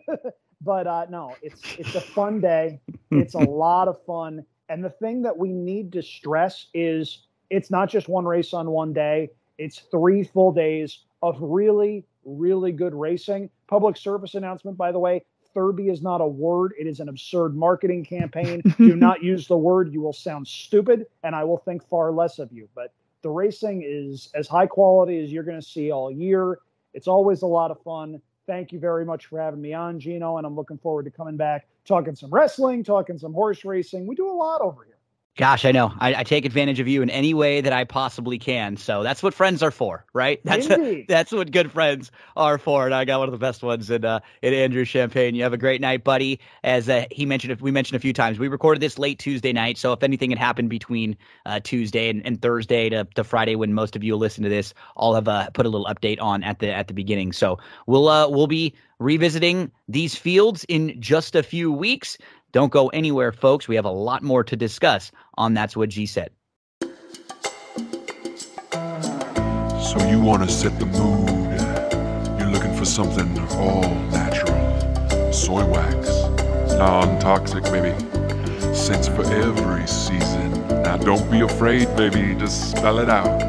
(laughs) but uh, no, it's it's a fun day. It's a (laughs) lot of fun, and the thing that we need to stress is it's not just one race on one day. It's three full days of really, really good racing. Public service announcement, by the way. Thurby is not a word. It is an absurd marketing campaign. (laughs) Do not use the word. You will sound stupid, and I will think far less of you. But the racing is as high quality as you're going to see all year. It's always a lot of fun. Thank you very much for having me on, Gino, and I'm looking forward to coming back, talking some wrestling, talking some horse racing. We do a lot over here. Gosh, I know. I, I take advantage of you in any way that I possibly can. So that's what friends are for, right? (laughs) That's Indeed. that's what good friends are for. And I got one of the best ones in uh, in Andrew Champagne. You have a great night, buddy. As uh, he mentioned, we mentioned a few times, we recorded this late Tuesday night. So if anything had happened between uh, Tuesday and, and Thursday to, to Friday, when most of you listen to this, I'll have uh, put a little update on at the at the beginning. So we'll uh, we'll be revisiting these fields in just a few weeks. Don't go anywhere, folks. We have a lot more to discuss on That's What G Said. So you want to set the mood. You're looking for something all natural. Soy wax. Non-toxic, baby. Scents for every season. Now don't be afraid, baby. Just spell it out.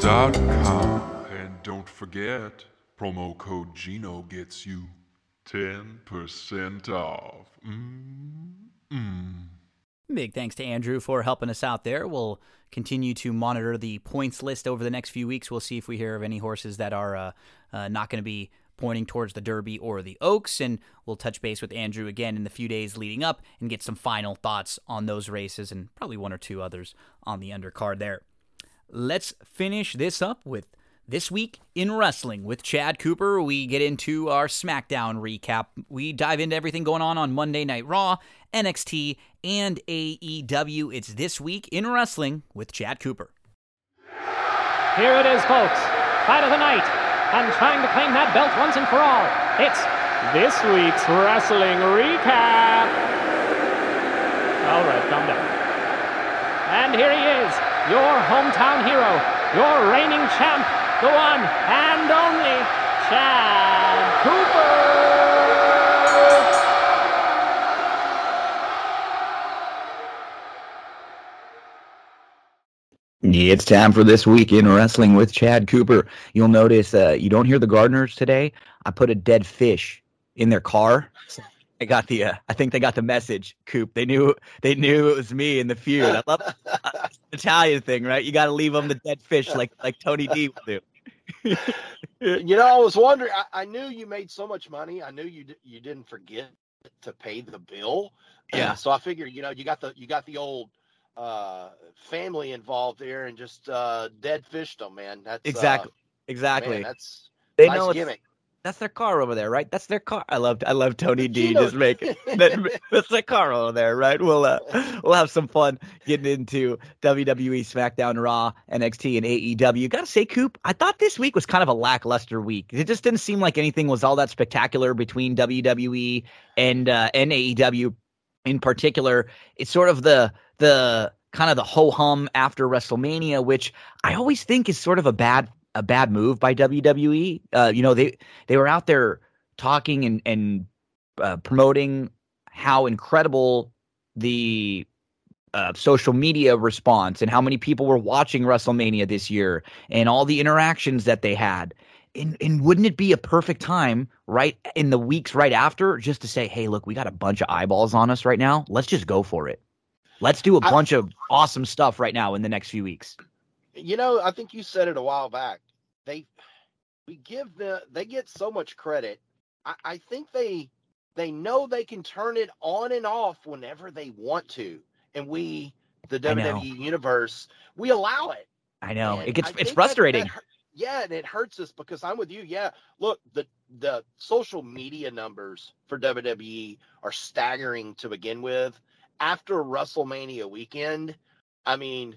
Dot com. And don't forget, promo code Gino gets you 10% off. Mm, mm. Big thanks to Andrew for helping us out there. We'll continue to monitor the points list over the next few weeks. We'll see if we hear of any horses that are uh, uh, not going to be pointing towards the Derby or the Oaks, and we'll touch base with Andrew again in the few days leading up and get some final thoughts on those races and probably one or two others on the undercard there. Let's finish this up with this week in wrestling with Chad Cooper. We get into our SmackDown recap. We dive into everything going on on Monday Night Raw, NXT, and AEW. It's this week in wrestling with Chad Cooper. Here it is, folks. Fight of the night. And trying to claim that belt once and for all. It's this week's wrestling recap. All right, calm down. And here he is, your hometown hero, your reigning champ, the one and only Chad Cooper. It's time for this week in wrestling with Chad Cooper. You'll notice uh, you don't hear the gardeners today. I put a dead fish in their car. I got the. Uh, I think they got the message, Coop. They knew. They knew it was me in the feud. I love uh, Italian thing, right? You got to leave them the dead fish, like like Tony D will do. You know, I was wondering. I, I knew you made so much money. I knew you di- you didn't forget to pay the bill. Yeah. So I figured, you know, you got the you got the old uh family involved there and just uh dead fished them, man. That's uh, Exactly. Exactly. man, that's they nice know it's, gimmick. That's their car over there, right? That's their car. I love I love Tony D just making (laughs) that, that's their car over there, right? We'll uh, we'll have some fun getting into WWE, SmackDown, Raw, NXT, and AEW. Gotta say, Coop, I thought this week was kind of a lackluster week. It just didn't seem like anything was all that spectacular between WWE and uh, and AEW. In particular, it's sort of the the kind of the ho hum after WrestleMania, which I always think is sort of a bad a bad move by WWE. Uh, you know, they they were out there talking and and uh, promoting how incredible the uh, social media response and how many people were watching WrestleMania this year and all the interactions that they had. And, and wouldn't it be a perfect time right in the weeks right after just to say, hey, look, we got a bunch of eyeballs on us right now. Let's just go for it. Let's do a bunch of awesome stuff right now in the next few weeks. You know, I think you said it a while back. They we give the they get so much credit. I, I think they they know they can turn it on and off whenever they want to. And we, the WWE universe, we allow it. I know And it gets I it's think that- frustrating. that yeah, and it hurts us because I'm with you. Yeah, look, the the social media numbers for WWE are staggering to begin with. After WrestleMania weekend, I mean,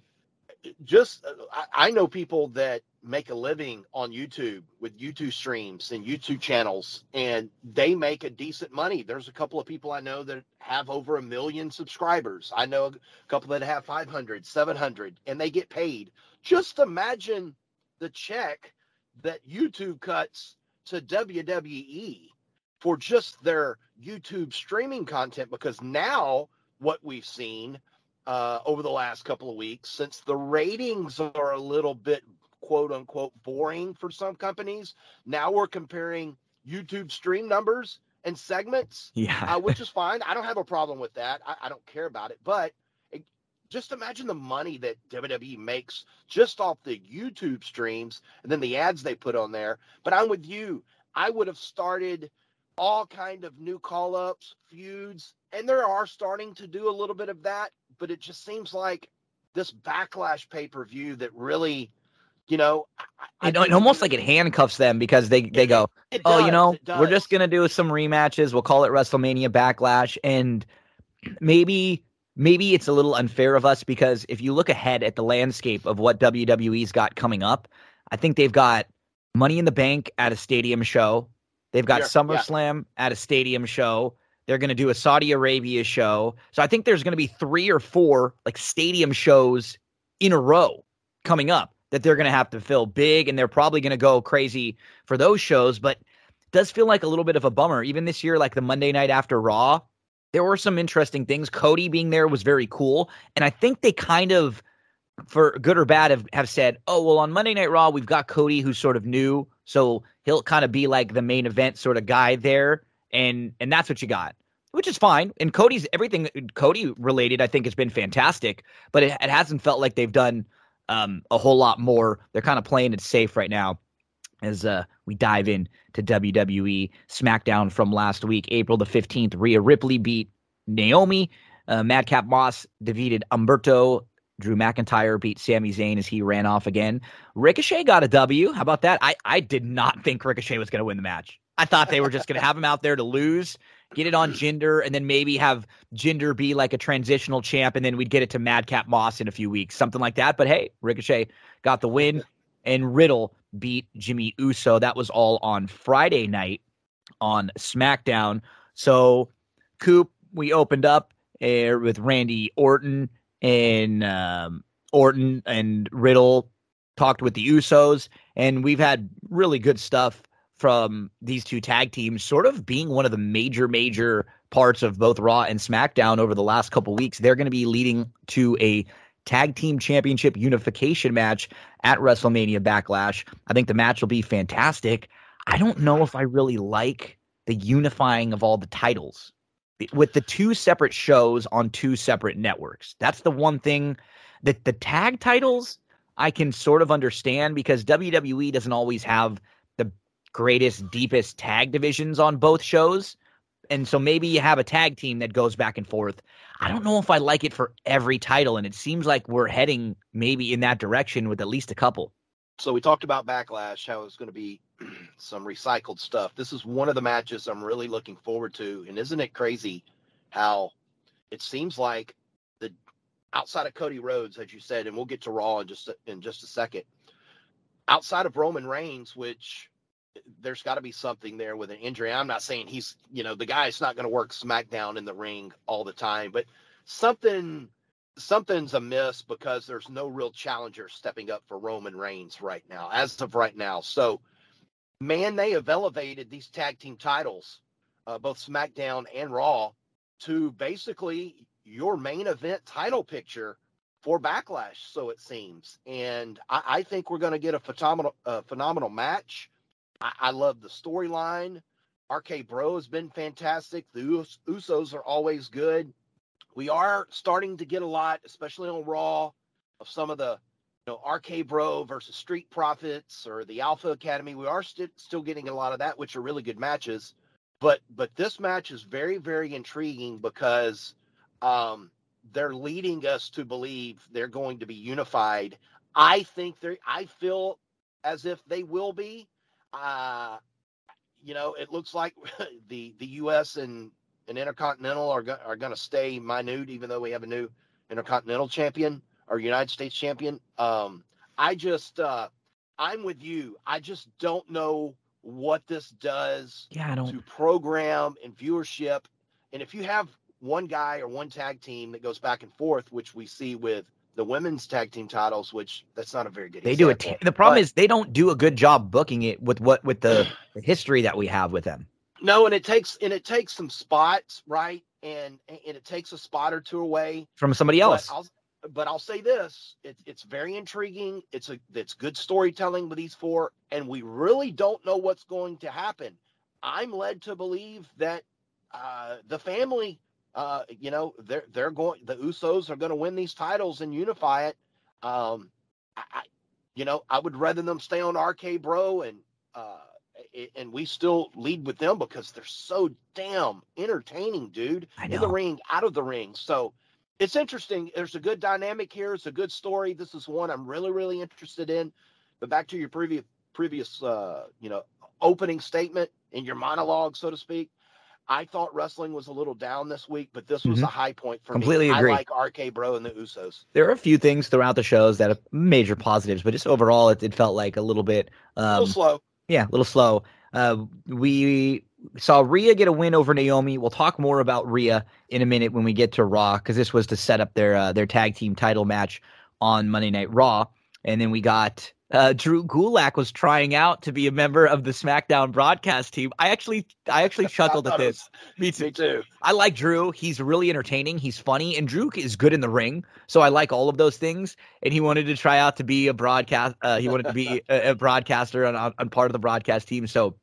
just uh, I, I know people that make a living on YouTube with YouTube streams and YouTube channels, and they make a decent money. There's a couple of people I know that have over a million subscribers. I know a couple that have 500, 700, and they get paid. Just imagine the check that YouTube cuts to WWE for just their YouTube streaming content because now what we've seen uh, over the last couple of weeks, since the ratings are a little bit quote unquote boring for some companies, now we're comparing YouTube stream numbers and segments Yeah. uh, which is fine. I don't have a problem with that. I, I don't care about it. But it, just imagine the money that WWE makes just off the YouTube streams and then the ads they put on there. But I'm with you. I would have started all kind of new call ups, feuds, and there are starting to do a little bit of that. But it just seems like this backlash pay per view that really, you know, I, I It, it almost like it handcuffs them because they they go, it oh, you know, we're just gonna do some rematches. We'll call it WrestleMania Backlash, and maybe maybe it's a little unfair of us because if you look ahead at the landscape of what WWE's got coming up, I think they've got Money in the Bank at a stadium show. They've got Sure, yeah. SummerSlam at a stadium show. They're going to do a Saudi Arabia show. So I think there's going to be three or four like stadium shows in a row coming up that they're going to have to fill big and they're probably going to go crazy for those shows but does feel like a little bit of a bummer. Even this year like the Monday night after Raw there were some interesting things. Cody being there was very cool and I think they kind of for good or bad have, have said oh well on Monday night Raw we've got Cody who's sort of new. So he'll kind of be like the main event sort of guy there and and that's what you got which is fine. And Cody's everything Cody related, I think, has been fantastic, but it, it hasn't felt like they've done um, a whole lot more. They're kind of playing it safe right now as uh, we dive in to WWE SmackDown from last week, April the 15th. Rhea Ripley beat Naomi. Uh, Madcap Moss defeated Humberto. Drew McIntyre beat Sami Zayn as he ran off again. Ricochet got a W. How about that? I, I did not think Ricochet was going to win the match. I thought they were just going to have him out there to lose, get it on (clears throat) Jinder, and then maybe have Jinder be like a transitional champ, and then we'd get it to Madcap Moss in a few weeks, something like that. But hey, Ricochet got the win, and Riddle beat Jimmy Uso. That was all on Friday night on SmackDown. So, Coop, we opened up uh, with Randy Orton and um, Orton and Riddle talked with the Usos, and we've had really good stuff from these two tag teams, sort of being one of the major, major parts of both Raw and SmackDown over the last couple weeks. They're going to be leading to a tag team championship unification match at WrestleMania Backlash. I think the match will be fantastic. I don't know if I really like the unifying of all the titles with the two separate shows on two separate networks. That's the one thing that the tag titles I can sort of understand because WWE doesn't always have greatest, deepest tag divisions on both shows. And so maybe you have a tag team that goes back and forth. I don't know if I like it for every title, and it seems like we're heading maybe in that direction with at least a couple. So we talked about Backlash, how it's going to be (clears throat) some recycled stuff. This is one of the matches I'm really looking forward to. And isn't it crazy how it seems like the outside of Cody Rhodes, as you said, and we'll get to Raw in just in just a second. Outside of Roman Reigns, which there's got to be something there with an injury. I'm not saying he's, you know, the guy's not going to work SmackDown in the ring all the time, but something something's amiss because there's no real challenger stepping up for Roman Reigns right now, as of right now. So, man, they have elevated these tag team titles, uh, both SmackDown and Raw, to basically your main event title picture for Backlash. So it seems, and I, I think we're going to get a phenomenal, phenomenal match. I, I love the storyline. RK Bro has been fantastic. The Us- Usos are always good we are starting to get a lot, especially on Raw, of some of the, you know, RK Bro versus Street Profits or the Alpha Academy. We are st- still getting a lot of that, which are really good matches. But but this match is very very intriguing because um, they're leading us to believe they're going to be unified. I think they I feel as if they will be. Uh, you know, it looks like (laughs) the the U.S. and and Intercontinental are go- are going to stay minute, even though we have a new Intercontinental champion or United States champion. Um, I just, uh, I'm with you. I just don't know what this does Yeah, I don't. to program and viewership. And if you have one guy or one tag team that goes back and forth, which we see with the women's tag team titles, which that's not a very good. They do it. The problem But- is they don't do a good job booking it with what with the, the history that we have with them. no, and it takes and it takes some spots, right? And and it takes a spot or two away. from somebody else. But I'll, but I'll say this: it's it's very intriguing. It's a it's good storytelling with these four, and we really don't know what's going to happen. I'm led to believe that uh, the family, uh, you know, they're they're going. The Usos are going to win these titles and unify it. Um, I, I, you know, I would rather them stay on RK Bro and uh, and we still lead with them because they're so damn entertaining, dude in the ring, out of the ring. So it's interesting. There's a good dynamic here. It's a good story. This is one I'm really, really interested in. But back to your previous previous uh, you know, opening statement in your monologue, so to speak. I thought wrestling was a little down this week, but this was Mhm. a high point for Completely me. agree. I like RK Bro and the Usos. There are a few things throughout the shows that are major positives, but just overall, it, it felt like a little bit, A um, little slow. yeah, a little slow. Uh, we saw Rhea get a win over Naomi. We'll talk more about Rhea in a minute when we get to Raw because this was to set up their uh, their tag team title match on Monday Night Raw, and then we got uh, Drew Gulak was trying out to be a member of the SmackDown broadcast team. I actually I actually (laughs) chuckled I at this. Me Me too. I like Drew. He's really entertaining. He's funny, and Drew is good in the ring. So I like all of those things. And he wanted to try out to be a broadcast. Uh, he wanted to be (laughs) a, a broadcaster on, on part of the broadcast team. So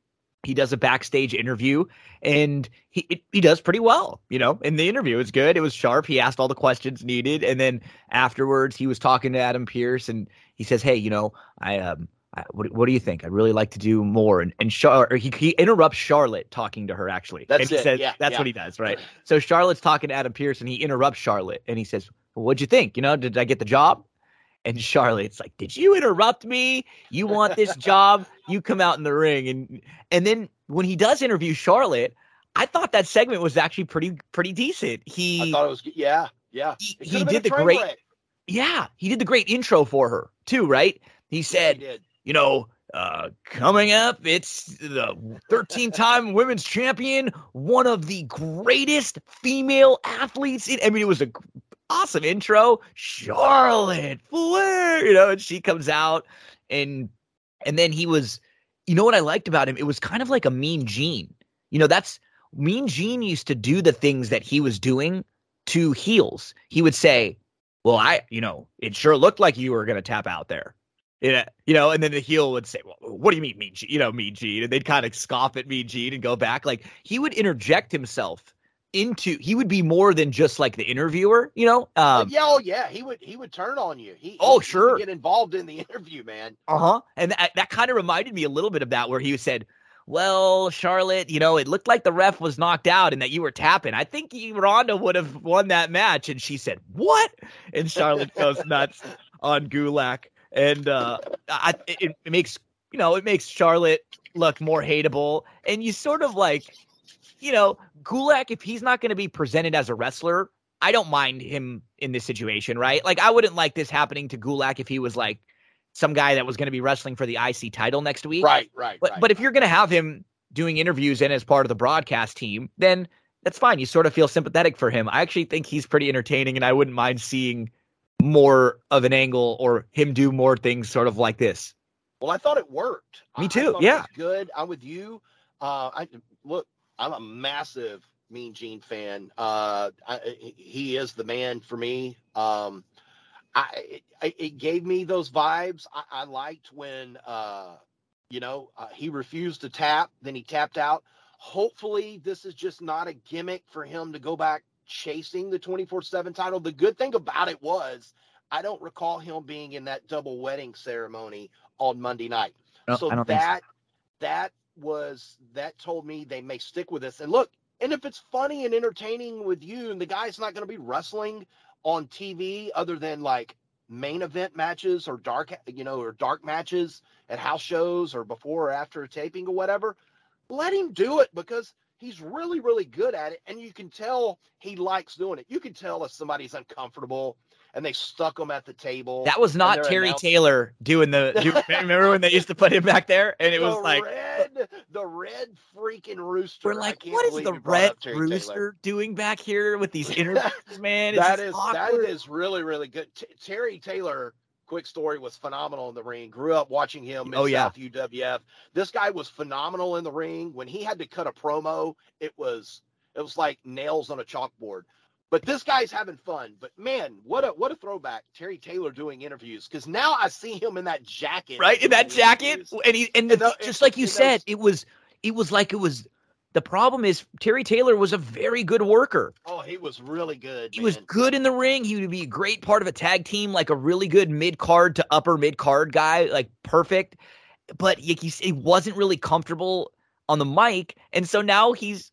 he does a backstage interview, and he it, he does pretty well. You know, in the interview, it's good. It was sharp. He asked all the questions needed, and then afterwards, he was talking to Adam Pearce, and he says, "Hey, you know, I um." I, what, what do you think? I'd really like to do more. And and Char- he, he interrupts Charlotte talking to her actually. That's and he it. says Yeah, that's yeah. what he does, right? So Charlotte's talking to Adam Pearce and he interrupts Charlotte and he says, well, What'd you think? You know, did I get the job? And Charlotte's like, Did you interrupt me? You want this job? You come out in the ring. And and then when he does interview Charlotte, I thought that segment was actually pretty pretty decent. I He thought it was yeah, yeah. he, he did the great yeah, he did the great intro for her too, right? He Yeah, said, he you know, uh, coming up, it's the 13 time women's champion, one of the greatest female athletes. In, I mean, it was a awesome intro. Charlotte Flair, you know, and she comes out and, and then he was, you know what I liked about him? It was kind of like a mean Gene. You know, that's mean Gene used to do the things that he was doing to heels. He would say, well, I, you know, it sure looked like you were to tap out there. Yeah, you know, and then the heel would say, "Well, what do you mean, Mean Gene?" You know, Mean Gene, and they'd kind of scoff at Mean Gene and go back. Like he would interject himself into. He would be more than just like the interviewer. You know. Um, yeah, oh yeah, he would he would turn on you. He Oh, he- sure. get involved in the (laughs) interview, man. Uh huh. And that, that kind of reminded me a little bit of that, where he said, "Well, Charlotte, you know, it looked like the ref was knocked out and that you were tapping. I think Ronda would have won that match." And she said, "What?" And Charlotte goes (laughs) nuts on Gulak, and uh, I, it, it makes you know it makes Charlotte look more hateable, and you sort of like, you know, Gulak if he's not going to be presented as a wrestler. I don't mind him in this situation, right? Like, I wouldn't like this happening to Gulak if he was like some guy that was going to be wrestling for the IC title next week. Right, right, But, right. but if you're going to have him doing interviews and as part of the broadcast team, then that's fine. You sort of feel sympathetic for him. I actually think he's pretty entertaining, and I wouldn't mind seeing more of an angle or him do more things sort of like this. Well, I thought it worked. Me too, yeah. good. I'm with you. Uh, I look. I'm a massive Mean Gene fan. Uh, I, he is the man for me. Um, I, it, it gave me those vibes. I, I liked when, uh, you know, uh, he refused to tap, then he tapped out. Hopefully, this is just not a gimmick for him to go back chasing the 24 7 title. The good thing about it was, I don't recall him being in that double wedding ceremony on Monday night. No, so I so. that that was that told me they may stick with this. And look, and if it's funny and entertaining with you, and the guy's not going to be wrestling on TV other than like main event matches or dark, you know, or dark matches at house shows or before or after taping or whatever, let him do it because he's really, really good at it. And you can tell he likes doing it. You can tell if somebody's uncomfortable and they stuck him at the table. That was not Terry Taylor doing the. (laughs) Do, remember when they used to put him back there, and it the was like uh, red, the red freaking rooster. we're like, what is the red Terry Taylor. rooster doing back here with these (laughs) interviews, man? It's That is that awkward. is really really good. T- Terry Taylor, quick story, was phenomenal in the ring. Grew up watching him. Oh, in yeah. South UWF. This guy was phenomenal in the ring. When he had to cut a promo, it was it was like nails on a chalkboard. But this guy's having fun. But man, what a what a throwback! Terry Taylor doing interviews because now I see him in that jacket, right in that jacket, interviews. and he and And the- just like you and those- said, it was it was like it was. The problem is Terry Taylor was a very good worker. Oh, he was really good. He was good in the ring. He would be a great part of a tag team, like a really good mid card to upper mid card guy, like perfect. But he, he, he wasn't really comfortable on the mic, and so now he's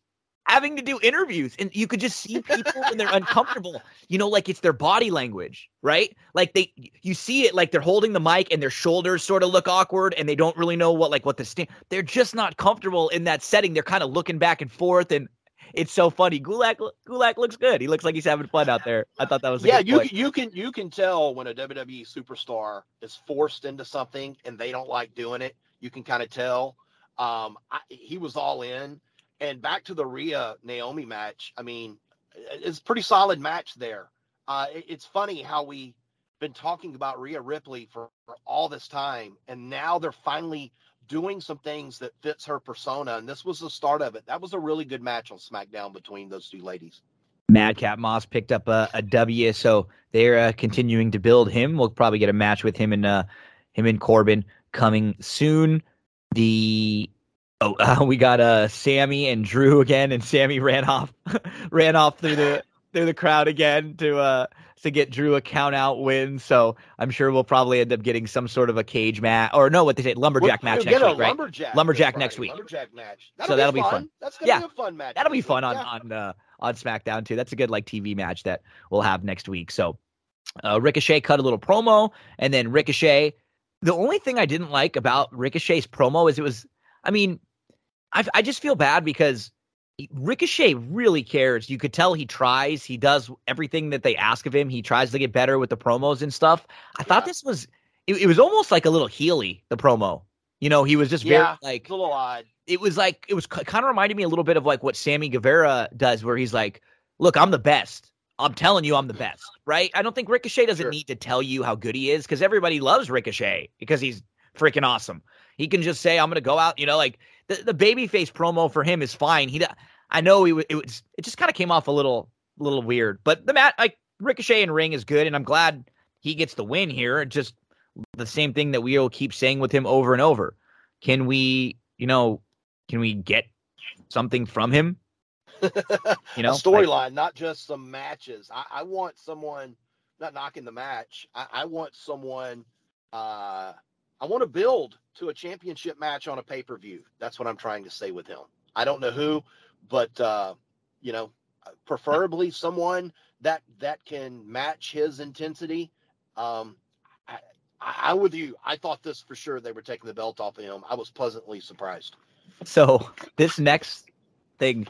having to do interviews, and you could just see people when they're uncomfortable. You know, like it's their body language, right? Like they, you see it, like they're holding the mic, and their shoulders sort of look awkward, and they don't really know what, like, what the stand. They're just not comfortable in that setting. They're kind of looking back and forth, and it's so funny. Gulak Gulak looks good. He looks like he's having fun out there. I thought that was a yeah, good you point. you can you can tell when a WWE superstar is forced into something and they don't like doing it. You can kind of tell. Um, I, he was all in, and back to the Rhea Naomi match. I mean, it's a pretty solid match there. Uh, it- it's funny how we been talking about Rhea Ripley for, for all this time, and now they're finally doing some things that fits her persona, and this was the start of it. That was a really good match on SmackDown between those two ladies. Madcap Moss picked up a, a W, so they're uh, continuing to build him. We'll probably get a match with him and uh, him and Corbin coming soon. The oh, (laughs) uh, we got uh Sami and Drew again, and Sami ran off, (laughs) ran off through the (laughs) through the crowd again to uh to get Drew a count out win. So I'm sure we'll probably end up getting some sort of a cage match, or no, what they say, lumberjack We'll- match next week, right? Lumberjack, Lumberjack next week. Lumberjack match. So that'll be fun. fun. That's gonna Yeah. be a fun match. That'll be fun on Yeah. on uh, on SmackDown too. That's a good like TV match that we'll have next week. So uh, Ricochet cut a little promo, and then Ricochet. The only thing I didn't like about Ricochet's promo is it was, I mean, I I just feel bad because Ricochet really cares. You could tell he tries. He does everything that they ask of him. He tries to get better with the promos and stuff. I thought this was, it, it was almost like a little Healy the promo. You know, he was just Yeah, very like a little odd. it was like it was kind of reminded me a little bit of like what Sammy Guevara does, where he's like, "Look, I'm the best. I'm telling you, I'm the best." Right? I don't think Ricochet doesn't Sure. need to tell you how good he is because everybody loves Ricochet because he's freaking awesome. He can just say, "I'm going to go out." You know, like the the babyface promo for him is fine. He, I know he, it was, it just kind of came off a little, little weird. But the mat, like Ricochet and Ring is good, and I'm glad he gets the win here. Just the same thing that we will keep saying with him over and over. Can we, you know, can we get something from him? (laughs) You know, storyline, not just some matches. I, I want someone not knocking the match. I, I want someone. Uh, I want to build to a championship match on a pay per view. That's what I'm trying to say with him. I don't know who, but uh, you know, preferably someone that that can match his intensity. Um, I, I, I'm with you. I thought this for sure they were taking the belt off of him. I was pleasantly surprised. So this next thing,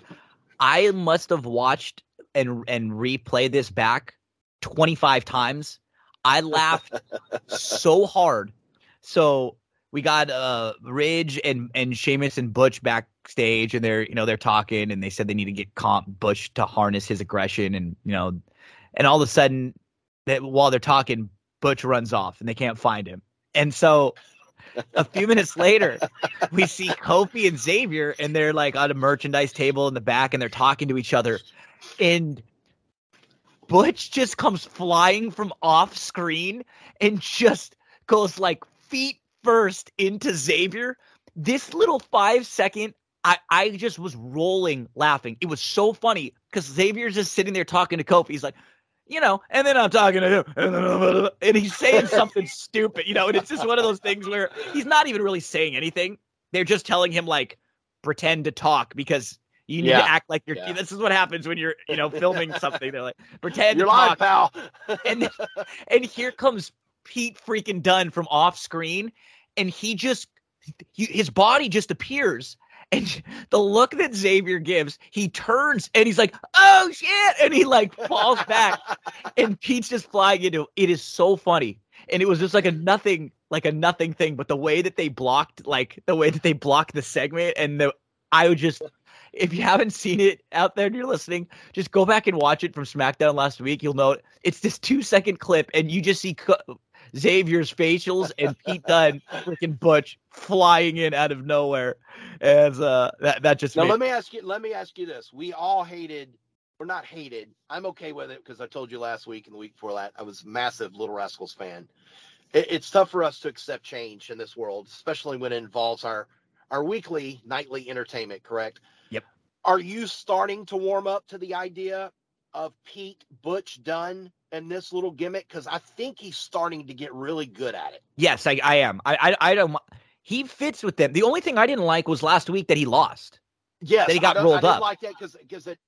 I must have watched and and replayed this back 25 times. I laughed (laughs) so hard. So we got uh Ridge and and Sheamus and Butch backstage, and they're you know they're talking, and they said they need to get Comp Butch to harness his aggression, and you know, and all of a sudden, that while they're talking, Butch runs off, and they can't find him, and so. A few minutes later, we see Kofi and Xavier, and they're like on a merchandise table in the back, and they're talking to each other. And Butch just comes flying from off screen and just goes like feet first into Xavier. This little five second, I, I just was rolling laughing. It was so funny because Xavier's just sitting there talking to Kofi. He's like, you know, and then I'm talking to him, and, then, and he's saying (laughs) something stupid, you know, and it's just one of those things where he's not even really saying anything. They're just telling him like pretend to talk because you need Yeah. to act like you're. Yeah. This is what happens when you're, you know, filming something. They're like pretend You're to live, talk, pal. and and here comes Pete freaking Dunne from off screen, and he just he, his body just appears, And (laughs) the look that Xavier gives, he turns and he's like, "Oh shit!" and he like falls back, (laughs) and Pete's just flying into. It is so funny, and it was just like a nothing, like a nothing thing. But the way that they blocked, like the way that they blocked the segment, and the I would just, if you haven't seen it out there and you're listening, just go back and watch it from SmackDown last week. You'll know it's this two second clip, and you just see Xavier's facials and Pete Dunne, freaking Butch, flying in out of nowhere, As uh, that that just Now made, let me ask you. Let me ask you this: We all hated, or not hated. I'm okay with it because I told you last week and the week before that I was a massive Little Rascals fan. It, it's tough for us to accept change in this world, especially when it involves our our weekly, nightly entertainment. Correct? Yep. Are you starting to warm up to the idea of Pete Butch Dunne and this little gimmick? Because I think he's starting to get really good at it. yes, I, I am. I, I I don't. He fits with them. The only thing I didn't like was last week that he lost. Yes, That he got rolled I up. like that because because it,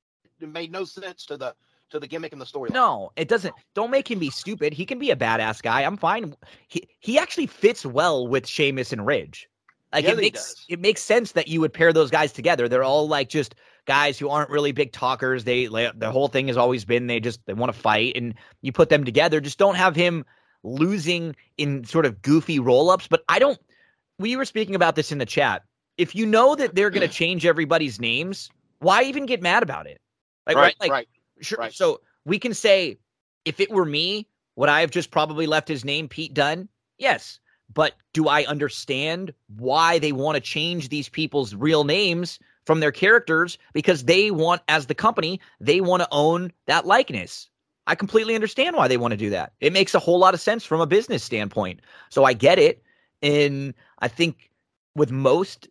it made no sense to the to the gimmick and the storyline. No, it doesn't. Don't make him be stupid. He can be a badass guy. I'm fine. He he actually fits well with Sheamus and Ridge. Like Yeah, it makes does. it makes sense that you would pair those guys together. They're all like just guys who aren't really big talkers. They the whole thing has always been they just they want to fight, and you put them together. Just don't have him losing in sort of goofy roll ups. But I don't. We were speaking about this in the chat. If you know that they're going to (clears throat) change everybody's names, why even get mad about it? Like, right, Like, right. Sure. Right. So we can say, if it were me, would I have just probably left his name Pete Dunne? Yes. But do I understand why they want to change these people's real names from their characters? Because they want, as the company, they want to own that likeness. I completely understand why they want to do that. It makes a whole lot of sense from a business standpoint. So I get it. And I think with most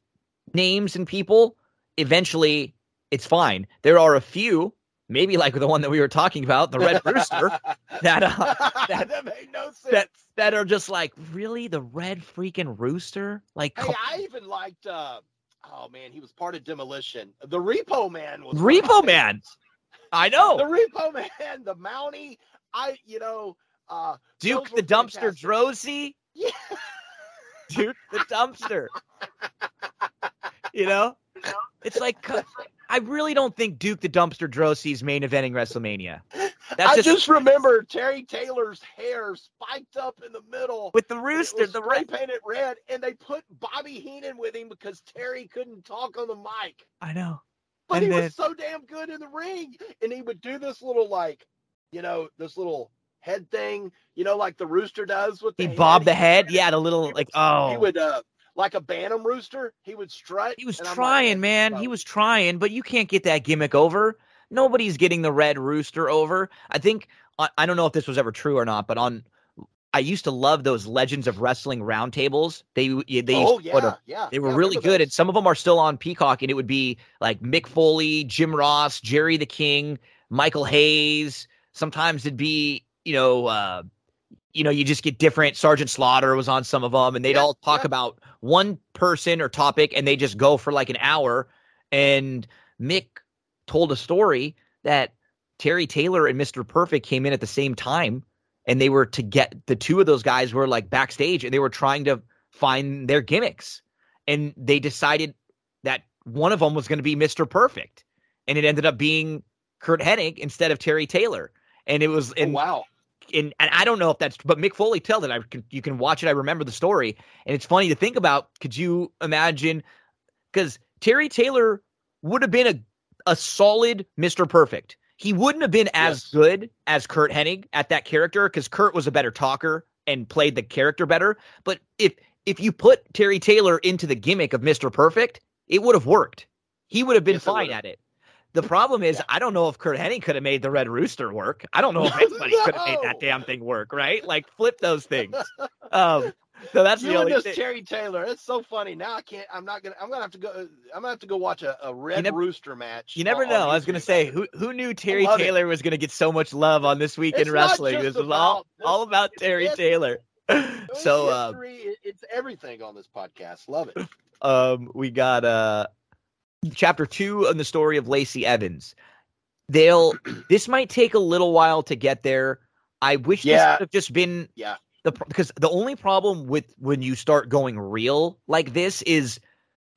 names and people, eventually it's fine. There are a few, maybe like the one that we were talking about, the Red Rooster, (laughs) that uh, that- that made no sense. that that are just like, really, the Red freaking Rooster? Like, hey, I even liked. uh Oh man, he was part of Demolition. The Repo Man was Repo Man. I know The Repo Man, the Mountie. I, you know, uh Duke the Dumpster fantastic. Droese, Yeah. Duke the Dumpster. (laughs) you know, it's like (laughs) I really don't think Duke the Dumpster Droese main eventing WrestleMania. That's I just, just, remember Terry Taylor's hair spiked up in the middle. with the rooster, the red. painted red, and they put Bobby Heenan with him because Terry couldn't talk on the mic. I know. But And he then- was so damn good in the ring, and he would do this little like, you know, this little head thing, you know, like the rooster does with the He bobbed the head. head. Yeah, the little like oh. He would uh like a bantam rooster. He would strut. He was I'm like, trying, man. He was trying, but you can't get that gimmick over. Nobody's getting the red rooster over. I think I, don't know if this was ever true or not, but on I used to love those Legends of Wrestling roundtables. They they used Oh yeah, a- yeah. they were yeah, really good, and some of them are still on Peacock. And it would be like Mick Foley, Jim Ross, Jerry the King, Michael Hayes. Sometimes it'd be you know uh, you know you just get different. Sergeant Slaughter was on some of them, and they'd Yeah, all talk yeah. about one person or topic, and they just go for like an hour. And Mick told a story that Terry Taylor and Mr. Perfect came in at the same time and they were to get the two of those guys were like backstage and they were trying to find their gimmicks and they decided that one of them was going to be Mr. Perfect and it ended up being Curt Hennig instead of Terry Taylor and it was Oh, and, wow. And and I don't know if that's but Mick Foley told it I can, you can watch it I remember the story and it's funny to think about could you imagine cuz Terry Taylor would have been a a solid Mr. Perfect he wouldn't have been as Yes. good as Curt Hennig at that character because Curt was a better talker and played the character better. But if if you put Terry Taylor into the gimmick of Mr. Perfect, it would have worked. He would have been Yes, fine at it. The problem is, Yeah. I don't know if Curt Hennig could have made the Red Rooster work. I don't know if (laughs) anybody could have made that damn thing work, right? Like flip those things. (laughs) Um, so that's the You and only thing. Terry Taylor. It's so funny. Now I can't. I'm not gonna. I'm gonna have to go. I'm gonna have to go watch a, a Red never- Rooster match. You never know. I was gonna say who who knew Terry love it. Taylor was gonna get so much love on this week in It's not wrestling. This was all about- this- all about Terry Taylor. (laughs) So uh, history, it- it's everything on this podcast. Love it. um we got uh chapter two on the story of Lacey Evans. They'll (clears throat) this might take a little while to get there. I wish this would have just been Yeah. the because the only problem with when you start going real like this is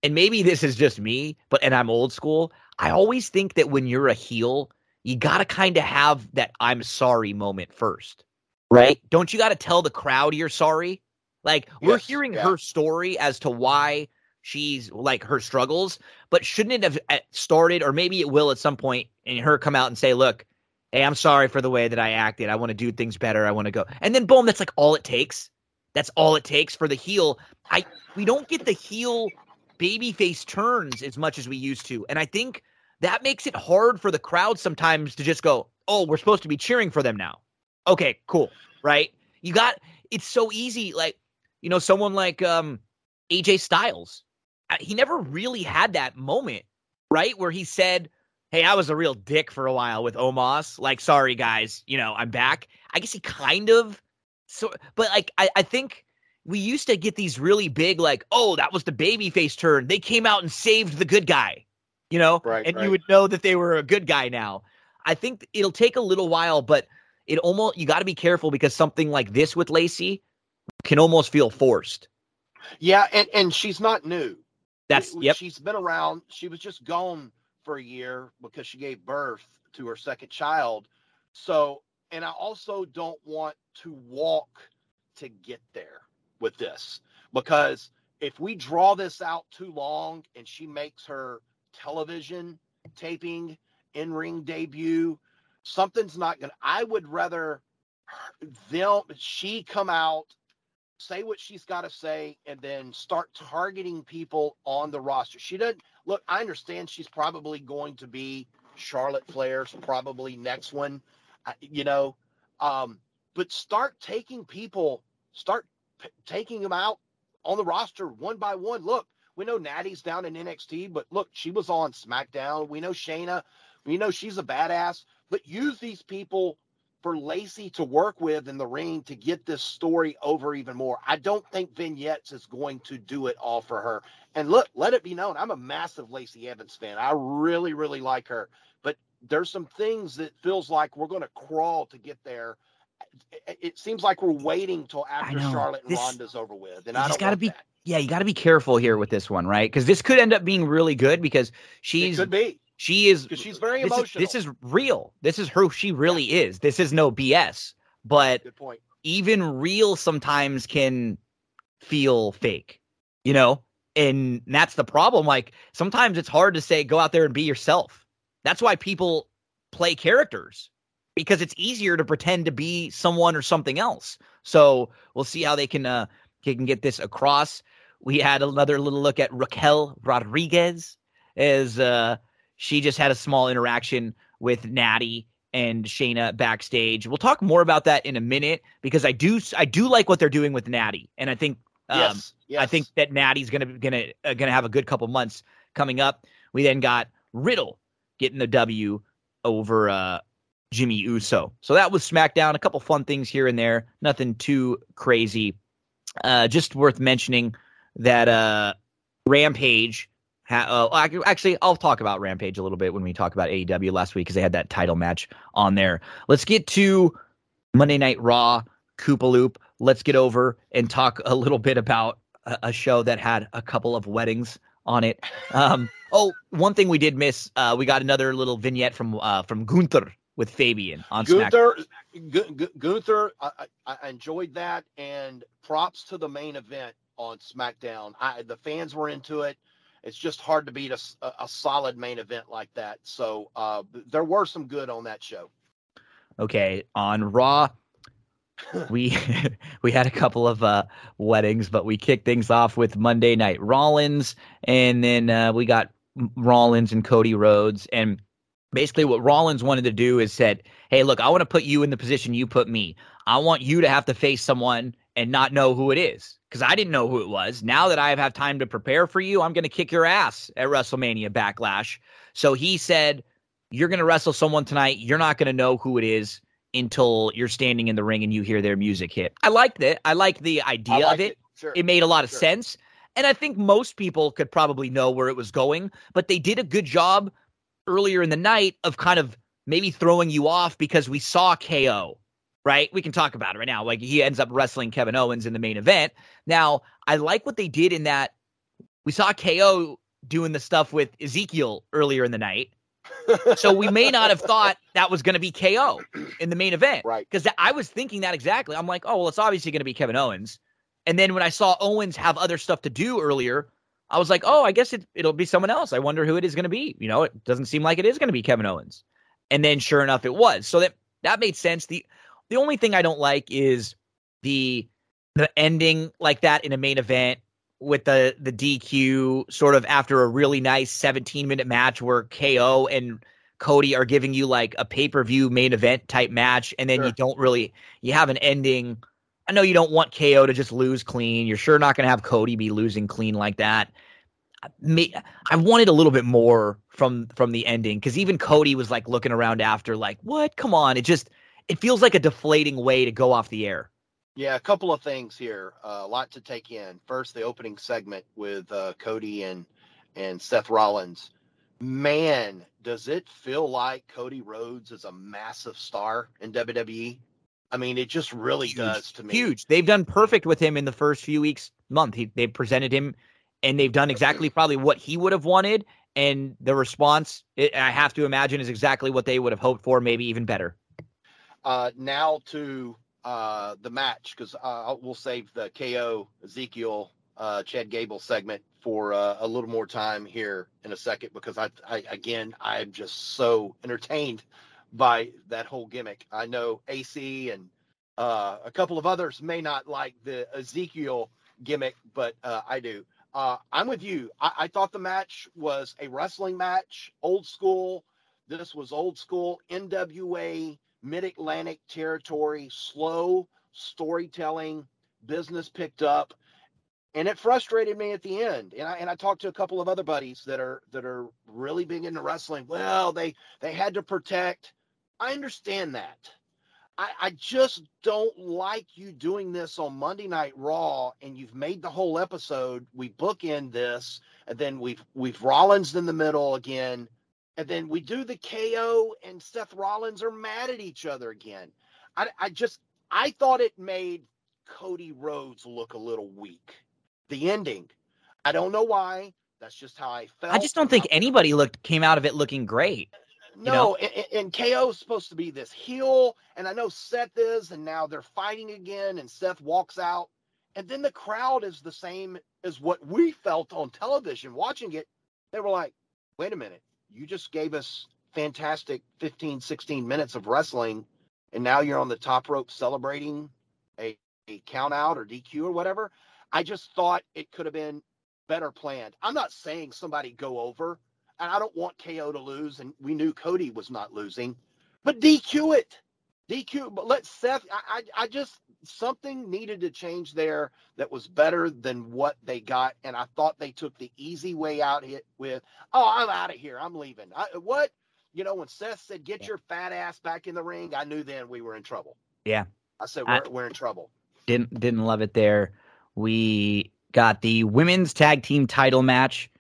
and maybe this is just me, but and I'm old school. I always think that when you're a heel, you got to kind of have that I'm sorry moment first, right? Don't you got to tell the crowd you're sorry? Like we're hearing yeah. her story as to why she's like her struggles, but shouldn't it have uh, started, or maybe it will at some point, and her come out and say, "Look, hey, I'm sorry for the way that I acted. I want to do things better. I want to go," and then boom, that's like all it takes. That's all it takes for the heel. I we don't get the heel babyface turns as much as we used to, and I think that makes it hard for the crowd sometimes to just go, "Oh, we're supposed to be cheering for them now." Okay, cool, right? You got it's so easy. Like you know, someone like um AJ Styles, he never really had that moment, right, where he said, "Hey, I was a real dick for a while with Omos. Like, sorry guys, you know, I'm back." I guess he kind of so, but like I, I think we used to get these really big, like, oh, that was the babyface turn. They came out and saved the good guy, you know, Right, and you would know that they were a good guy now. I think it'll take a little while, but it almost you got to be careful because something like this with Lacey can almost feel forced. Yeah, and and she's not new. That's yep. She's been around. She was just gone for a year because she gave birth to her second child. So, and I also don't want to walk to get there with this because if we draw this out too long and she makes her television taping in ring debut, something's not going to. I would rather them, she come out say what she's got to say and then start targeting people on the roster. She doesn't look, I understand she's probably going to be Charlotte Flair's probably next one, you know, um, but start taking people, start p- taking them out on the roster one by one. Look, we know Natty's down in NXT, but look, she was on SmackDown. We know Shayna, we know she's a badass, but use these people for Lacey to work with in the ring to get this story over even more. I don't think vignettes is going to do it all for her. And look, let it be known, I'm a massive Lacey Evans fan. I really, really like her. But there's some things that feels like we're going to crawl to get there. It, it seems like we're waiting till after. Charlotte and This- Ronda's over with, and I just don't gotta be- that. Yeah, you got to be careful here with this one, right? Because this could end up being really good because It she's could be she is she's very this is, emotional. this is real. This is who she really is. This is no BS. But good point. even real sometimes can feel fake, you know? And that's the problem. Like sometimes it's hard to say, go out there and be yourself. That's why people play characters because it's easier to pretend to be someone or something else. So we'll see how they can, uh, they can get this across. We had another little look at Raquel Rodriguez as, uh, she just had a small interaction with Natty and Shayna backstage. We'll talk more about that in a minute because I do I do like what they're doing with Natty, and I think um, yes, yes. I think that Natty's gonna gonna uh, gonna have a good couple months coming up. We then got Riddle getting the W over uh, Jimmy Uso. So that was SmackDown. A couple fun things here and there. Nothing too crazy. Uh, just worth mentioning that uh, Rampage. Ha- uh, actually, I'll talk about Rampage a little bit when we talk about AEW last week because they had that title match on there. Let's get to Monday Night Raw, Koopa Loop. Let's get over and talk a little bit about a, a show that had a couple of weddings on it. Um, (laughs) oh, one thing we did miss, uh, we got another little vignette from uh, from Gunther with Fabian on. Gunther, Gu- Gu- Gunther, I, I enjoyed that, and props to the main event on SmackDown. I, the fans were into it. It's just hard to beat a solid main event like that. So uh, there were some good on that show. Okay, on Raw, (laughs) we (laughs) we had a couple of uh, weddings, but we kicked things off with Monday Night Rollins, and then uh, we got Rollins and Cody Rhodes, and basically what Rollins wanted to do is said, "Hey, look, I want to put you in the position you put me. I want you to have to face someone and not know who it is." Because I didn't know who it was. Now that I have had time to prepare for you, I'm going to kick your ass at WrestleMania Backlash. So he said, You're going to wrestle someone tonight. You're not going to know who it is until you're standing in the ring and you hear their music hit. I liked it. I liked the idea I of liked it. Sure. It made a lot of Sure. sense. And I think most people could probably know where it was going, but they did a good job earlier in the night of kind of maybe throwing you off because we saw KO, right? We can talk about it right now. Like he ends up wrestling Kevin Owens in the main event. Now, I like what they did in that we saw KO doing the stuff with Ezekiel earlier in the night. so we may not have thought (laughs) that was going to be KO in the main event. Right. Because I was thinking that exactly. I'm like, oh, well, it's obviously going to be Kevin Owens. And then when I saw Owens have other stuff to do earlier, I was like, oh, I guess it, it'll be someone else. I wonder who it is going to be. You know, it doesn't seem like it is going to be Kevin Owens. And then sure enough, it was. So that that made sense. The the only thing I don't like is the the ending like that in a main event with the the DQ sort of after a really nice 17 minute match where KO and Cody are giving you like a pay per view main event type match, and then Sure. you don't really you have an ending. I know you don't want KO to just lose clean. You're sure not going to have Cody be losing clean like that. I I wanted a little bit more from from the ending because even Cody was like looking around after, like, "What? Come on!" It just it feels like a deflating way to go off the air. Yeah, a couple of things here. Uh, a lot to take in. First, the opening segment with uh, Cody and and Seth Rollins. Man, does it feel like Cody Rhodes is a massive star in WWE? I mean, it just really Huge. does to me. Huge. They've done perfect with him in the first few weeks, month. He, they presented him, and they've done exactly (clears throat) probably what he would have wanted. And the response, it, I have to imagine, is exactly what they would have hoped for, maybe even better. Uh, now to uh, the match because uh, we'll save the KO Ezekiel uh, Chad Gable segment for uh, a little more time here in a second because I, I again I'm just so entertained by that whole gimmick. I know AC and uh, a couple of others may not like the Ezekiel gimmick, but uh, I do. Uh, I'm with you. I, I thought the match was a wrestling match, old school. This was old school NWA mid Atlantic territory, slow storytelling, business picked up. And it frustrated me at the end. And I and I talked to a couple of other buddies that are that are really big into wrestling. Well, they they had to protect. I understand that. I, I just don't like you doing this on Monday Night Raw, and you've made the whole episode. We bookend this, and then we've we've Rollins in the middle again, and then we do the KO, and Seth Rollins are mad at each other again. I, I just I thought it made Cody Rhodes look a little weak. The ending, I don't know why. That's just how I felt. I just don't think anybody looked came out of it looking great. No, know? and, and- and KO is supposed to be this heel, and I know Seth is, and now they're fighting again, and Seth walks out, and then the crowd is the same as what we felt on television watching it. They were like, wait a minute, you just gave us fantastic 15, 16 minutes of wrestling, and now you're on the top rope celebrating a, a count out or DQ or whatever. I just thought it could have been better planned. I'm not saying somebody go over, and I don't want KO to lose, and we knew Cody was not losing, but DQ it. DQ, but let Seth. I, I, I just something needed to change there that was better than what they got, and I thought they took the easy way out hit with, "Oh, I'm out of here. I'm leaving." I, what? You know, when Seth said, "Get your fat ass back in the ring," I knew then we were in trouble. Yeah. I said, "We're, we're in trouble." Didn't didn't love it there. We got the women's tag team title match,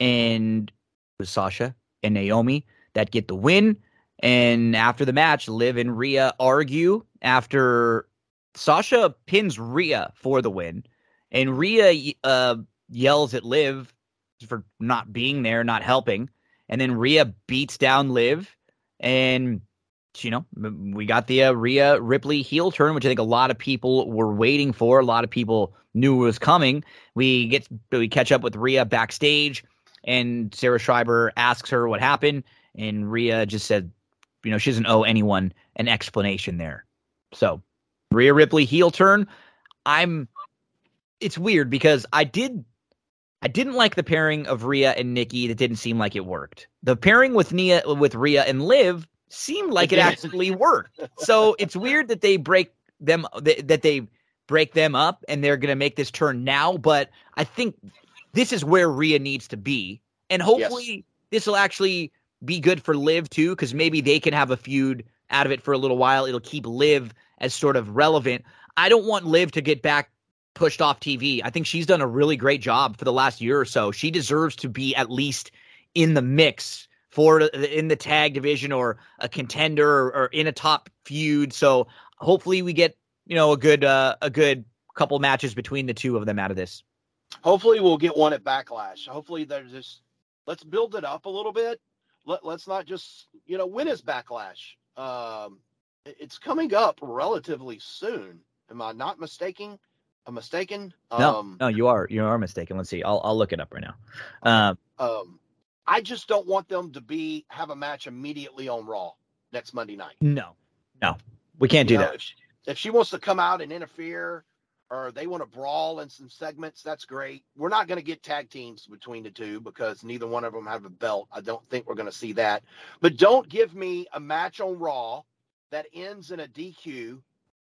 and it was Sasha and Naomi that get the win. And after the match, Liv and Rhea argue after Sasha pins Rhea for the win, and Rhea uh, yells at Liv for not being there, not helping, and then Rhea beats down Liv, and you know we got the uh, Rhea Ripley heel turn, which I think a lot of people were waiting for. A lot of people knew was coming. We get we catch up with Rhea backstage, and Sarah Schreiber asks her what happened, and Rhea just said, you know, she doesn't owe anyone an explanation there. So Rhea Ripley heel turn. I'm. It's weird because I did. I didn't like the pairing of Rhea and Nikki. That didn't seem like it worked. The pairing with Nia with Rhea and Liv seemed like it actually worked. So it's weird that they break them that that they break them up and they're going to make this turn now. But I think this is where Rhea needs to be, and hopefully this will actually be good for Liv too, because maybe they can have a feud out of it for a little while. It'll keep Liv as sort of relevant. I don't want Liv to get back pushed off TV. I think she's done a really great job for the last year or so. She deserves to be at least in the mix for in the tag division or a contender or, or in a top feud. So hopefully we get you know a good uh, a good couple matches between the two of them out of this. hopefully we'll get one at Backlash. Hopefully they're just let's build it up a little bit. Let let's not just you know win when is Backlash? Um, it's coming up relatively soon. Am I not mistaken? I'm mistaken. No, Um, no, you are you are mistaken. Let's see. I'll I'll look it up right now. Um, um, I just don't want them to be have a match immediately on Raw next Monday night. no, no, we can't do know, that. If she, if she wants to come out and interfere, or they want to brawl in some segments, that's great. We're not going to get tag teams between the two because neither one of them have a belt. I don't think we're going to see that. But don't give me a match on Raw that ends in a DQ,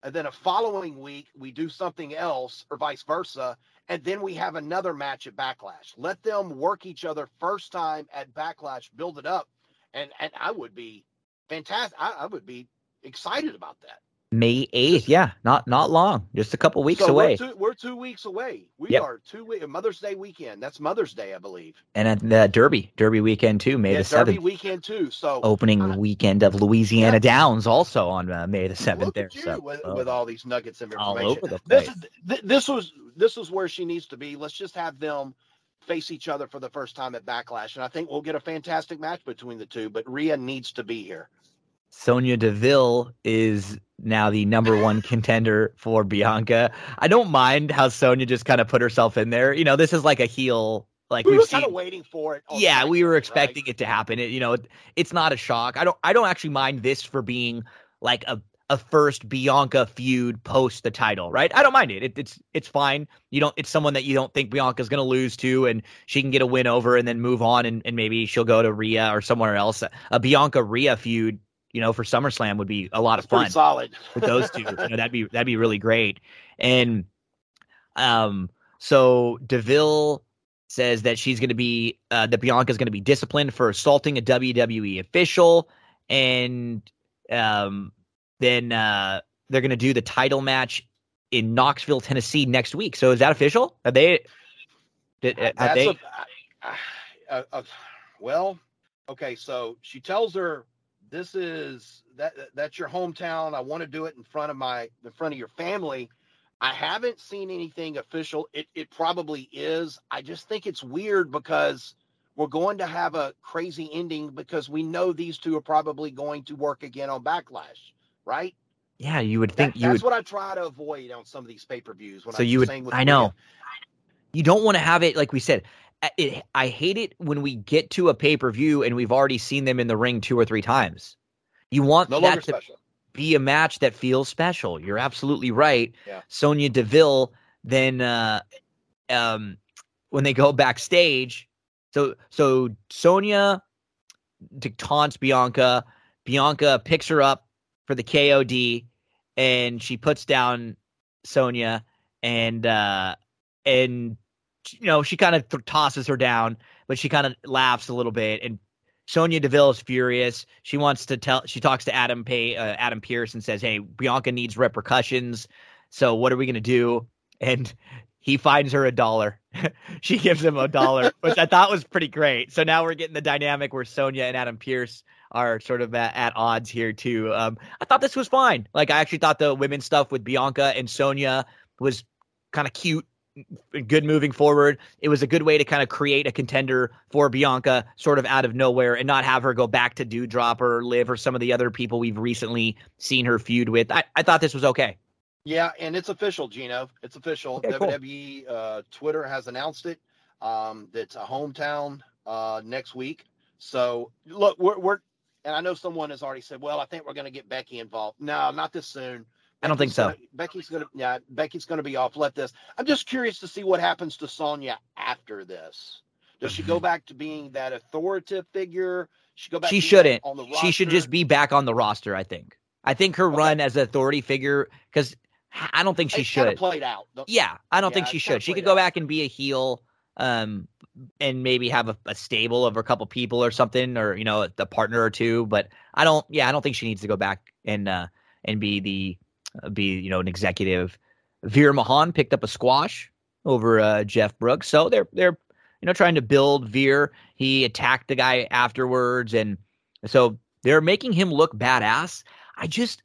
and then a following week we do something else, or vice versa, and then we have another match at Backlash. Let them work each other first time at Backlash, build it up, and and I would be fantastic. I, I would be excited about that. May eighth, yeah, not not long, just a couple weeks so away. We're two, we're two weeks away. We Yep. are two weeks. Mother's Day weekend. That's Mother's Day, I believe. and at the Derby, Derby weekend too, May yeah, the Derby weekend too. So Opening I- weekend of Louisiana Yeah. Downs also on uh, May the seventh. There, so with, uh, with all these nuggets of all information. over the This place. is th- this was this is where she needs to be. Let's just have them face each other for the first time at Backlash, and I think we'll get a fantastic match between the two. But Rhea needs to be here. Sonya Deville is now the number one (laughs) contender for Bianca. I don't mind how Sonya just kind of put herself in there. You know, this is like a heel. Like we we've were kind of waiting for it. yeah, we were expecting right? it to happen. It, you know, it, it's not a shock. I don't. I don't actually mind this for being like a a first Bianca feud post the title, right? I don't mind it. it it's it's fine. You don't. It's someone that you don't think Bianca's going to lose to, and she can get a win over, and then move on, and, and maybe she'll go to Rhea or somewhere else. A Bianca Rhea feud, you know, for SummerSlam would be a lot of fun solid. with those two. you know, that'd be (laughs) that'd be really great. And um, so Deville says that she's going to be uh, that Bianca's going to be disciplined for assaulting a WWE official, and um, then uh, they're going to do the title match in Knoxville, Tennessee next week. So is that official? Are they? Did, have That's they? a, a, a- well, okay. So she tells her, "This is that that's your hometown. I want to do it in front of my in front of your family." I haven't seen anything official. It it probably is. I just think it's weird because we're going to have a crazy ending because we know these two are probably going to work again on Backlash, right? yeah, you would That- think you that's would. what I try to avoid on some of these pay per views. So you would- I know. you don't want to have it like we said it, i hate it when we get to a pay-per-view and we've already seen them in the ring two or three times you want No that to special. be a match that feels special you're absolutely right Yeah. sonya deville then uh um when they go backstage so so sonya taunts bianca bianca picks her up for the kod and she puts down sonia and uh and you know she kind of th- tosses her down, but she kind of laughs a little bit. And Sonya Deville is furious. She wants to tell. She talks to Adam Pay, uh, Adam Pearce, and says, "Hey, Bianca needs repercussions. So what are we gonna do?" And he finds her a dollar. (laughs) she gives him a dollar, (laughs) which I thought was pretty great. So now we're getting the dynamic where Sonya and Adam Pearce are sort of at, at odds here too. Um, I thought this was fine. Like I actually thought the women's stuff with Bianca and Sonia was kind of cute good moving forward. It was a good way to kind of create a contender for Bianca sort of out of nowhere and not have her go back to Doudrop or Liv or some of the other people we've recently seen her feud with. I, I thought this was okay. Yeah, and it's official, Gino. It's official. Okay, cool. WWE uh, Twitter has announced it. Um, that's a hometown uh, next week. So look, we're, we're and I know someone has already said, well, I think we're going to get Becky involved. No, not this soon. I don't think so. gonna- Becky's gonna yeah, Becky's gonna be off. Let this. I'm just curious to see what happens to Sonya after this. Does she Mm-hmm. go back to being that authoritative figure? She go back. She shouldn't. On the She should just be back on the roster, I think. I think her Okay. run as an authority figure, because I don't think she It's should. played out. Yeah, I don't Yeah, think she should. She could go out. back and be a heel, um, and maybe have a, a stable of a couple people or something, or you know, a partner or two. But I don't. Yeah, I don't think she needs to go back and uh and be the be you know an executive. Veer Mahaan picked up a squash over uh, Jeff Brooks, so they're they're you know trying to build Veer. He attacked the guy afterwards, and so they're making him look badass. I just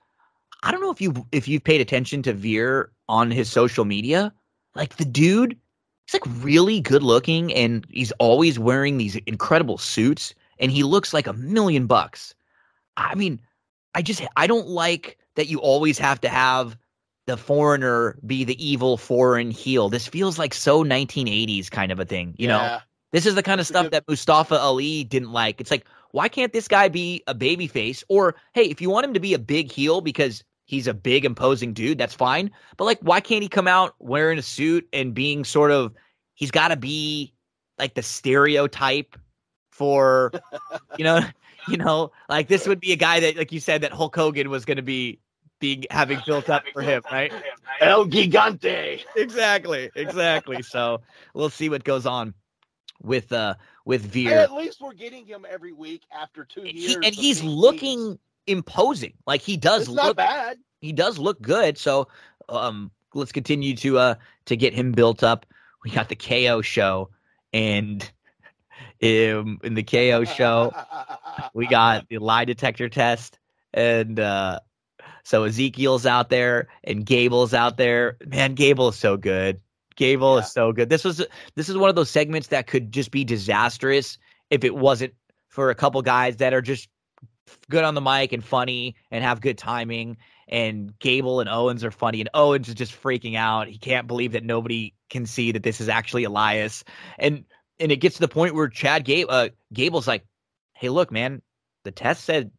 I don't know if you if you've paid attention to Veer on his social media. Like the dude he's like really good looking and he's always wearing these incredible suits and he looks like a million bucks. I mean, I just I don't like that you always have to have the foreigner be the evil foreign heel. This feels like so 1980s kind of a thing, you know. This is the kind of stuff that Mustafa Ali didn't like. It's like, why can't this guy be a baby face? Or hey, if you want him to be a big heel because he's a big imposing dude, that's fine. But like, why can't he come out wearing a suit and being sort of he's gotta be like the stereotype for (laughs) you know, (laughs) you know, like this would be a guy that, like you said, that Hulk Hogan was gonna be being having built up for him, right? El Gigante. exactly, exactly. So we'll see what goes on with uh with Veer. at least we're getting him every week after two years. He, and he's looking imposing. Like he does It's not look bad. he does look good. So um let's continue to uh to get him built up. We got the KO show and um, in the KO show we got (laughs) the lie detector test and uh so Ezekiel's out there and Gable's out there. Man, Gable is so good. Gable Yeah. is so good. This was this is one of those segments that could just be disastrous if it wasn't for a couple guys that are just good on the mic and funny and have good timing. And Gable and Owens are funny, and Owens is just freaking out. He can't believe that nobody can see that this is actually Elias. And and it gets to the point where Chad Gable, uh, Gable's like, "Hey, look, man, the test said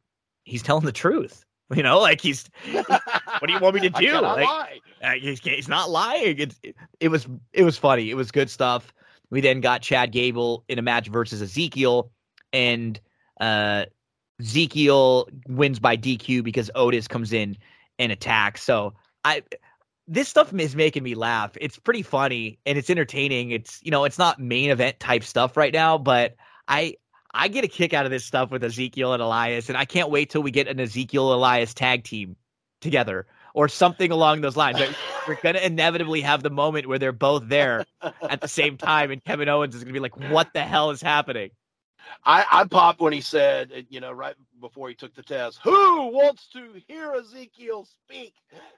he's telling the truth. You know, like he's what do you want me to (laughs) do? Like- uh, he's, he's not lying. It's, it, it was it was funny. It was good stuff. We then got Chad Gable in a match versus Ezekiel, and uh, Ezekiel wins by DQ because Otis comes in and attacks. So I this stuff is making me laugh. It's pretty funny and it's entertaining. It's you know it's not main event type stuff right now, but I I get a kick out of this stuff with Ezekiel and Elias, and I can't wait till we get an Ezekiel Elias tag team together or something along those lines. Like, we're (laughs) gonna inevitably have the moment where they're both there at the same time, and Kevin Owens is gonna be like, "What the hell is happening?" I, I popped when he said, uh, you know, right before he took the test, who wants to hear Ezekiel speak?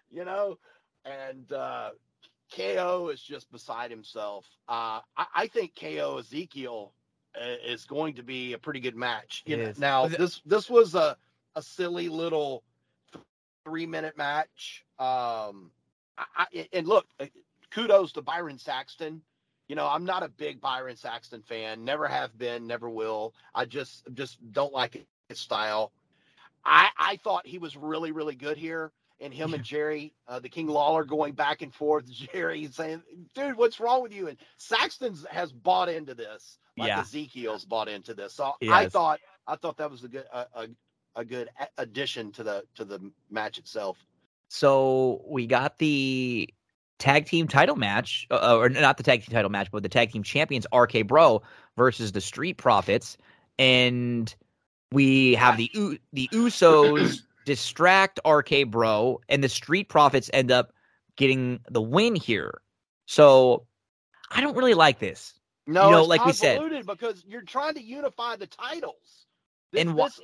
You know, and uh, KO is just beside himself. Uh, I, I think KO Ezekiel is going to be a pretty good match. You know, now this this was a a silly little three minute match. Um, I, I, and look, uh, kudos to Byron Saxton. You know, I'm not a big Byron Saxton fan. Never have been, never will. I just just don't like his style. I I thought he was really really good here, and him and Jerry, uh, the King Lawler, going back and forth. (laughs) Jerry saying, "Dude, what's wrong with you?" And Saxton's has bought into this, like Yeah. Ezekiel's bought into this. So He I thought I thought that was a good a, a, a good addition to the to the match itself. So we got the tag team title match, uh, or not the tag team title match, but the tag team champions RK Bro versus the Street Profits, and we have the the Usos (coughs) distract RK Bro, and the Street Profits end up getting the win here. So I don't really like this. No, You know, like we said- because you're trying to unify the titles. This, And this-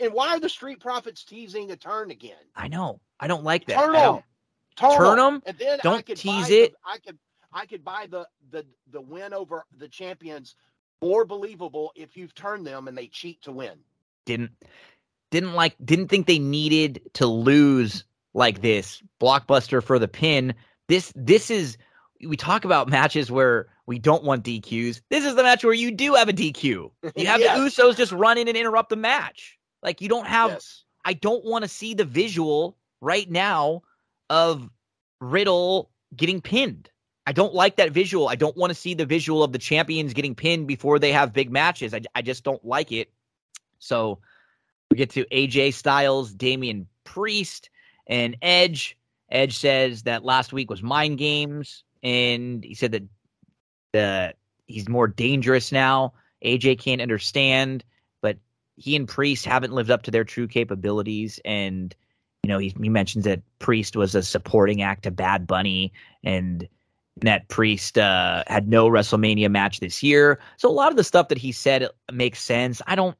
and why are the Street Profits teasing a turn again? I know I don't like that. Turn them, turn, Turn 'em, 'em, and then don't tease it. The, I could I could buy the the the win over the champions more believable if you've turned them and they cheat to win. didn't didn't like didn't think they needed to lose like this blockbuster for the pin this this is we talk about matches where we don't want DQs this is the match where you do have a DQ (laughs) you have Yes. the Usos just run in and interrupt the match like you don't have yes. I don't want to see the visual right now of Riddle getting pinned. I don't like that visual. I don't want to see the visual of the champions getting pinned before they have big matches. I, I just don't like it. So we get to AJ Styles, Damian Priest, and Edge. Edge says that last week was mind games, and he said that the he's more dangerous now. AJ can't understand, but he and Priest haven't lived up to their true capabilities. And you know, he he mentions that Priest was a supporting act to Bad Bunny, and that Priest uh, had no WrestleMania match this year. So a lot of the stuff that he said makes sense. I don't.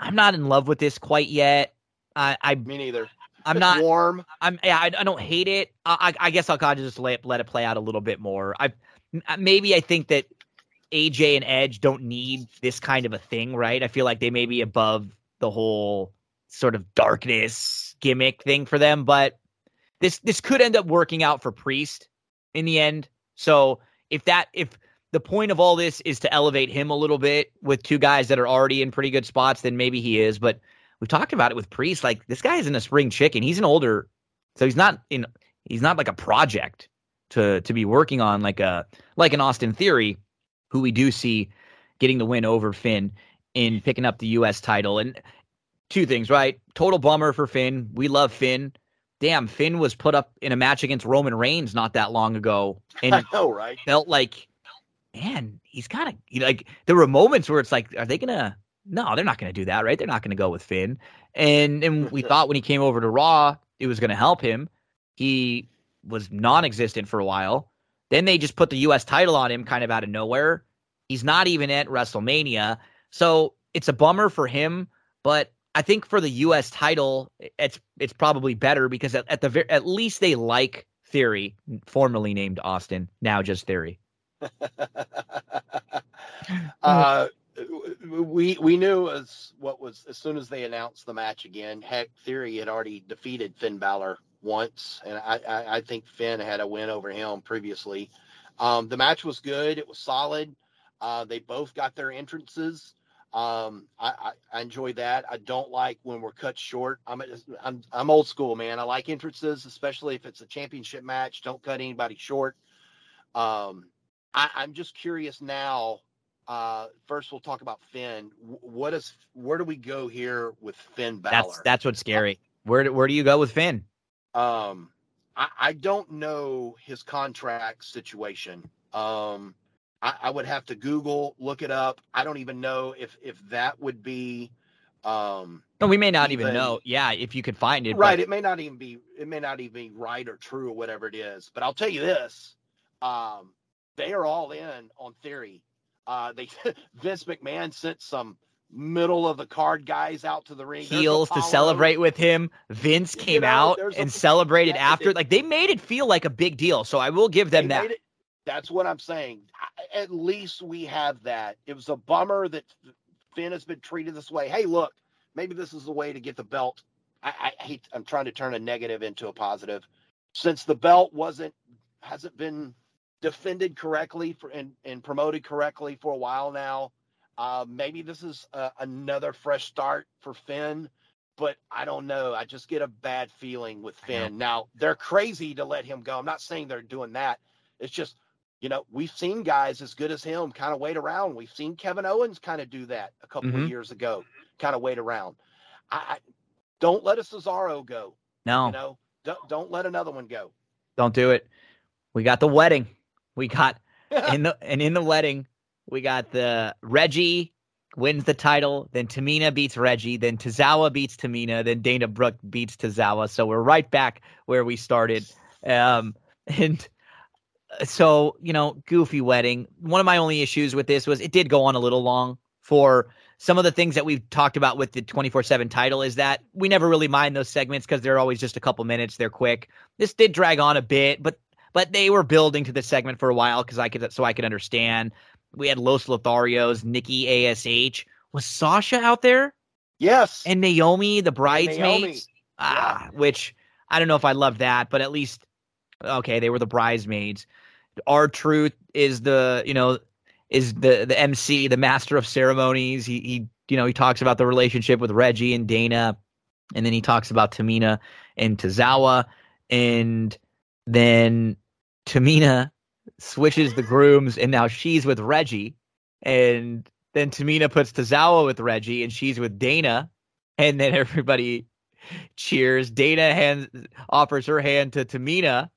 I'm not in love with this quite yet. I, I Me neither. I'm It's not. warm. I'm. Yeah, I, I don't hate it. I, I, I guess I'll kind of just let let it play out a little bit more. I Uh, maybe I think that AJ and Edge don't need this kind of a thing, right? I feel like they may be above the whole sort of darkness gimmick thing for them, but this this could end up working out for Priest in the end. So if that if the point of all this is to elevate him a little bit with two guys that are already in pretty good spots, then maybe he is. But we've talked about it with Priest. Like this guy isn't a spring chicken. He's an older, so he's not in. He's not like a project to to be working on like a like an Austin Theory, who we do see getting the win over Finn in picking up the U.S. title. And two things, right? Total bummer for Finn. We love Finn. Damn, Finn was put up in a match against Roman Reigns not that long ago, and (laughs) I know, right? felt like, man, he's kind of you know, like there were moments where it's like, are they gonna? No, they're not gonna do that, right? They're not gonna go with Finn. And and we (laughs) thought when he came over to Raw, it was gonna help him. He was non-existent for a while. Then they just put the U.S. title on him, kind of out of nowhere. He's not even at WrestleMania, so it's a bummer for him. But I think for the U.S. title, it's it's probably better because at, at the ver- at least they like Theory, formerly named Austin, now just Theory. (laughs) (laughs) uh, we we knew as what was as soon as they announced the match again. Heck, Theory had already defeated Finn Balor once, and I I, I think Finn had a win over him previously. Um, the match was good. It was solid. Uh, they both got their entrances. Um, I, I, I enjoy that. I don't like when we're cut short. I'm, I'm I'm old school, man. I like entrances, especially if it's a championship match. Don't cut anybody short. Um, I, I'm just curious now. Uh, first, we'll talk about Finn. What is where do we go here with Finn Balor? That's that's what's scary. Where do- where do you go with Finn? Um, I, I don't know his contract situation. Um, I, I would have to Google, look it up. I don't even know if if that would be. Um, No, we may not even Even- know. Yeah, if you could find it. right. but- It may not even be. It may not even be right or true or whatever it is. But I'll tell you this: um, they are all in on theory. Uh, they (laughs) Vince McMahon sent some middle of the card guys out to the ring. Heels to celebrate with him. Vince You came know, out there's a- and celebrated after. Like they made it feel like a big deal. So I will give them They that. it- that's what I'm saying. At least we have that. It was a bummer that Finn has been treated this way. Hey, look, maybe this is the way to get the belt. I, I hate. I'm trying to turn a negative into a positive. Since the belt wasn't hasn't been defended correctly for and, and promoted correctly for a while now. Uh, maybe this is uh, another fresh start for Finn, but I don't know. I just get a bad feeling with Finn. Now they're crazy to let him go. I'm not saying they're doing that. It's just, you know, we've seen guys as good as him kind of wait around. We've seen Kevin Owens kind of do that a couple Mhm. of years ago, kind of wait around. I, I don't let a Cesaro go. No, You know, don't don't let another one go. don't do it. We got the wedding. We got (laughs) in the and in the wedding, we got the Reggie wins the title, then Tamina beats Reggie, then Tozawa beats Tamina, then Dana Brooke beats Tozawa. So we're right back where we started. Um, (laughs) and so, you know, goofy wedding. One of my only issues with this was it did go on a little long for some of the things that we've talked about with the 24/7 title is that we never really mind those segments cuz they're always just a couple minutes, they're quick. This did drag on a bit, but but they were building to the segment for a while cuz I could so I could understand. We had Los Lotharios, Nikki ASH. Was Sasha out there? yes. And Naomi, the bridesmaids? Ah, which I don't know if I love that, but at least okay, they were the bridesmaids. R-Truth is the you know is the the MC, the master of ceremonies. He he you know he talks about the relationship with Reggie and Dana, and then he talks about Tamina and Tozawa, and then Tamina switches the grooms, and now she's with Reggie, and then Tamina puts Tozawa with Reggie, and she's with Dana, and then everybody cheers. Dana hands offers her hand to Tamina.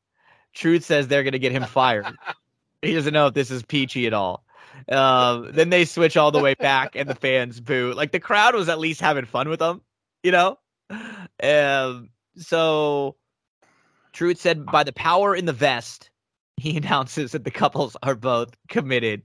Truth says they're going to get him fired. (laughs) he doesn't know if this is peachy at all. Um, then they switch all the way back, and the (laughs) fans boo. Like the crowd was at least having fun with them, you know. Um, so Truth said, by the power in the vest, he (laughs) announces that the couples are both committed.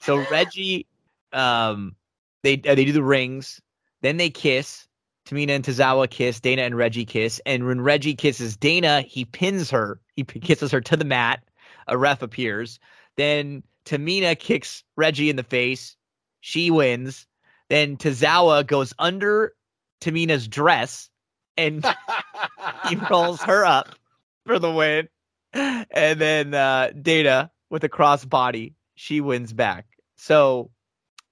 So Reggie, um, they uh, they do the rings, then they kiss. Tamina and Tozawa kiss. Dana and Reggie kiss. And when Reggie kisses Dana, he pins her. He p- kisses her to the mat. A ref appears. Then Tamina kicks Reggie in the face. She wins. Then Tozawa goes under Tamina's dress and (laughs) he rolls her up for the win. And then uh, Data with a cross body, she wins back. So,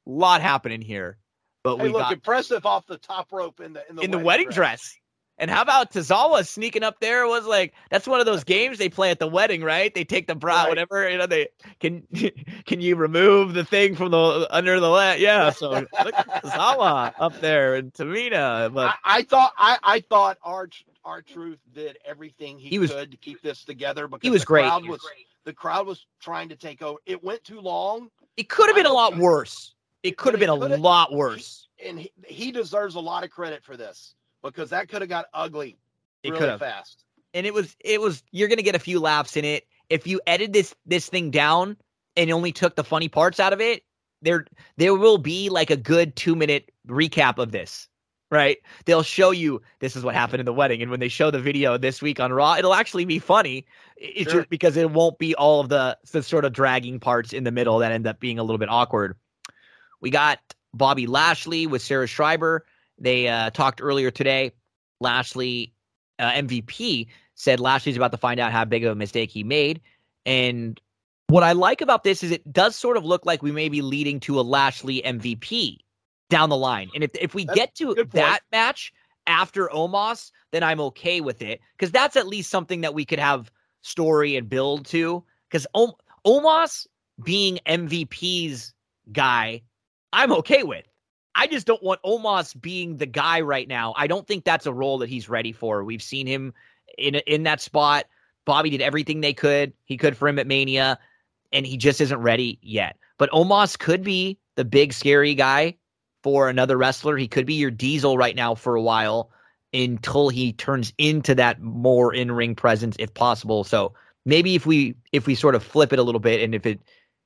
a lot happening here. But hey, we look got impressive off the top rope in the in the, in the wedding dress. And how about Tozawa sneaking up there? Was like that's one of those games they play at the wedding, right? They take the bra, Right. whatever. You know, they can (laughs) can you remove the thing from the under the leg? Yeah. So look at Tozawa up there and Tamina, but I, I thought I, I thought our R-Truth did everything he, He was- could to keep this together because he was the great. Crowd was, the crowd was trying to take over. It went too long, it could have been a lot worse. It could have been a lot worse. and he, he deserves a lot of credit for this because that could have got ugly It really could have. fast. and it was it was you're gonna get a few laughs in it if you edit this this thing down and only took the funny parts out of it there there will be like a good two minute recap of this right? They'll show you this is what happened in the wedding and when they show the video this week on raw it'll actually be funny. It's Sure. just because it won't be all of the the sort of dragging parts in the middle that end up being a little bit awkward. We got bobby lashley with sarah schreiber. They uh, talked earlier today. Lashley uh, MVP said Lashley's about to find out how big of a mistake he made. And what I like about this is it does sort of look like we may be leading to a Lashley MVP down the line. And if if we That's get to that match after Omos, then I'm okay with it because that's at least something that we could have story and build to. Because Om- Omos being MVP's guy, I'm okay with. I just don't want Omos being the guy right now. I don't think that's a role that he's ready for. We've seen him in in that spot. Bobby did everything they could he could for him at Mania, and he just isn't ready yet. But Omos could be the big scary guy for another wrestler. He could be your Diesel right now for a while until he turns into that more in ring presence, if possible. So maybe if we if we sort of flip it a little bit, and if it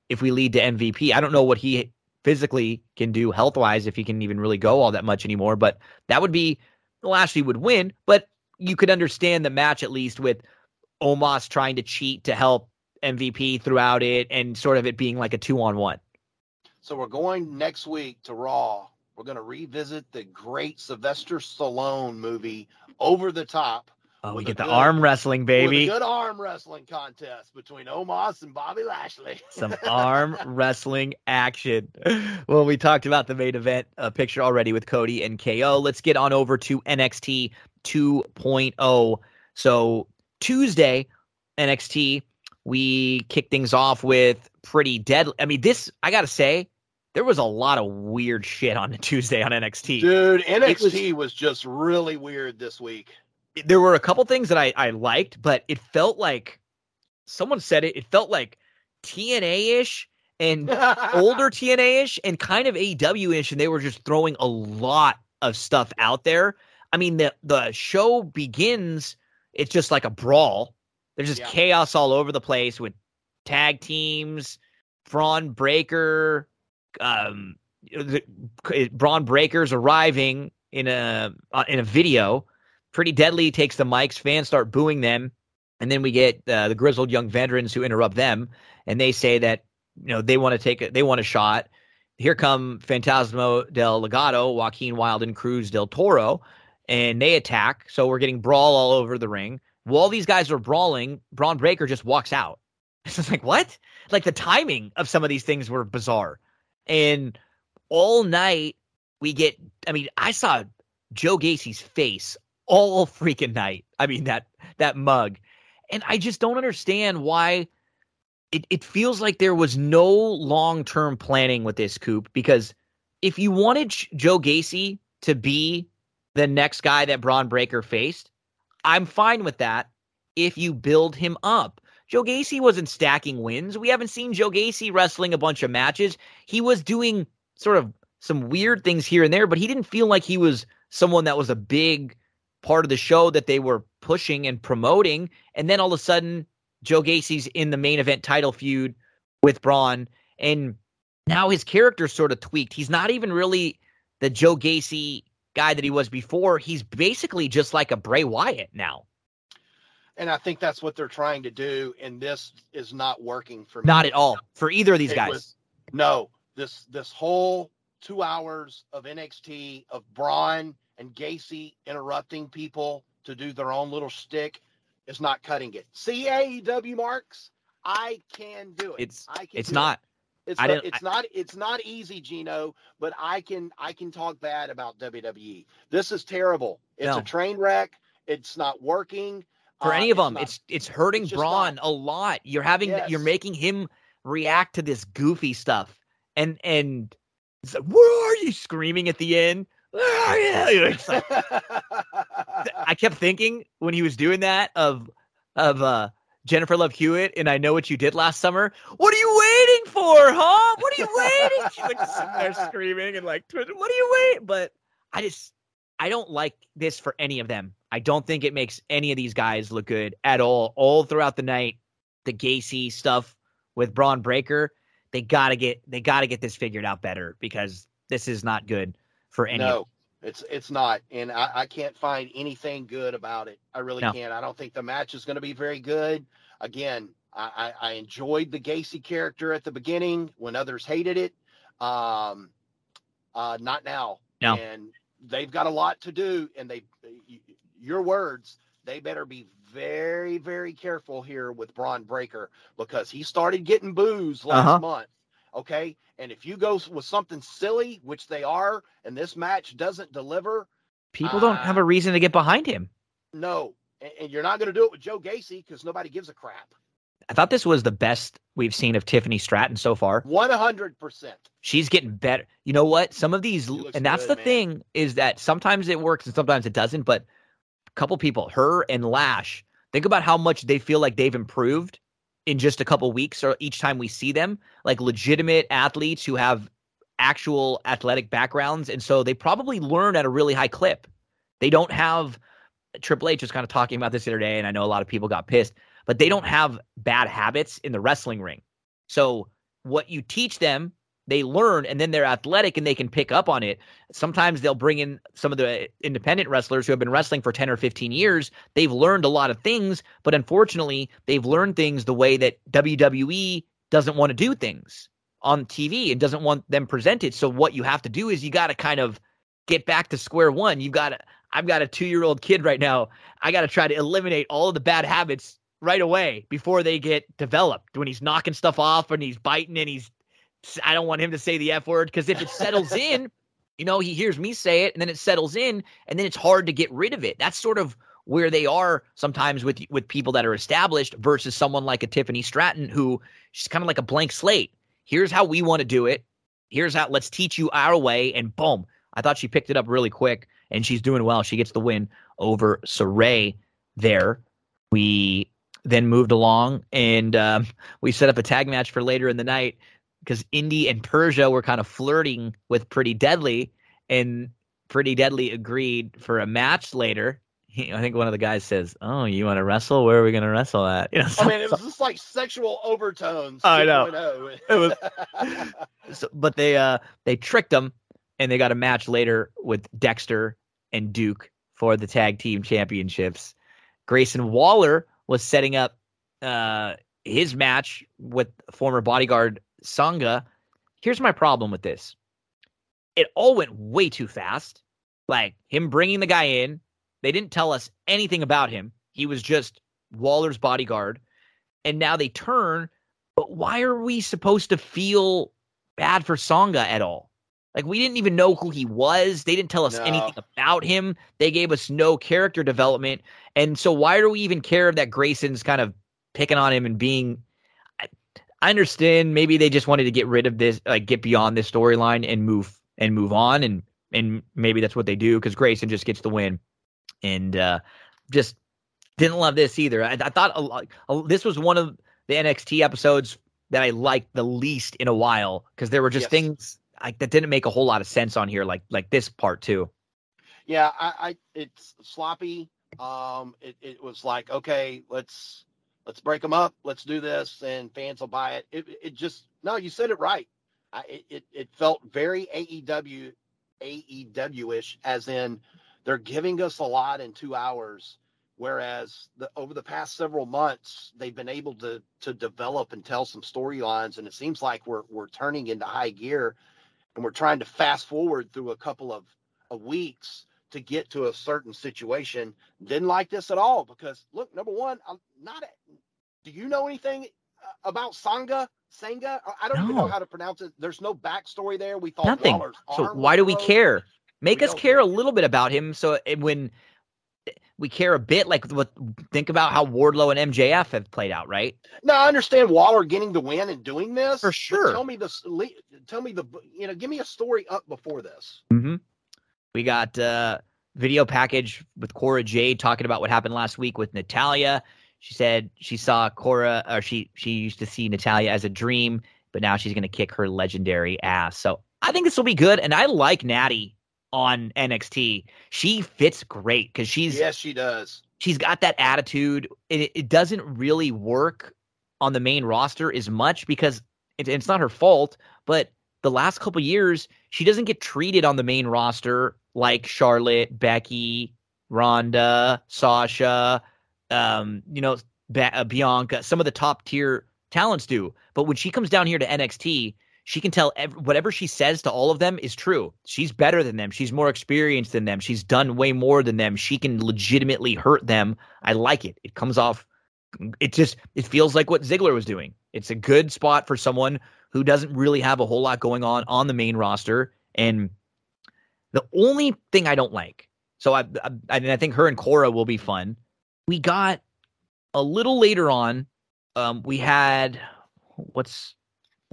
if we lead to MVP, I don't know what he physically can do health wise if he can even really go all that much anymore. But that would be Lashley would win, but you could understand the match at least with Omos trying to cheat to help MVP throughout it and sort of it being like a two on one. So we're going next week to Raw. We're going to revisit the great Sylvester Stallone movie Over the Top. Oh, we get the good- arm wrestling, baby. a good arm wrestling contest between Omos and Bobby Lashley. (laughs) Some arm wrestling action. Well, we talked about the main event uh, picture already with Cody and KO. Let's get on over to NXT 2.0. So Tuesday, NXT, we kick things off with pretty deadly. I mean, this I gotta say, there was a lot of weird shit on (laughs) Tuesday on NXT. Dude, was- NXT was, just really weird this week. there were a couple things that I, I liked, but it felt like someone said it. It felt like TNA ish and (laughs) older TNA ish and kind of AEW ish, and they were just throwing a lot of stuff out there. I mean, the the show begins. It's just like a brawl. There's just Yeah. chaos all over the place with tag teams, Bron Breakker, um, the, Bron Breakker's arriving in a uh, in a video. Pretty Deadly takes the mics. Fans start booing them, and then we get uh, the grizzled young veterans who interrupt them, and they say that you know they want to take a, they want a shot. Here come Fantasmo del Legado, Joaquin Wilde, and Cruz del Toro, and they attack. So we're getting brawl all over the ring. While these guys are brawling, Bron Breakker just walks out. (laughs) It's like what? Like the timing of some of these things were bizarre, and all night we get. I mean, I saw Joe Gacy's face all (laughs) freaking night. I mean that that mug, and I just don't understand why. It it feels like there was no long term planning with this coop because if you wanted Joe Gacy to be the next guy that Bron Breakker faced, I'm fine with that. If you build him up. Joe Gacy wasn't stacking wins. We haven't seen Joe Gacy wrestling a bunch of matches. He was doing sort of some weird things here and there, but he didn't feel like he was someone that was a big part of the show that they were pushing and promoting. And then all of a sudden, Joe Gacy's in the main event title feud with Bron. And now his character's sort of tweaked. He's not even really the Joe Gacy guy that he was before. He's basically just like a Bray Wyatt now. And I think that's what they're trying to do, and this is not working for me. Not at all for either of these It guys. was- no, this this whole two hours of NXT of Bron and Gacy interrupting people to do their own little stick is not cutting it. See AEW marks, I can do it. It's I can it's do it. not. It's I not, it's not it's not easy, Gino, but I can I can talk bad about WWE. This is terrible. It's No. a train wreck. It's not working. For Uh, any of them. not- it's it's hurting it's Bron not. a lot. You're having you're making him react to this goofy stuff, and and it's like, where are you screaming at the end? Where are you? (laughs) Like- I (laughs) kept thinking when he was doing that of of uh Jennifer Love Hewitt and I know what you did last summer. What are you waiting for, huh? What are you waiting? She's like sitting there screaming and like, what are you waiting? But I just I don't like this for any of them. I don't think it makes any of these guys look good at all. All throughout the night, the Gacy stuff with Bron Breakker, they gotta get they gotta get this figured out better because this is not good for any. of no, it's it's not, and I, I can't find anything good about it. I really No. can't. I don't think the match is going to be very good. Again, I, I, I enjoyed the Gacy character at the beginning when others hated it. Um, uh, not now. No. And they've got a lot to do, and they, your words, they better be very, very careful here with Bron Breakker because he started getting boos last Uh-huh. month. Okay. And if you go with something silly, which they are, and this match doesn't deliver, People don't have a reason to get behind him. no. And, and you're not going to do it with Joe Gacy because nobody gives a crap. I thought this was the best we've seen of Tiffany Stratton so far. 100%. She's getting better. You know what? Some of these, and that's good, the man. thing, is that sometimes it works and sometimes it doesn't. But a couple people, her and Lash, think about how much they feel like they've improved in just a couple weeks or each time we see them, like legitimate athletes who have actual athletic backgrounds. And so they probably learn at a really high clip. They don't have Triple H was kind of talking about this the other day, and I know a lot of people got pissed, but they don't have bad habits in the wrestling ring. So what you teach them, they learn, and then they're athletic and they can pick up on it. Sometimes they'll bring in some of the independent wrestlers who have been wrestling for 10 or 15 years. They've learned a lot of things, but unfortunately, they've learned things the way that WWE doesn't want to do things on TV and doesn't want them presented. So what you have to do is you got to kind of get back to square one. You've got to I've got a 2-year-old kid right now. I got to try to eliminate all of the bad habits right away before they get developed. When he's knocking stuff off and he's biting and he's I don't want him to say the F word because if it settles (laughs) in, you know, he hears me say it and then it settles in and then it's hard to get rid of it. That's sort of where they are sometimes with with people that are established versus someone like a Tiffany Stratton who she's kind of like a blank slate. Here's how we want to do it. Here's how let's teach you our way and boom. I thought she picked it up really quick and she's doing well. She gets the win over Sarray there. We then moved along and um, we set up a tag match for later in the night because Indi and Persia were kind of flirting with Pretty Deadly, and Pretty Deadly agreed for a match later. He, I think one of the guys says, "Oh, you want to wrestle? Where are we going to wrestle at?" (laughs) You know, I mean, it was just like sexual overtones. I know. It was- (laughs) so, but they uh they tricked them and they got a match later with Dexter and Duke for the tag team championships. Grayson Waller was setting up uh his match with former bodyguard Sanga. Here's my problem with this. It all went way too fast. Like him bringing the guy in, they didn't tell us anything about him. He was just Waller's bodyguard. And now they turn but why are we supposed to feel bad for Sanga at all? Like we didn't even know who he was. They didn't tell us No. anything about him. They gave us no character development. And so why do we even care that Grayson's kind of picking on him and being I, I understand maybe they just wanted to get rid of this like get beyond this storyline and move and move on and and maybe that's what they do because Grayson just gets the win. And uh just didn't love this either. I, I thought a, a, this was one of the NXT episodes that I liked the least in a while because there were just Yes. things like that didn't make a whole lot of sense on here, like like this part too. yeah, I, I it's sloppy. Um, it, it was like, okay, let's let's break them up, let's do this, and fans will buy it. It, it just no, you said it right. I, it, it felt very AEW AEW ish, as in they're giving us a lot in two hours, Whereas the, over the past several months, they've been able to to develop and tell some storylines, and it seems like we're we're turning into high gear, and we're trying to fast forward through a couple of, of weeks to get to a certain situation. Didn't like this at all because look, number one, I'm not. Do you know anything uh, about Sanga? Sanga? I- don't even know how to pronounce it. There's no backstory there. We thought Nothing. So why do we care? Make We us care care. a little bit about him. So when we care a bit, like what think about how Wardlow and MJF have played out, right? No, I understand Waller getting the win and doing this For sure. Tell me this. le- Tell me the. You know, give me a story up before this. Mm-hmm. We got uh, video package with Cora Jade talking about what happened last week with Natalya. She said she saw Cora, or she she used to see Natalya as a dream, but now she's going to kick her legendary ass. So I think this will be good, and I like Natty on NXT. She fits great because she's yes, she does. she's got that attitude. and It, it doesn't really work on the main roster as much because it, it's not her fault. But the last couple years, she doesn't get treated on the main roster like Charlotte, Becky, Ronda, Sasha, um, you know, uh, Bianca. Some of the top tier talents do. But when she comes down here to NXT, she can tell ev- whatever she says to all of them is true. She's better than them. She's more experienced than them. She's done way more than them. She can legitimately hurt them. I like it. It comes off. It just it feels like what Ziggler was doing. It's a good spot for someone who doesn't really have a whole lot going on on the main roster. And the only thing I don't like, so I I, I, mean, I think her and Cora will be fun. We got a little later on. Um, we had what's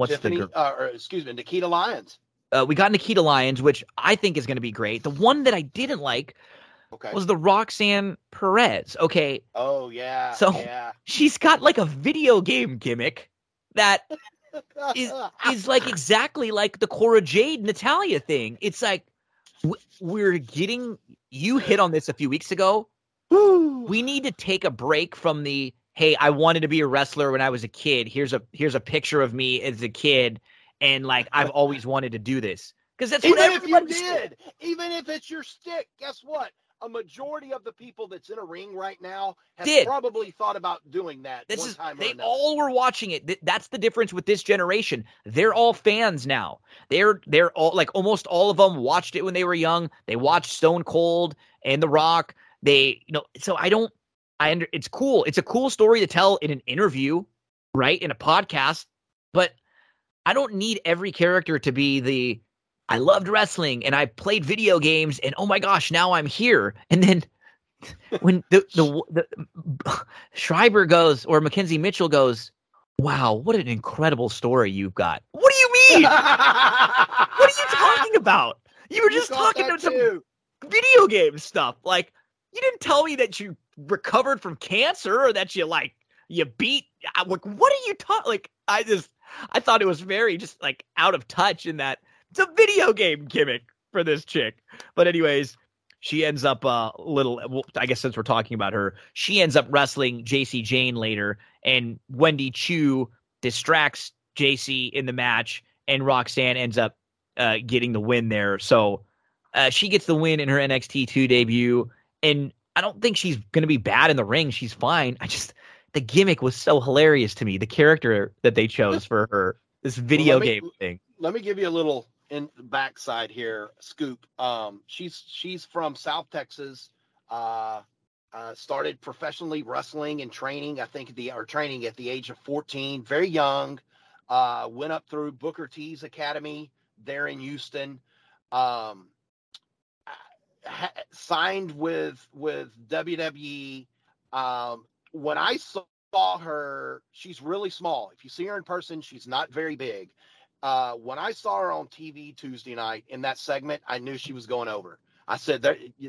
what's Tiffany, the girl? uh, or excuse me, Nikita Lyons. uh, we got Nikita Lyons, which I think is going to be great. The one that I didn't like Okay. was the Roxanne Perez. Okay, oh yeah. So- yeah. she's got like a video game gimmick that (laughs) is is like exactly like the Cora Jade Natalia thing. It's like we're getting you hit on this a few weeks ago. We need to take a break from the hey, I wanted to be a wrestler when I was a kid. Here's a here's a picture of me as a kid and like I've always wanted to do this. Cuz that's what even if you everybody did, even if it's your stick, guess what? A majority of the people that's in a ring right now have Did. probably thought about doing that This one is time they all were watching it. That's the difference with this generation. They're all fans now. They're they're all like almost all of them watched it when they were young. They watched Stone Cold and The Rock. They you know so I don't I under it's cool. It's a cool story to tell in an interview, right? In a podcast, but I don't need every character to be the I loved wrestling and I played video games and oh my gosh, now I'm here. And then (laughs) when the the, the (laughs) Schreiber goes or Mackenzie Mitchell goes, "Wow, what an incredible story you've got." What do you mean? (laughs) what are you talking about? You were just talking about some video game stuff. Like you didn't tell me that you recovered from cancer or that you like you beat. I- Like what are you talking? Like I just I thought it was very just like out of touch in that it's a video game gimmick for this chick. But anyways, she ends up a little. Well, I guess since we're talking about her, she ends up wrestling Jacy Jayne later, and Wendy Choo distracts JC in the match, and Roxanne ends up uh, getting the win there. So uh, she gets the win in her NXT two debut, and I don't think she's going to be bad in the ring. She's fine. I just the gimmick was so hilarious to me. The character that they chose for her, this video me- game thing. let me give you a little in backside here scoop um she's she's from south texas uh uh, started professionally wrestling and training i think the or training at the age of 14 very young uh went up through booker t's academy there in houston um ha- signed with with wwe um when i saw her she's really small if you see her in person she's not very big uh, when I saw her on TV Tuesday night in that segment, I knew she was going over. I said,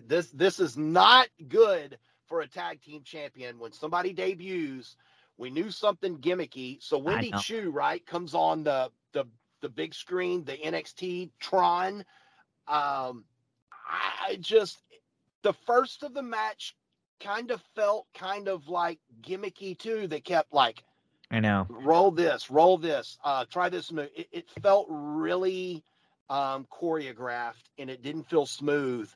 "This this is not good for a tag team champion when somebody debuts." We knew something gimmicky, so Wendy. Choo right comes on the the the big screen, the NXT Tron. Um, I just the first of the match kind of felt kind of like gimmicky too. They kept like I know. roll this, roll this, uh, try this move. It, it felt really um, choreographed and it didn't feel smooth.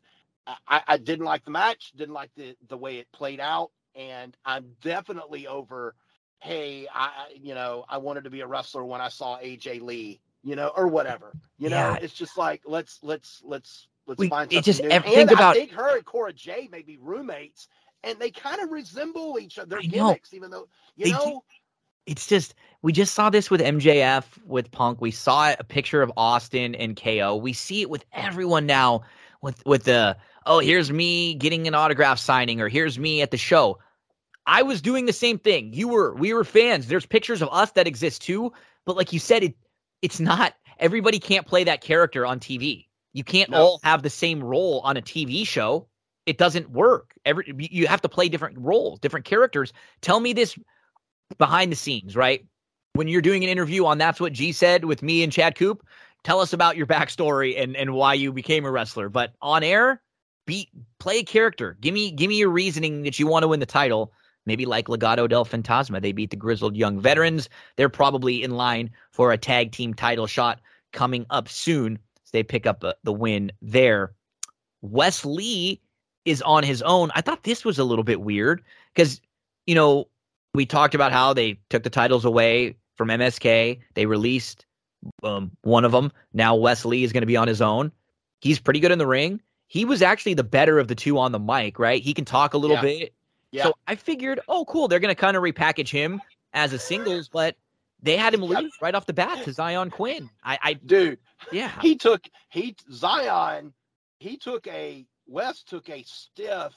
I, I didn't like the match, didn't like the the way it played out, and I'm definitely over. Hey, I I- you know I wanted to be a wrestler when I saw AJ Lee, you know, or whatever. You know, Yeah. it's just like let's let's let's let's We- find it something just- new. and think about- I think her and Cora J may be roommates, and they kind of resemble each other. Their I know. gimmicks, even though you They do- know. it's just we just saw this with MJF with Punk. We saw a picture of Austin and KO. We see it with everyone now with with the oh here's me getting an autograph signing or here's me at the show. I was doing the same thing. You were we were fans. There's pictures of us that exist too, but like you said it it's not everybody can't play that character on TV. You can't No. all have the same role on a TV show. It doesn't work. Every you- have to play different roles, different characters. Tell me this behind the scenes, right? When you're doing an interview on That's What G Said with me and Chad Coop, tell us about your backstory and, and why you became a wrestler. But on air, be play a character. Give me give me your reasoning that you want to win the title. Maybe like Legado del Fantasma. They beat the grizzled young veterans. They're probably in line for a tag team title shot coming up soon. So they pick up the win there. Wes Lee is on his own. I thought this was a little bit weird because, you know, we talked about how they took the titles away from MSK. They released um, one of them. Now Wes Lee is going to be on his own. He's pretty good in the ring. He was actually the better of the two on the mic, right? He can talk a little Yeah. bit. Yeah. So I figured, oh, cool. They're going to kind of repackage him as a singles, but they had him lose right off the bat to Xyon Quinn. I, I Dude, yeah, he took he Xyon he took a West took a stiff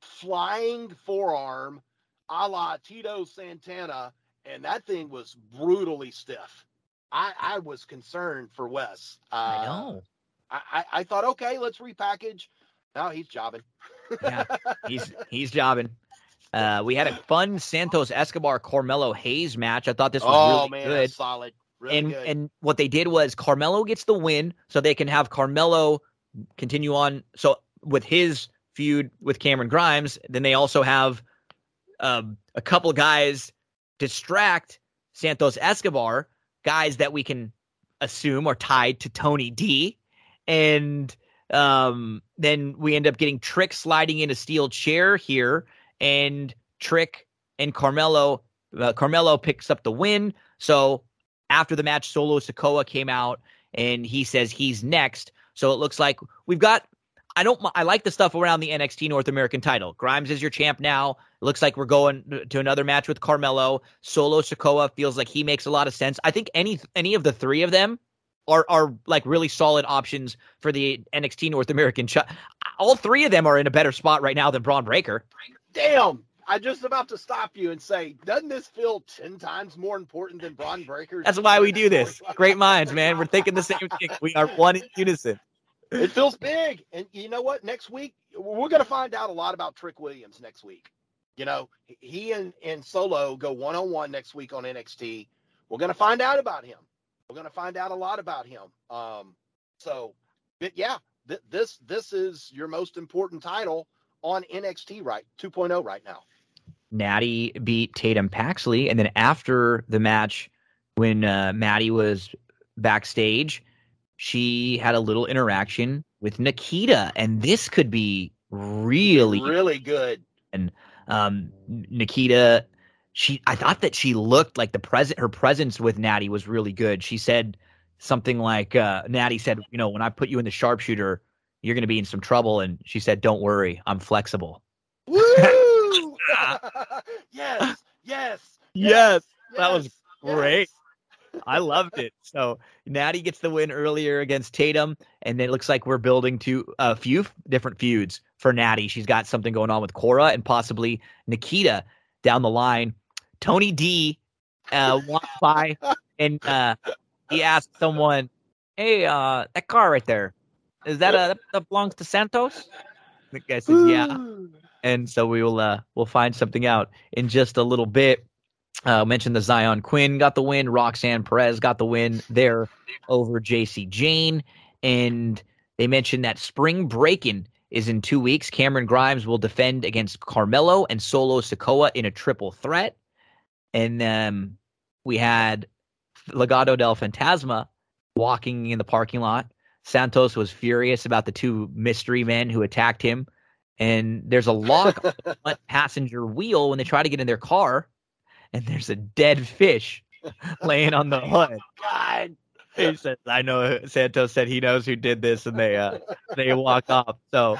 flying forearm a la Tito Santana and that thing was brutally stiff. I, I was concerned for Wes. Uh, I know. I, I, I thought, okay, let's repackage. Now he's jobbing. Yeah, he's he's jobbing. Uh, we had a fun Santos Escobar Carmelo Hayes match. I thought this was oh really man, good. solid. Really and good. and what they did was Carmelo gets the win, so they can have Carmelo continue on. So with his feud with Cameron Grimes, then they also have um, a couple guys distract Santos Escobar, guys that we can assume are tied to Tony D, and um, then we end up getting Trick sliding in a steel chair here, and Trick and Carmelo. Uh, Carmelo picks up the win. So after the match, Solo Sikoa came out and he says he's next. So it looks like we've got. I don't. I like the stuff around the NXT North American title. Grimes is your champ now. It looks like we're going to another match with Carmelo. Solo Sikoa feels like he makes a lot of sense. I think any any of the three of them are are like really solid options for the NXT North American. Ch- all three of them are in a better spot right now than Bron Breakker. Damn. I just about to stop you and say, doesn't this feel ten times more important than Bron Breakker? That's why we do this. Great minds, man. We're thinking the same thing. We are one in unison. It feels big. And you know what? Next week, we're going to find out a lot about Trick Williams next week. You know, he and, and Solo go one on one next week on NXT. We're going to find out about him. We're going to find out a lot about him. Um, so, but yeah, th- this this is your most important title on NXT right 2.0 right now. Natty beat Tatum Paxley, and then after the match, when uh, Maddie was backstage, she had a little interaction with Nikita, and this could be really really good. And um, Nikita. She, I thought that she looked like the present. Her presence with Natty was really good. She said something like, uh, "Natty said, you know, when I put you in the sharpshooter, you're going to be in some trouble." And she said, "Don't worry, I'm flexible." Woo! (laughs) (laughs) yes, yes, Yes, that was yes, great. yes. I loved it. So Natty gets the win earlier against Tatum, and it looks like we're building to a few different feuds for Natty. She's got something going on with Cora and possibly Nikita down the line. Tony D uh, walks by and uh, he asks someone, "Hey, uh, that car right there, is that a that belongs to Santos?" The guy says, "Yeah." (gasps) and so we will uh we'll find something out in just a little bit. Uh, mentioned the Xyon Quinn got the win, Roxanne Perez got the win there over Jacy Jayne, and they mentioned that Spring Breakin' is in two weeks. Cameron Grimes will defend against Carmelo and Solo Sikoa in a triple threat, and um, we had Legado del Fantasma walking in the parking lot. Santos was furious about the two mystery men who attacked him. And there's a lock on the front (laughs) passenger wheel when they try to get in their car, and there's a dead fish laying on the (laughs) hood. God. He says, "I know." Santos said he knows who did this, and they uh, they walk off. So,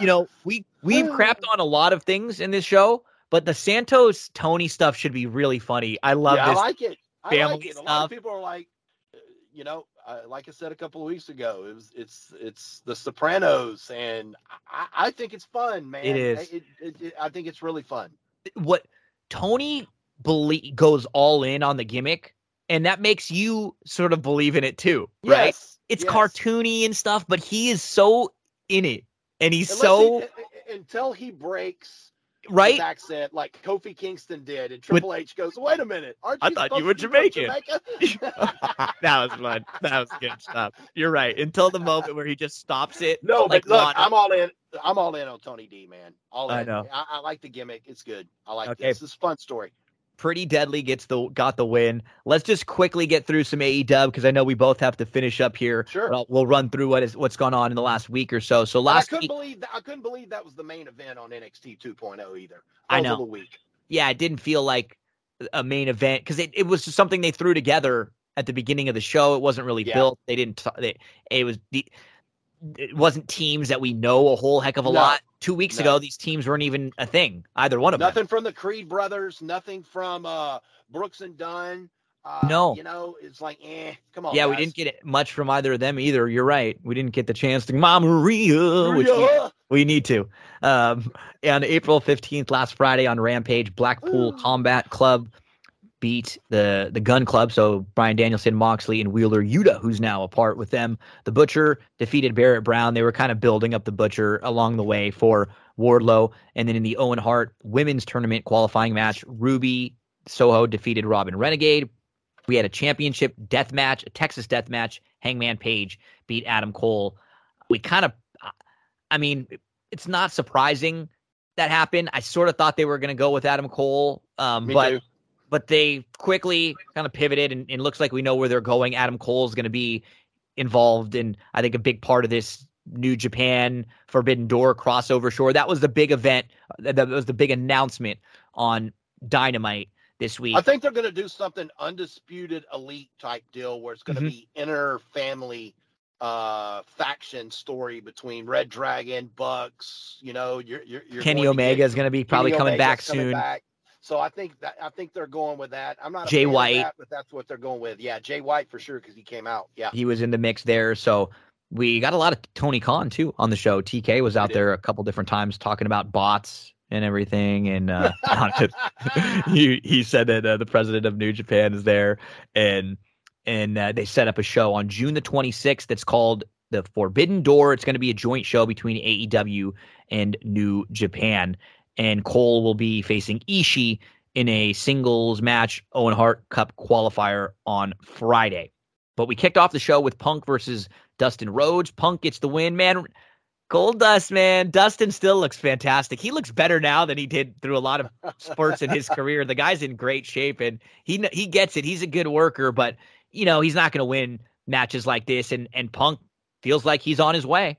you know, we we've crapped on a lot of things in this show, but the Santos Tony stuff should be really funny. I love yeah, this. I like it. I family like it. A lot stuff. of people are like, uh, you know, uh, like I said a couple of weeks ago, it was it's it's The Sopranos, and I, I think it's fun, man. It is. It, it, it, I think it's really fun. what Tony belie- goes all in on the gimmick, and that makes you sort of believe in it too, right? Yes, It's yes. cartoony and stuff, but he is so in it, and he's Unless so he- until he breaks right. his accent like Kofi Kingston did, and Triple H goes, "Wait a minute, aren't I thought you were to be from Jamaican." Jamaica?" (laughs) that was fun. That was good stuff. You're right. Until the moment where he just stops it. no, like but look, Lana. I'm all in. I'm all in on Tony D, man. All in. I know. I, I like the gimmick. It's good. I like Okay. this. This is a fun story. Pretty Deadly gets the got the win. Let's just quickly get through some AEW because I know we both have to finish up here. Sure. We'll, we'll run through what is what's gone on in the last week or so. So And I last couldn't week, believe that. I couldn't believe that was the main event on NXT 2.0 either. I know. the week. yeah, it didn't feel like a main event because it, it was just something they threw together at the beginning of the show. It wasn't really Yeah. built. They didn't. T- they, it was the. It wasn't teams that we know a whole heck of a No. lot. Two weeks No. ago, these teams weren't even a thing. Either one of them. Nothing from the Creed brothers. Nothing from uh, Brooks and Dunn. Uh, No. You know, it's like, eh, come on. yeah, we didn't get it much from either of them either. You're right. We didn't get the chance to Mama Maria, which we, we need to. Um, on April 15th, last Friday on Rampage, Blackpool (gasps) Combat Club beat the the Gunn Club. So Bryan Danielson, Moxley, and Wheeler Yuta, who's now apart with them. The Butcher defeated Barrett Brown. They were kind of building up the Butcher along the way for Wardlow. And then in the Owen Hart women's tournament qualifying match, Ruby Soho defeated Robyn Renegade. We had a championship death match, a Texas death match. Hangman Page beat Adam Cole. We kind of, I mean, it's not surprising that happened. I sort of thought they were going to go with Adam Cole, um, but too. But they quickly kind of pivoted, and it looks like we know where they're going. Adam Cole is going to be involved in, I think, a big part of this New Japan Forbidden Door crossover. Sure, that was the big event. That was the big announcement on Dynamite this week. I think they're going to do something undisputed elite type deal where it's going to Mhm. be inner family uh faction story between Red Dragon, Bucks, you know, you're you're, you're Kenny Omega get- is going to be probably Kenny coming Omega's back coming soon. back. So I think that I think they're going with that. I'm not Jay White. that, but that's what they're going with. Yeah, Jay White for sure because he came out. Yeah, He was in the mix there. So we got a lot of Tony Khan too on the show. TK was out there a couple different times talking about bots and everything. And uh, (laughs) (laughs) he he said that uh, the president of New Japan is there, and and uh, they set up a show on June the 26th. That's called the Forbidden Door. It's going to be a joint show between AEW and New Japan, and Cole will be facing Ishii in a singles match, Owen Hart Cup qualifier on Friday. But we kicked off the show with Punk versus Dustin Rhodes. Punk gets the win, man. Gold dust, man. Dustin still looks fantastic. He looks better now than he did through a lot of spurts in his (laughs) career. The guy's in great shape and he he gets it. He's a good worker, but you know he's not going to win matches like this. And and Punk feels like he's on his way.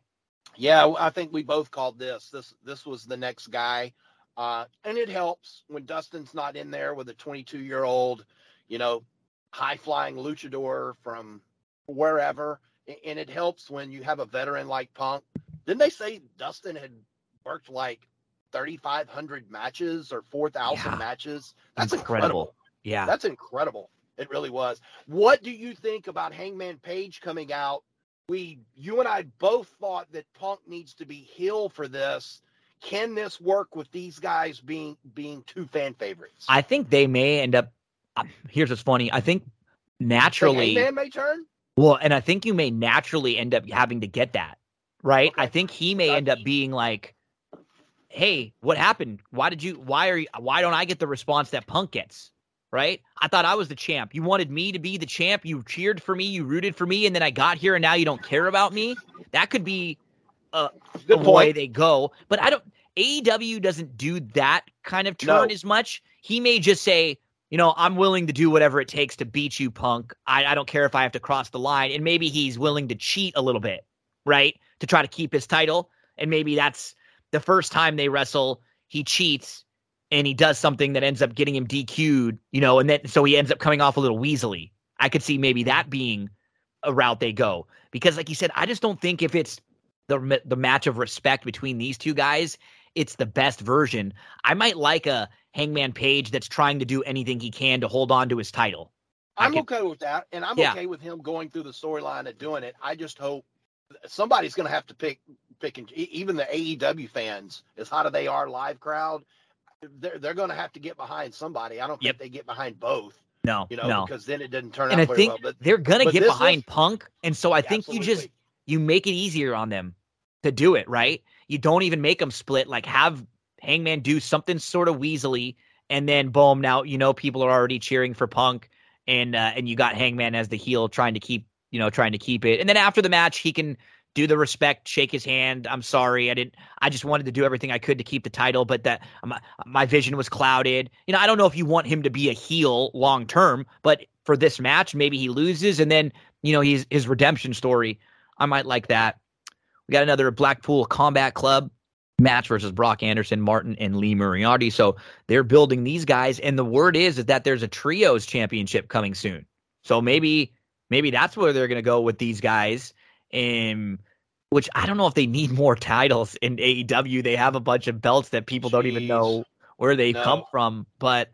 yeah. I think we both called this. This this was the next guy, uh, and it helps when Dustin's not in there with a 22 year old, you know, high flying luchador from wherever, and it helps when you have a veteran like Punk. Didn't they say Dustin had worked like 3,500 matches or 4,000 Yeah. matches? That's Incredible. incredible. Yeah. That's incredible. It really was. What do you think about Hangman Page coming out? We, you and I both thought that Punk needs to be heel for this. Can this work with these guys being being two fan favorites? I think they may end up. uh, Here's what's funny. I think naturally. Hangman may turn. Well, and I think you may naturally end up having to get that, right? Okay. I think he may end up being like, "Hey, what happened? Why did you? Why are you? Why don't I get the response that Punk gets?" Right? I thought I was the champ. You wanted me to be the champ. You cheered for me. You rooted for me, and then I got here, and now you don't care about me. That could be Good the way they go. But I don't. AEW doesn't do that kind of turn No. as much. He may just say, you know, I'm willing to do whatever it takes to beat you, punk. I, I don't care if I have to cross the line. And maybe he's willing to cheat a little bit, right? To try to keep his title. And maybe that's the first time they wrestle, he cheats and he does something that ends up getting him DQ'd, you know, and then so he ends up coming off a little weaselly. I could see maybe that being a route they go. Because like you said, I just don't think if it's the the match of respect between these two guys, it's the best version. I might like a Hangman Page that's trying to do anything he can to hold on to his title. I I'm could- okay with that, and I'm Yeah. okay with him going through the storyline and doing it. I just hope somebody's going to have to pick pick and even the AEW fans, as hot as they are, live crowd, they're they're going to have to get behind somebody. I don't Yep. think they get behind both, No, you know, no. because then it doesn't turn And I out very think well. But they're gonna get behind is- Punk, and so I think you just you make it easier on them to do it, right? You don't even make them split. Like have Hangman do something sort of weaselly, and then boom, now you know people are already cheering for Punk, and uh, and you got Hangman as the heel trying to keep you know trying to keep it, and then after the match he can do the respect, shake his hand. I'm sorry, I didn't. I just wanted to do everything I could to keep the title, but that my, my vision was clouded. You know, I don't know if you want him to be a heel long term, but for this match, maybe he loses, and then you know he's his redemption story. I might like that. We got another Blackpool Combat Club match versus Brock Anderson, Martin, and Lee Moriarty. So they're building these guys, and the word is, is that there's a trios championship coming soon. So maybe maybe that's where they're gonna go with these guys. And which I don't know if they need (laughs) more titles in AEW. They have a bunch of belts that people don't even know where they No. come from. But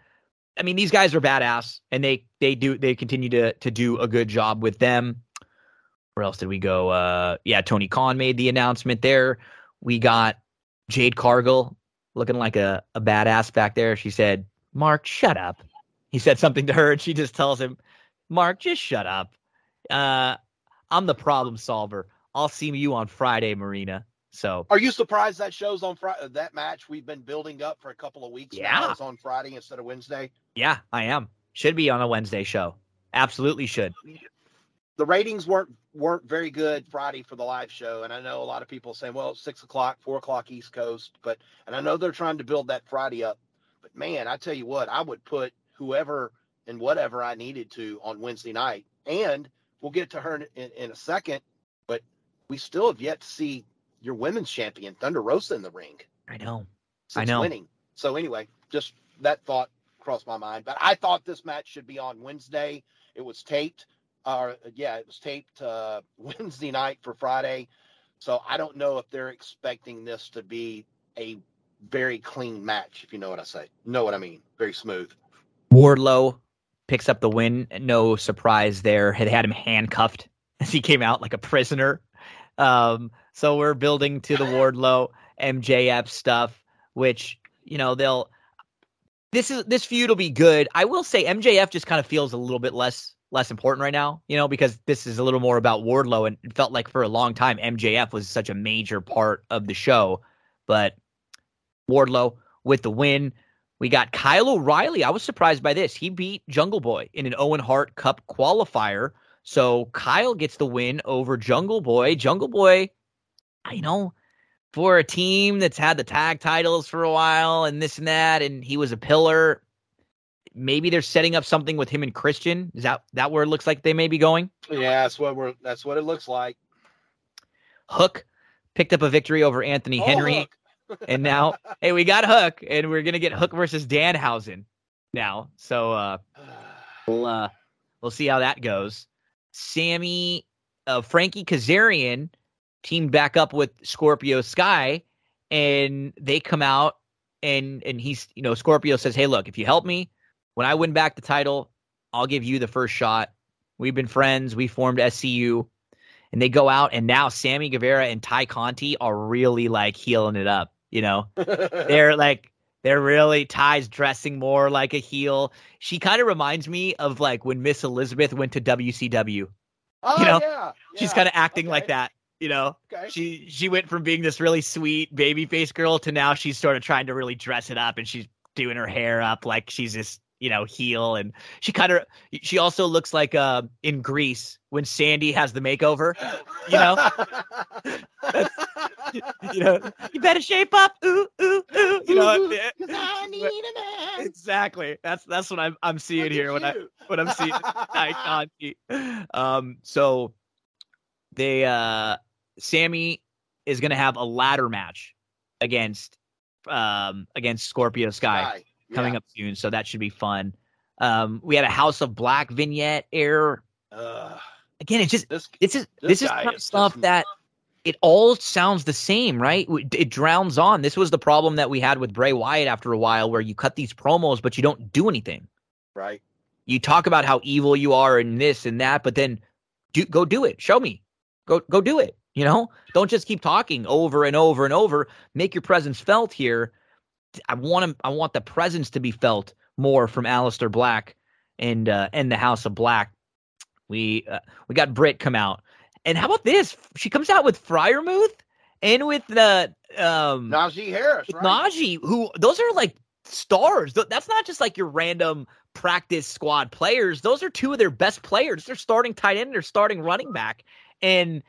I mean, these guys are badass, and they they do they continue to to do a good job with them. Where else did we go? Uh, yeah, Tony Khan made the announcement there. We got Jade Cargill looking like a, a badass back there. She said, Mark, shut up. He said something to her, and she just tells him, Mark, just shut up. Uh, I'm the problem solver. I'll see you on Friday, Marina. So, Are you surprised that shows on Friday? That match we've been building up for a couple of weeks Yeah. now is on Friday instead of Wednesday. yeah, I am. Should be on a Wednesday show. Absolutely should. the ratings weren't weren't very good Friday for the live show, and I know a lot of people saying, "Well, it's six o'clock, four o'clock East Coast," but and I know they're trying to build that Friday up. But man, I tell you what, I would put whoever and whatever I needed to on Wednesday night, and we'll get to her in, in, in a second. But we still have yet to see your women's champion Thunder Rosa in the ring I know. I know. winning. So anyway, just that thought crossed my mind. But I thought this match should be on Wednesday. It was taped. Uh, yeah, it was taped uh, (laughs) Wednesday night for Friday. So I don't know if they're expecting this to be a very clean match, if you know what I say. Know what I mean? Very smooth. Wardlow picks up the win. No surprise there. Had had him handcuffed (laughs) as he came out like a prisoner. Um, so we're building to the Wardlow MJF stuff, which you know they'll. This is this feud will be good. I will say MJF just kind of feels a little bit less less important right now, you know, because this is a little more about Wardlow, and it felt like for a long time MJF was such a major part of the show, but Wardlow with the win. We got Kyle O'Reilly. I was surprised by this. He beat Jungle Boy in an Owen Hart Cup qualifier. So Kyle gets the win over Jungle Boy. Jungle Boy, you know, for a team that's had the tag titles for a while and this and that, and he was a pillar. Maybe they're setting up something with him and Christian. Is that that where it looks like they may be going? Yeah, that's what we're. That's what it looks like. Hook picked up a victory over Anthony Oh, Henry. (laughs) and now hey we got hook and we're gonna get hook versus danhausen now so uh (sighs) we'll uh we'll see how that goes sammy uh frankie kazarian teamed back up with scorpio sky and they come out and and he's you know scorpio says hey look if you help me when i win back the title i'll give you the first shot we've been friends we formed scu and they go out and now sammy guevara and ty conti are really like healing it up you know (laughs) they're like they're really Ty's dressing more like a heel. She kind of reminds me of like when Miss Elizabeth went to WCW. oh, you know, yeah, She's kind of acting like that, you know. Okay. She she went from being this really sweet baby face girl to now she's sort of trying to really dress it up and she's doing her hair up like she's this you know heel and she kind of she also looks like uh in Grease when Sandy has the makeover. You know? you know, you better shape up. Ooh, ooh, ooh. You know, Ooh, I (laughs) need a man. exactly. That's that's what I'm I'm seeing Look here when I when I'm seeing. (laughs) Um, so they uh Sammy is gonna have a ladder match against um against Scorpio Sky Sky. Coming Yeah. up soon, so that should be fun. Um, we had a House of Black vignette air. Again, it's just this this is This this, is kind of stuff just- that it all sounds the same, right? It- It drowns on. This was the problem that we had with Bray Wyatt after a while, where you cut these promos, but you don't do anything. right. You talk about how evil you are and this and that, but then do go do it. Show me. Go go do it. You know, don't just keep talking over and over and over. Make your presence felt here. I want him. I want the presence to be felt more from Alistair Black and uh, and the House of Black. We uh, we got Britt come out, and how about this? She comes out with Freiermuth and with the um Najee Harris, right? Najee, who those are like stars. That's not just like your random practice squad players. Those are two of their best players. They're starting tight end, they're starting running back, and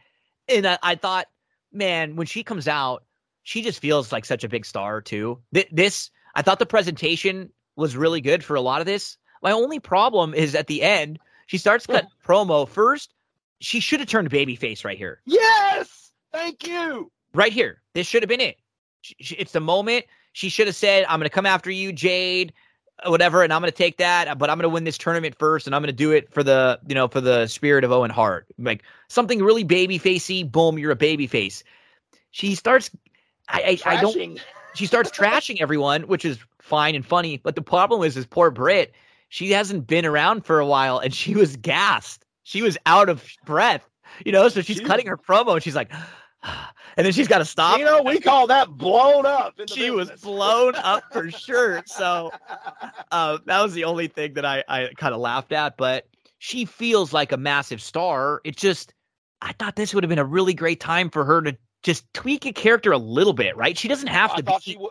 and I, I thought, man, when she comes out, she just feels like such a big star too. Th- This I thought the presentation was really good for a lot of this. My only problem is at the end, she starts cutting promo first. She should have turned babyface right here Yes. Thank you. right here. This should have been it. It's the moment she should have said, "I'm going to come after you, Jade, uh, whatever, and I'm going to take that, but I'm going to win this tournament first, and I'm going to do it for the, you know, for the spirit of Owen Hart, like something really baby facey. Boom, you're a baby face." She starts. I, I, I don't. (laughs) She starts trashing everyone, which is fine and funny. But the problem is, is poor Brit. She hasn't been around for a while, and she was gassed. She was out of breath, you know. So she's She- cutting her promo, and she's like, (sighs) and then she's got to stop. You know, we call that blown up. in the she was blown up for sure. (laughs) So uh, that was the only thing that I, I kind of laughed at. But she feels like a massive star. It just, I thought this would have been a really great time for her to just tweak a character a little bit, right? She doesn't have I to thought be she wa-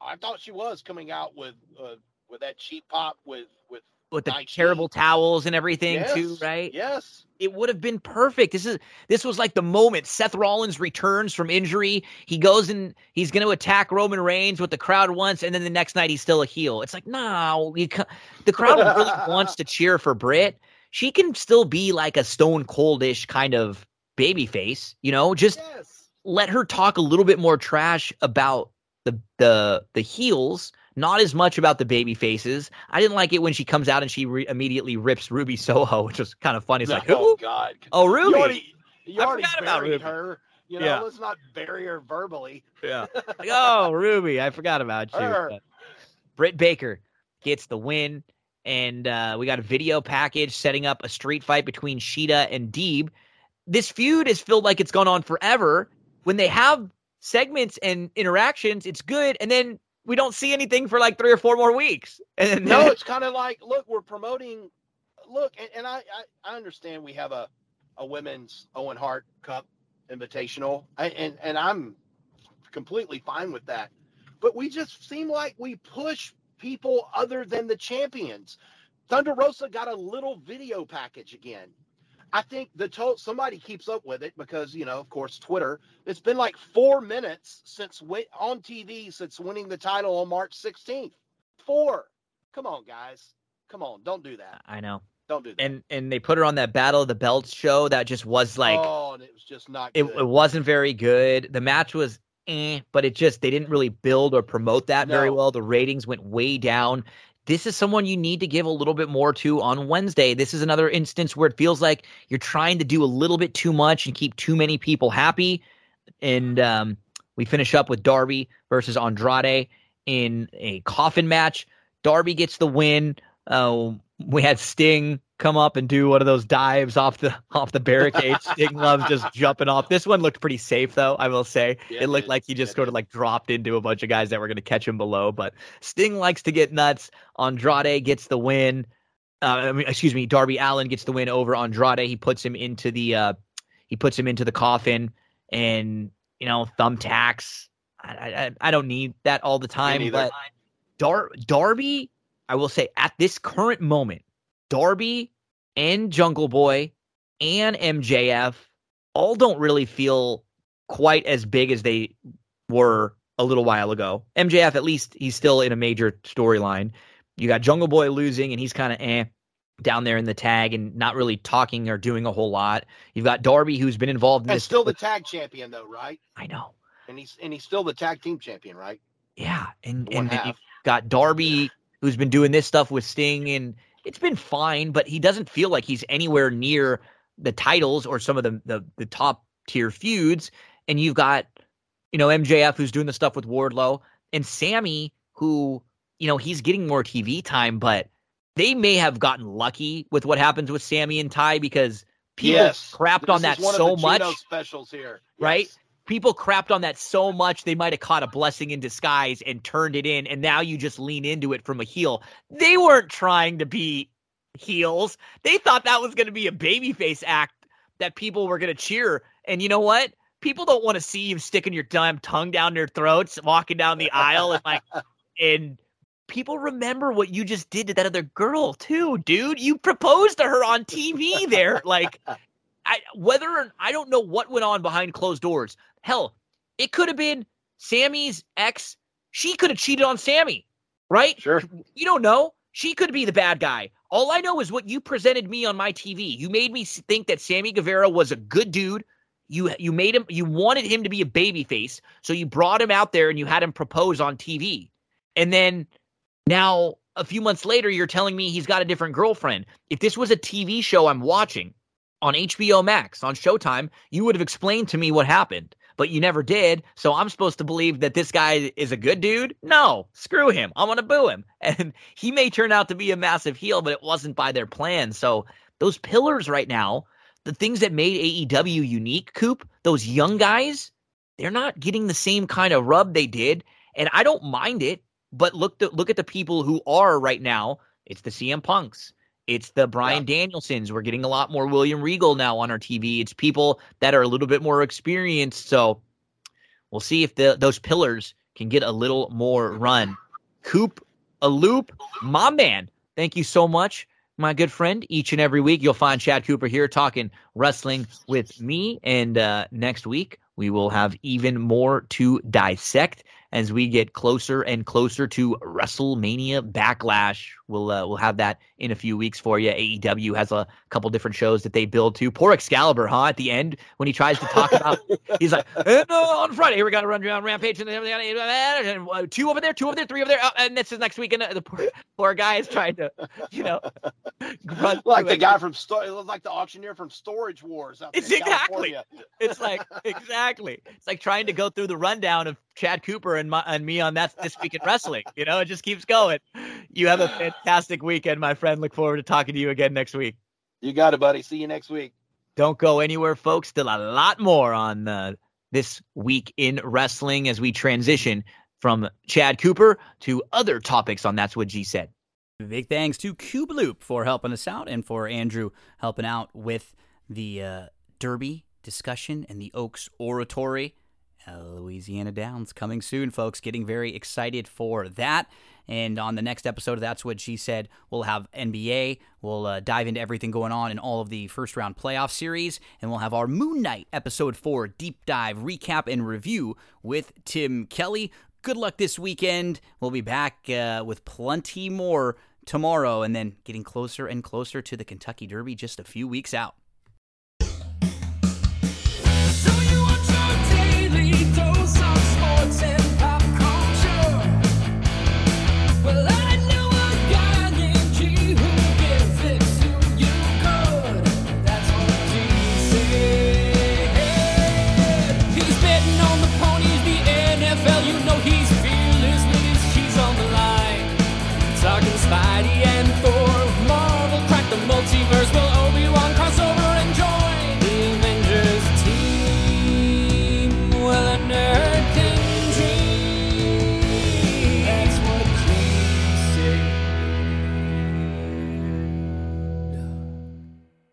I thought she was coming out with uh, with that cheap pop with with with the Nike. terrible towels and everything yes, too, right? Yes. it would have been perfect. This is this was like the moment Seth Rollins returns from injury. He goes and he's going to attack Roman Reigns with the crowd once, and then the next night he's still a heel. It's like no, you ca- the crowd really (laughs) wants to cheer for Britt. She can still be like a Stone Coldish kind of baby face, you know. Just Yes. Let her talk a little bit more trash about the the the heels, not as much about the baby faces. I didn't like it when she comes out and she re- immediately rips Ruby Soho, (laughs) which was kind of funny. It's like, (laughs) who? oh God. Oh, Ruby. You already, you I already forgot about Ruby. her. You know, Yeah. let's not bury her verbally. Yeah. (laughs) like, oh, Ruby, I forgot about you. Her. Britt Baker gets the win, and uh, we got a video package setting up a street fight between Shida and Deeb. This feud has felt like it's gone on forever. When they have segments and interactions, it's good, and then we don't see anything for like three or four more weeks. (laughs) And then No, it's kind of like, look, we're promoting. Look, and, and I, I I understand we have a a women's Owen Hart Cup Invitational, I, and and I'm completely fine with that. But we just seem like we push people other than the champions. Thunder Rosa got a little video package again. I think the total somebody keeps up with it because you know, of course, Twitter. It's been like four minutes since on TV since winning the title on March 16th. Four. Come on, guys. Come on, don't do that. I know. Don't do that. And and they put her on that Battle of the Belts show that just was like oh, and it was just not it, it wasn't very good. The match was eh, but it just they didn't really build or promote that very well. The ratings went way down. This is someone you need to give a little bit more to on Wednesday. This is another instance where it feels like you're trying to do a little bit too much and keep too many people happy. And um, we finish up with Darby versus Andrade in a coffin match. Darby gets the win. Uh, we had Sting come up and do one of those dives off the (laughs) off the barricade. Sting loves just jumping off. This one looked pretty safe though, I will say. Yeah, it looked like he just sort of like dropped into a bunch of guys that were going to catch him below. But Sting likes to get nuts. Andrade gets the win. Uh, I mean, excuse me, Darby Allin gets the win over Andrade. He puts him into the uh, he puts him into the coffin, and you know thumbtacks. I, I I don't need that all the time, but Dar- Darby, I will say at this current moment, Darby and Jungle Boy and MJF all don't really feel quite as big as they were a little while ago. MJF, at least he's still in a major storyline. You got Jungle Boy losing, and he's kind of eh down there in the tag and not really talking or doing a whole lot. You've got Darby, who's been involved in this. still the tag champion though, right? I know. And he's and he's still the tag team champion, right? Yeah, and One and then you've got Darby who's been doing this stuff with Sting, and it's been fine, but he doesn't feel like he's anywhere near the titles or some of the the, the top tier feuds. And you've got you know MJF who's doing the stuff with Wardlow, and Sammy who you know he's getting more TV time, but they may have gotten lucky with what happens with Sammy and Ty because people yes. crapped This on that so much specials here, right? People crapped on that so much they might have caught a blessing in disguise and turned it in and now you just lean into it from a heel. They weren't trying to be heels. They thought that was going to be a babyface act that people were going to cheer. And you know what? People don't want to see you sticking your damn tongue down their throats walking down the aisle and like (laughs) and people remember what you just did to that other girl too dude. You proposed to her on tv there like I whether or, I don't know what went on behind closed doors. Hell, it could have been Sammy's ex. She could have cheated on Sammy, right? Sure. You don't know. She could be the bad guy. All I know is what you presented me on my TV. You made me think that Sammy Guevara was a good dude. You you made him. You wanted him to be a babyface, so you brought him out there and you had him propose on TV. And then now a few months later, you're telling me he's got a different girlfriend. If this was a TV show I'm watching on HBO Max, on Showtime, you would have explained to me what happened, but you never did. So I'm supposed to believe that this guy is a good dude? No, screw him. I want to boo him. (laughs) And he may turn out to be a massive heel, but it wasn't by their plan. So those pillars right now, the things that made AEW unique, Coop, those young guys, they're not getting the same kind of rub they did. And I don't mind it, but look the, look at the people who are right now. It's the CM Punks. It's the Bryan Danielsons. We're getting a lot more William Regal now on our TV. It's people that are a little bit more experienced. So we'll see if the those pillars can get a little more run. Coop a loop, my man. Thank you so much, my good friend. Each and every week, you'll find Chad Cooper here talking wrestling with me. And uh, next week, we will have even more to dissect as we get closer and closer to WrestleMania Backlash. We'll uh, we'll have that in a few weeks for you. AEW has a couple different shows that they build to. Poor Excalibur, huh? At the end when he tries to talk about, (laughs) he's like, uh, on Friday here we got to run around Rampage and, and uh, two over there, two over there, three over there, uh, and this is next week. And uh, the poor, poor guy is trying to, you know, run Like the it. guy from Sto- like the auctioneer from Storage Wars. Out It's exactly. California. It's like (laughs) exactly. It's like trying to go through the rundown of Chad Cooper and my, and me on that this week in wrestling. You know, it just keeps going. You have a (sighs) fantastic weekend, my friend. Look forward to talking to you again next week. You got it, buddy. See you next week. Don't go anywhere, folks. Still a lot more on uh, this week in wrestling as we transition from Chad Cooper to other topics on That's What G Said. Big thanks to Cube Loop for helping us out and for Andrew helping out with the uh, Derby discussion and the Oaks Oratory. Louisiana Downs coming soon, folks. Getting very excited for that. And on the next episode, that's what she said. We'll have NBA. We'll uh, dive into everything going on in all of the first round playoff series. And we'll have our Moon Knight episode four deep dive recap and review with Tim Kelly. Good luck this weekend. We'll be back uh, with plenty more tomorrow and then getting closer and closer to the Kentucky Derby just a few weeks out.